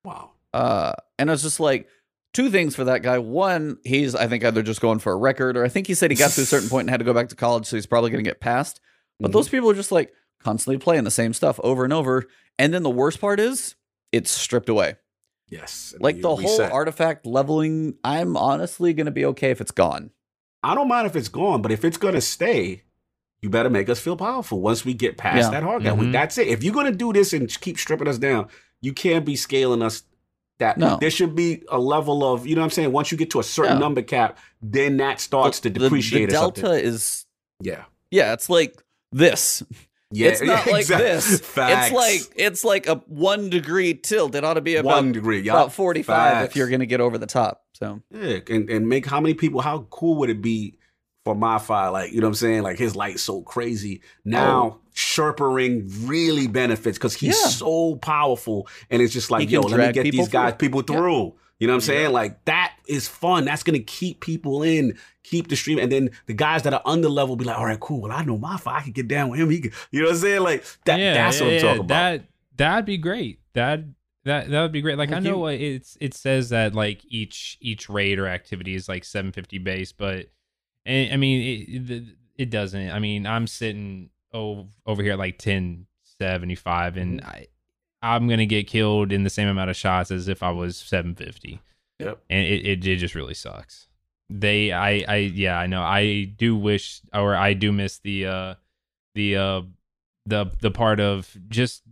Wow. Uh, and it's just like two things for that guy. One, he's I think either just going for a record, or I think he said he got to a certain point and had to go back to college, so he's probably going to get passed. But Mhm. those people are just like constantly playing the same stuff over and over. And then the worst part is it's stripped away. Yes. Like You the whole reset. artifact leveling, I'm honestly going to be okay if it's gone. I don't mind if it's gone, but if it's gonna stay, you better make us feel powerful once we get past Yeah. that hard guy. Mhm. That's it. If you're gonna do this and keep stripping us down, you can't be scaling us. That No. there should be a level of you know what I'm saying. Once you get to a certain Yeah. number cap, then that starts The- to depreciate. The, or something. delta is yeah, yeah, it's like this. yeah, it's not like exact- this. Facts. It's like it's like a one degree tilt. It ought to be about one degree. Yeah, about 45 if you're going to get over the top. So, Yeah, and, and make how many people? How cool would it be for MyFi? Like you know what I'm saying? Like his light's so crazy oh. now. Sherpering really benefits because he's Oh. Yeah. so powerful, and it's just like yo, let me get people these guys, through. people Yeah. through. You know what I'm saying? Like that is fun. That's gonna keep people in, keep the stream, and then the guys that are under level be like, all right, cool. Well, I know my. I can get down with him. He, can, you know what I'm saying? Like that. that's what I'm talking about. That that'd be great. That that that would be great. Like I know you- uh, it's it says that like each each raid or activity is like 750 base, but and, I mean it, it it doesn't. I mean I'm sitting oh, over here at like 1075 and Mm-hmm. I I'm gonna get killed in the same amount of shots as if I was 750. Yep. and it, it, it just really sucks. They, I, I, yeah, I know. I do wish, or I do miss the, uh, the, uh, the, the part of just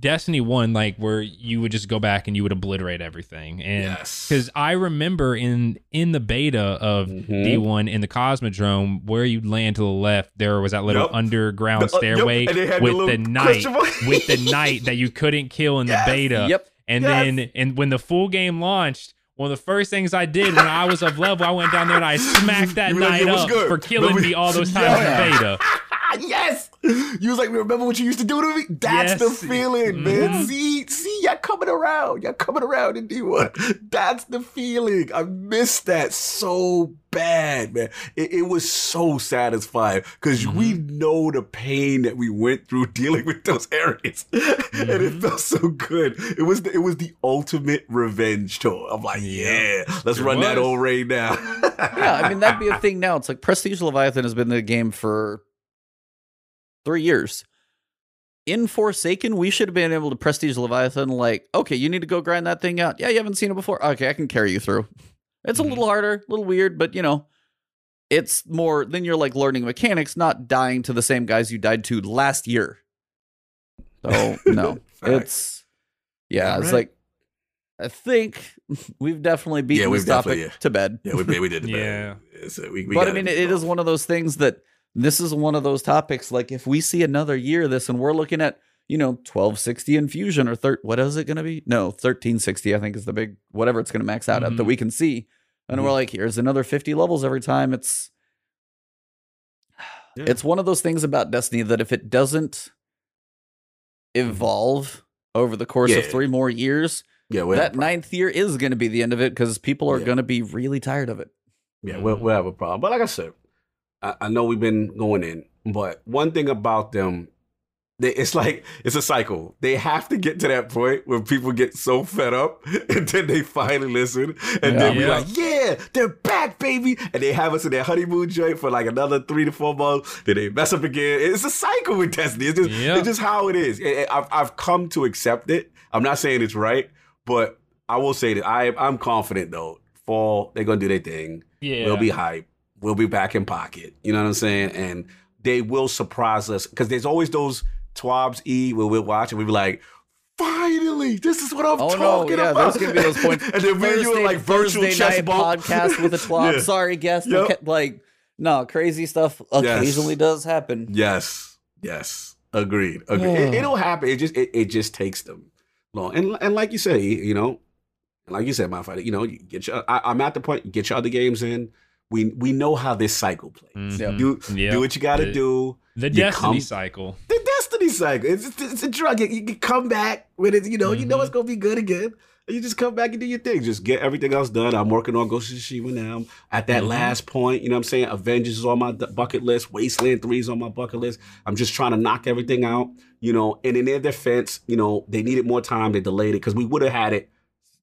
Destiny One, like where you would just go back and you would obliterate everything, and yes. because I remember in in the beta of Mhm. D1 in the Cosmodrome, where you land to the left, there was that little Yup. underground The- uh, yup, stairway and they had the with the knight, with the knight that you couldn't kill in the beta. yep. And Yes. then, and when the full game launched, one of the first things I did when I was of level, I went down there and I smacked that You were like, knight up good?" for killing me all those times Yeah. in beta. yes. You was like, remember what you used to do to me? That's Yes. the feeling, man. Mhm. See, see, y'all coming around. Y'all coming around in D1. That's the feeling. I miss that so bad, man. It, it was so satisfying because we know the pain that we went through dealing with those areas, and it Mhm. felt so good. It was the, it was the ultimate revenge tour. I'm like, yeah, let's It run that was. old raid now. Yeah, I mean, that'd be a thing now. It's like Prestige Leviathan has been the game for three years. In Forsaken, we should have been able to Prestige Leviathan, like, okay, you need to go grind that thing out. Yeah, you haven't seen it before. Okay, I can carry you through. It's a mm-hmm. little harder, a little weird, but you know, it's more, then you're like learning mechanics, not dying to the same guys you died to last year. So, no, it's, yeah, All it's right. like, I think we've definitely beaten we've this topic yeah. to bed. Yeah, we, we did the Yeah. So we, we but I mean, it, it is one of those things that this is one of those topics. Like, if we see another year of this and we're looking at, you know, 1260 infusion or thir- what is it going to be? No, 1360, I think is the big, whatever it's going to max out at that Mhm. we can see. And we're Mhm. like, here's another 50 levels every time. It's, Yeah. it's one of those things about Destiny that if it doesn't evolve over the course of three more years, yeah, that have a problem. ninth year is going to be the end of it because people are Yeah. going to be really tired of it. Yeah, we'll, we'll have a problem. But like I said, I, I know we've been going in, but one thing about them, they, it's like it's a cycle. They have to get to that point where people get so fed up, and then they finally listen, and then we're Yeah. like, "Yeah, they're back, baby!" And they have us in their honeymoon joint for like another three to four months. Then they mess up again. It's a cycle with Destiny. It's just, Yeah. it's just how it is. I've I've come to accept it. I'm not saying it's right, but I will say that I I'm confident though. Fall, they're gonna do their thing. Yeah, We'll be hype. We'll be back in pocket. You know what I'm saying? And they will surprise us because there's always those twabs E where we'll watch and we'll be like, finally, this is what I'm Oh no, talking yeah, about. there's gonna be those points. and then you are like virtual Thursday chess night bump. podcast with a twab. Yeah. Sorry, guest. Yep. Okay, Like, no, crazy stuff occasionally does happen. Yes, yes, agreed. agreed. it, it'll happen. It just it, it just takes them long. And and like you say, you know, like you said, my fighter, you know, you get your. I, I'm at the point. Get your other games in. We we know how this cycle plays. Mhm. Do Yeah. do what you got to do. the you destiny come- cycle. the destiny cycle. It's, it's, it's a drug. You, you can come back when it's You know, you know it's gonna be good again. You just come back and do your thing. Just get everything else done. I'm working on Ghost of Tsushima now. I'm at that Mhm. last point, you know what I'm saying? Avengers is on my bucket list. Wasteland 3 is on my bucket list. I'm just trying to knock everything out, you know. And in their defense, you know, they needed more time. They delayed it because we would have had it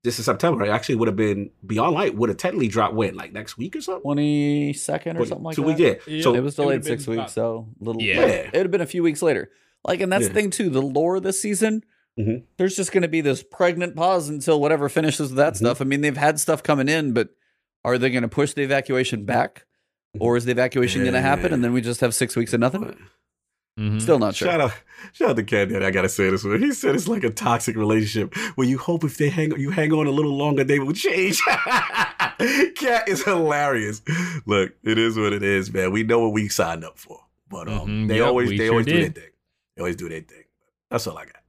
this is September. It actually would have been Beyond Light would have technically dropped when? Like next week or something? Twenty second or something like Two that. weeks, yeah. Yeah. So it was It delayed six weeks, about- so little. Yeah. Yeah, Yeah. it would have been a few weeks later. Like, and that's the thing too. The lore this season, Mhm. there's just going to be this pregnant pause until whatever finishes with that Mhm. stuff. I mean, they've had stuff coming in, but are they going to push the evacuation back, or is the evacuation going to happen, and then we just have six weeks of nothing? Mhm. Still not sure. Shout out, shout out to Cat Daddy. I gotta say this one. He said it's like a toxic relationship where you hope if they hang, you hang on a little longer, they will change. Cat is hilarious. Look, it is what it is, man. We know what we signed up for, but um, Mhm. they Yep, always they sure always do their thing. They always do their thing. That's all I got.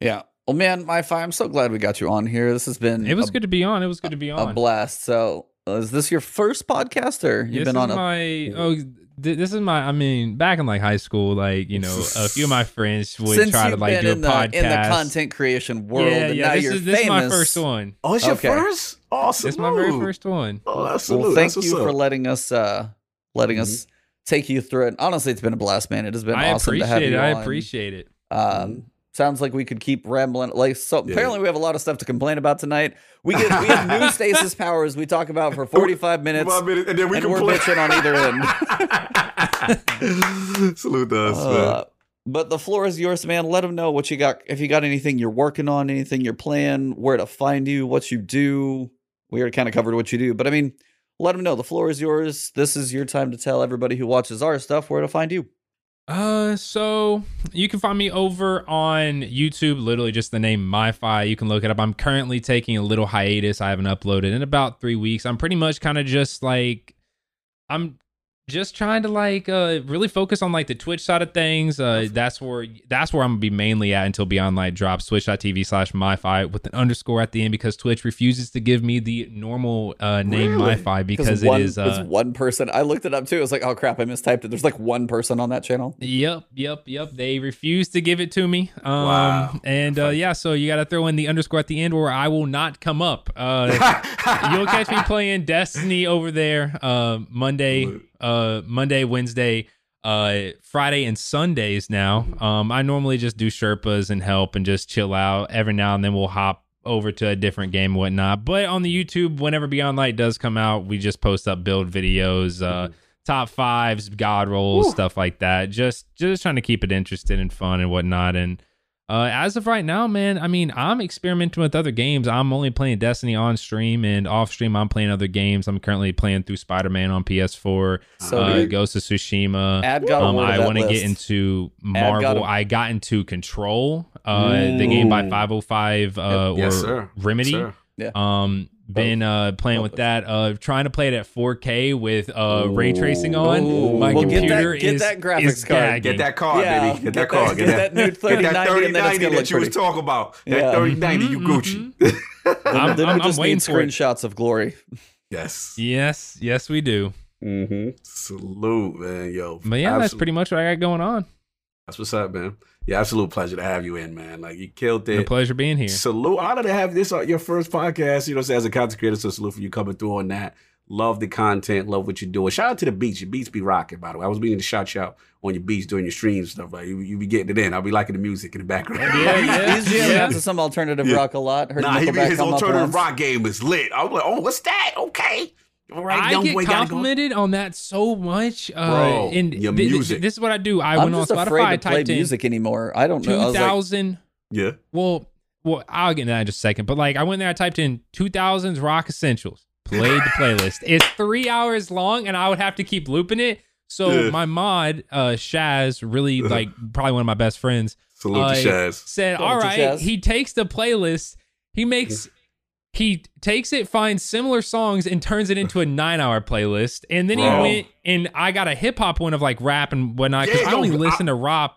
Yeah. Well, man, MyFi I'm so glad we got you on here. This has been It was a, good to be on. It was good to be on a on. blast. So, uh, is this your first podcast, or you've this been is on a? my oh th- this is my I mean back in like high school like you know a few of my friends would Since try to you've like been do a in the podcast in the content creation world, yeah and yeah now this you're is this is famous. my first one Oh, it's your first? Awesome. It's my very first one Oh, absolutely. Well, thank That's what's you for up. letting us uh letting Mm-hmm. us take you through it. Honestly, it's been a blast, man. It has been I awesome to have appreciate you it I on. appreciate it Um, sounds like we could keep rambling. Like so, Yeah. apparently we have a lot of stuff to complain about tonight. We get we have new stasis powers we talk about for forty five minutes. And then we and can we're bitching on either end. Salute to us, man. Uh, but the floor is yours, man. Let them know what you got. If you got anything you're working on, anything you're playing, where to find you, what you do. We already kind of covered what you do, but I mean, let them know. The floor is yours. This is your time to tell everybody who watches our stuff where to find you. Uh, so you can find me over on YouTube, literally just the name MyFi. You can look it up. I'm currently taking a little hiatus. I haven't uploaded in about three weeks. I'm pretty much kind of just like, I'm just trying to like uh really focus on like the Twitch side of things. Uh, that's where that's where I'm gonna be mainly at until Beyond Light drops. Twitch.tv slash MyFi with an underscore at the end because Twitch refuses to give me the normal uh name Really? MyFi because one, it is it's uh one person. I looked it up too. I was like, oh crap, I mistyped it. There's like one person on that channel. Yep, yep, yep. They refuse to give it to me. Um, Wow. And uh, yeah, so you got to throw in the underscore at the end, or I will not come up. Uh, you'll catch me playing Destiny over there. Uh, Monday, uh, Monday, Wednesday, uh, Friday, and Sundays. Now, um, I normally just do Sherpas and help and just chill out. Every now and then, we'll hop over to a different game and whatnot. But on the YouTube, whenever Beyond Light does come out, we just post up build videos. Uh, top fives, god rolls, Woo. stuff like that. Just just trying to keep it interesting and fun and whatnot. And uh, as of right now, man, I mean, I'm experimenting with other games. I'm only playing Destiny on stream and off stream. I'm playing other games. I'm currently playing through Spider Man on PS4, So uh, dude, Ghost of Tsushima. Ad got Um, a I want to get into Ad got Marvel. a- I got into Control, uh, the game by 505 uh, yes, or sir. Remedy. Sir. Um, been uh playing with that. Uh, trying to play it at 4K with uh ray tracing on. Ooh. My Well, get that- computer get is that graphics is card. gagging. Get that card, Yeah, baby. Get, get that that- card. get that new Get 3090 that and then 3090 gonna look that you was talking about. Yeah. That 3090, you Mhm, Gucci. Then, I'm- then I'm- we just I'm waiting need for screenshots of glory. yes. Yes, yes, we do. Mm-hmm. Salute, man. Yo. But yeah, that's pretty much what I got going on. That's what's up, man. Yeah, absolute pleasure to have you in, man. Like you killed It's a it. pleasure being here. Salute. Honor to have this on your first podcast, you know, so as a content creator. So salute for you coming through on that. Love the content, love what you're doing. Shout out to the beats. Your beats be rocking, by the way. I was meaning to shout you out on your beats during your streams and stuff. Like you, you be getting it in. I'll be liking the music in the background. Yeah, yeah. He's jamming yeah. out to some alternative Yeah. rock a lot. Heard Nah, he, his alternative rock game is lit. I was like, oh, what's that? Okay. All right, I young get boy gotta go. complimented on that so much. Uh, Bro, and your thi- thi- music. this is what I do. I I'm went on just afraid Spotify, to play in music anymore. I don't know. I was like, 2000. Yeah. well, well, I'll get into that in just a second. But like, I went there, I typed in 2000s rock essentials, played the playlist. It's three hours long, and I would have to keep looping it. So Yeah. my mod, uh, Shaz, really like probably one of my best friends, Salute Uh, to Shaz. said, Shout out "All to right." Shaz. He takes the playlist, he makes. He takes it, finds similar songs, and turns it into a nine-hour playlist. And then he went and I got a hip hop one of like rap and whatnot. Because Yeah, I only I- listen to rap.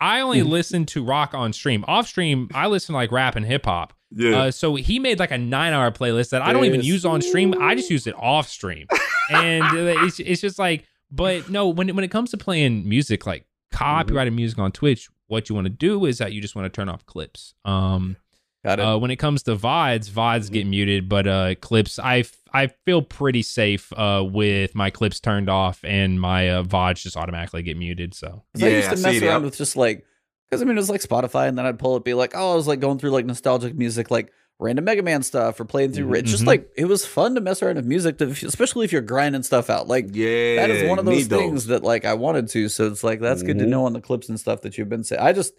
I only Mhm. listen to rock on stream. Off stream, I listen to like rap and hip hop. Yeah. Uh, so he made like a nine hour playlist that I don't even use on stream. I just use it off stream, and uh, it's it's just like. But no, when it- when it comes to playing music, like copyrighted music on Twitch, what you want to do is that you just want to turn off clips. Um, Got it. Uh, when it comes to VODs, VODs get muted, but uh, clips, I, f- I feel pretty safe uh, with my clips turned off and my uh, VODs just automatically get muted. So 'Cause I used to mess see it, around yep. with just like, because I mean, it was like Spotify, and then I'd pull it, be like, oh, I was like going through like nostalgic music, like random Mega Man stuff, or playing through. It's just Mhm. like it was fun to mess around with music, to, especially if you're grinding stuff out. Like Yeah, that is one of those need things that like I wanted to. So it's like that's good to Mhm. know on the clips and stuff that you've been saying. I just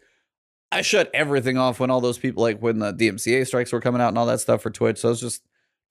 I shut everything off when all those people like when the DMCA strikes were coming out and all that stuff for Twitch. So I was just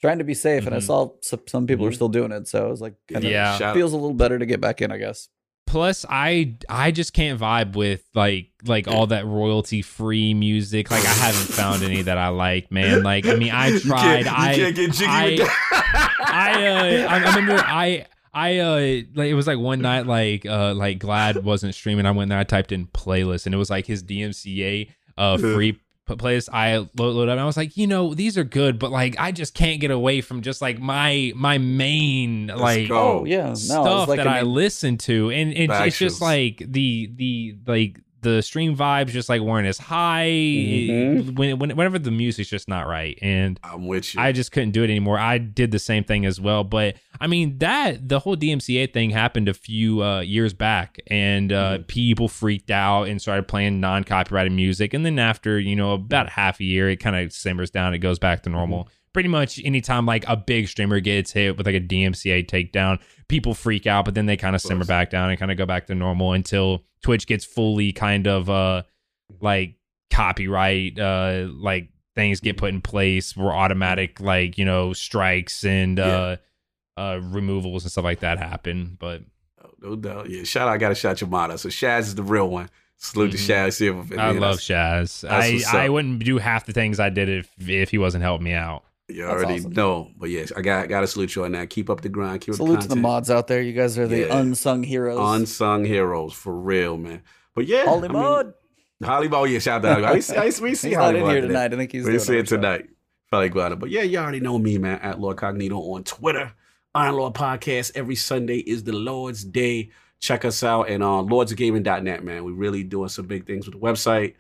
trying to be safe, and I Mhm. saw some, some people are Mhm. still doing it. So I was like, kind of Yeah. Feels a little better to get back in, I guess. plus I I just can't vibe with like like all that royalty free music. Like I haven't found any that I like, man. Like I mean I You tried. can't, you I can't get jiggy I- with that. I uh I, I remember I I uh like it was like one night like uh like Gladd wasn't streaming. I went there. I typed in playlist and it was like his DMCA uh free p- playlist. I load, loaded up and I was like, you know, these are good, but like I just can't get away from just like my my main like. Oh yeah, no, stuff like that I I listen to, and it, it's just like the the like the stream vibes just like weren't as high Mhm. when, when whenever the music's just not right, and I'm with you. I just couldn't do it anymore. I did the same thing as well, but I mean that the whole DMCA thing happened a few uh, years back, and uh, Mhm. people freaked out and started playing non-copyrighted music, and then after you know about half a year, it kind of simmers down. It goes back to normal. Pretty much anytime like a big streamer gets hit with like a DMCA takedown, people freak out, but then they kind of simmer back down and kind of go back to normal until Twitch gets fully kind of uh like copyright uh like things get put in place where automatic like you know strikes and uh uh removals and stuff like that happen but no doubt. Yeah, shout out. I got to shout your motto. So Shaz is the real one. Salute Mhm. to Shaz. I love shaz i i wouldn't do half the things i did if if he wasn't helping me out You That's already awesome. know. But yes, I got got to salute you on that. Keep up the grind. Keep up salute the to the mods out there. You guys are the Yeah. unsung heroes. Unsung heroes for real, man. But yeah, Holly I Mod. Holly, oh yeah, shout out. I I see, we see He's Holly not in Mod here today. tonight. I think he's We see it tonight. Probably glad. But yeah, you already know me, man. At Lord Cognito on Twitter. Iron Lord Podcast. Every Sunday is the Lord's Day. Check us out and on uh, lordsofgaming.net, man. We're really doing some big things with the website.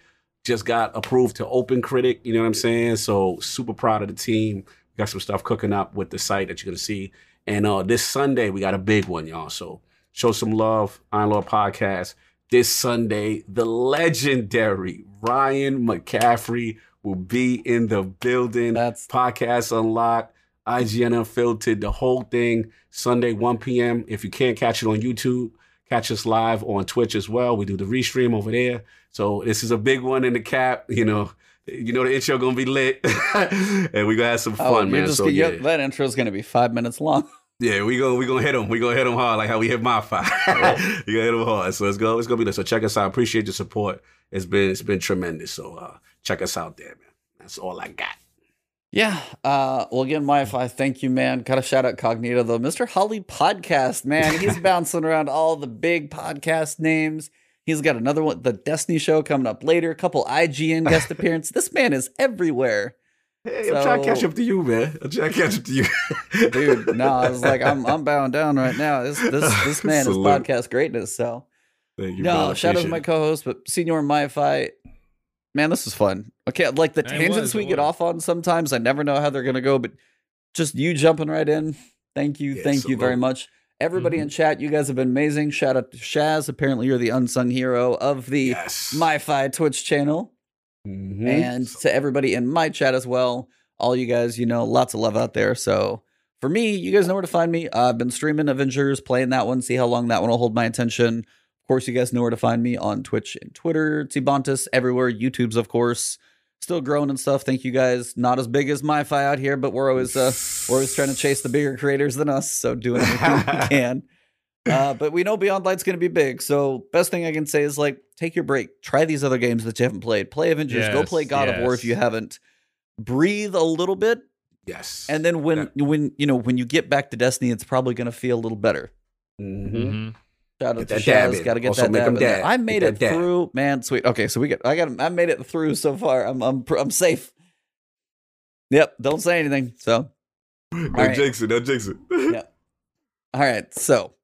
Just got approved to Open Critic, you know what I'm saying? So super proud of the team. We got some stuff cooking up with the site that you're gonna see. And uh this Sunday we got a big one, y'all. So show some love, Iron Lord Podcast. This Sunday, the legendary Ryan McCaffrey will be in the building. That's Podcast Unlocked, IGN Unfiltered, the whole thing. Sunday, 1 p.m. If you can't catch it on YouTube, catch us live on Twitch as well. We do the restream over there. So this is a big one in the cap. You know, you know the intro gonna be lit, and we gonna have some oh, fun, you're man. just so yeah. that intro is going to be five minutes long. yeah, we gonna we gonna hit them. We gonna hit them hard, like how we hit my five. you gonna hit them hard. So it's go it's gonna be lit. So check us out. Appreciate your support. It's been it's been tremendous. So uh check us out there, man. That's all I got. Yeah. Uh, well, again, MyFi, thank you, man. Got to shout out Cognito though, Mr. Holly Podcast, man. He's bouncing around all the big podcast names. He's got another one, the Destiny Show coming up later. A couple IGN guest appearances. This man is everywhere, Hey, I'm trying to catch up to you, man. I'm trying to catch up to you, dude. No, I was like, I'm I'm bowing down right now. This this this man is podcast greatness. So Thank you, no, shout out to my co-host, but Senior MyFi. Man, this is fun. Okay, like the It tangents was, we get off on sometimes, I never know how they're gonna go, but just you jumping right in. Thank you, Yeah, thank you very much. Everybody Mm-hmm. in chat, you guys have been amazing. Shout out to Shaz. Apparently, you're the unsung hero of the Yes. MyFi Twitch channel. Mhm. And to everybody in my chat as well. All you guys, you know, lots of love out there. So for me, you guys know where to find me. Uh, I've been streaming Avengers, playing that one, see how long that one will hold my attention. Of course, you guys know where to find me on Twitch and Twitter, Ebontis, everywhere. YouTube's, of course, still growing and stuff. Thank you guys. Not as big as MyFi out here, but we're always uh, we're always trying to chase the bigger creators than us. So doing everything we can. Uh, but we know Beyond Light's going to be big. So best thing I can say is like take your break. Try these other games that you haven't played. Play Avengers. Go play God of War if you haven't. Breathe a little bit, yes. and then when when you know when you get back to Destiny, it's probably going to feel a little better. Mhm. Mhm. Shout out to Shaz. Got to get Also that make dab dab. I made it dab. through, man. Sweet. Okay, so we get. I got. I made it through so far. I'm. I'm. I'm safe. Yep. Don't say anything. So. No right. jinx it. No jinx it. Yeah. All right. So,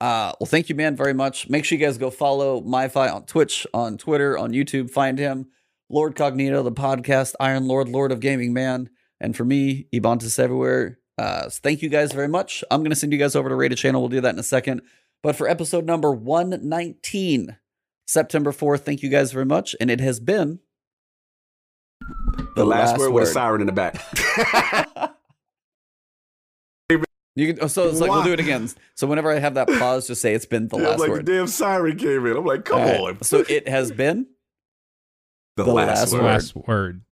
uh, well, thank you, man, very much. Make sure you guys go follow MyFi on Twitch, on Twitter, on YouTube. Find him. Lord Cognito, the podcast, Iron Lord, Lord of Gaming Man, and for me, Ebontis everywhere. Uh, thank you guys very much. I'm gonna send you guys over to Rated Channel. We'll do that in a second. But for episode number 119, September 4th, thank you guys very much. And it has been The, last, word with a siren in the back. You can, so it's like we'll do it again. So whenever I have that pause, just say it's been the Yeah, last like word. the damn siren came in. I'm like, come All right. on. So it has been the, the last, last word. Last word.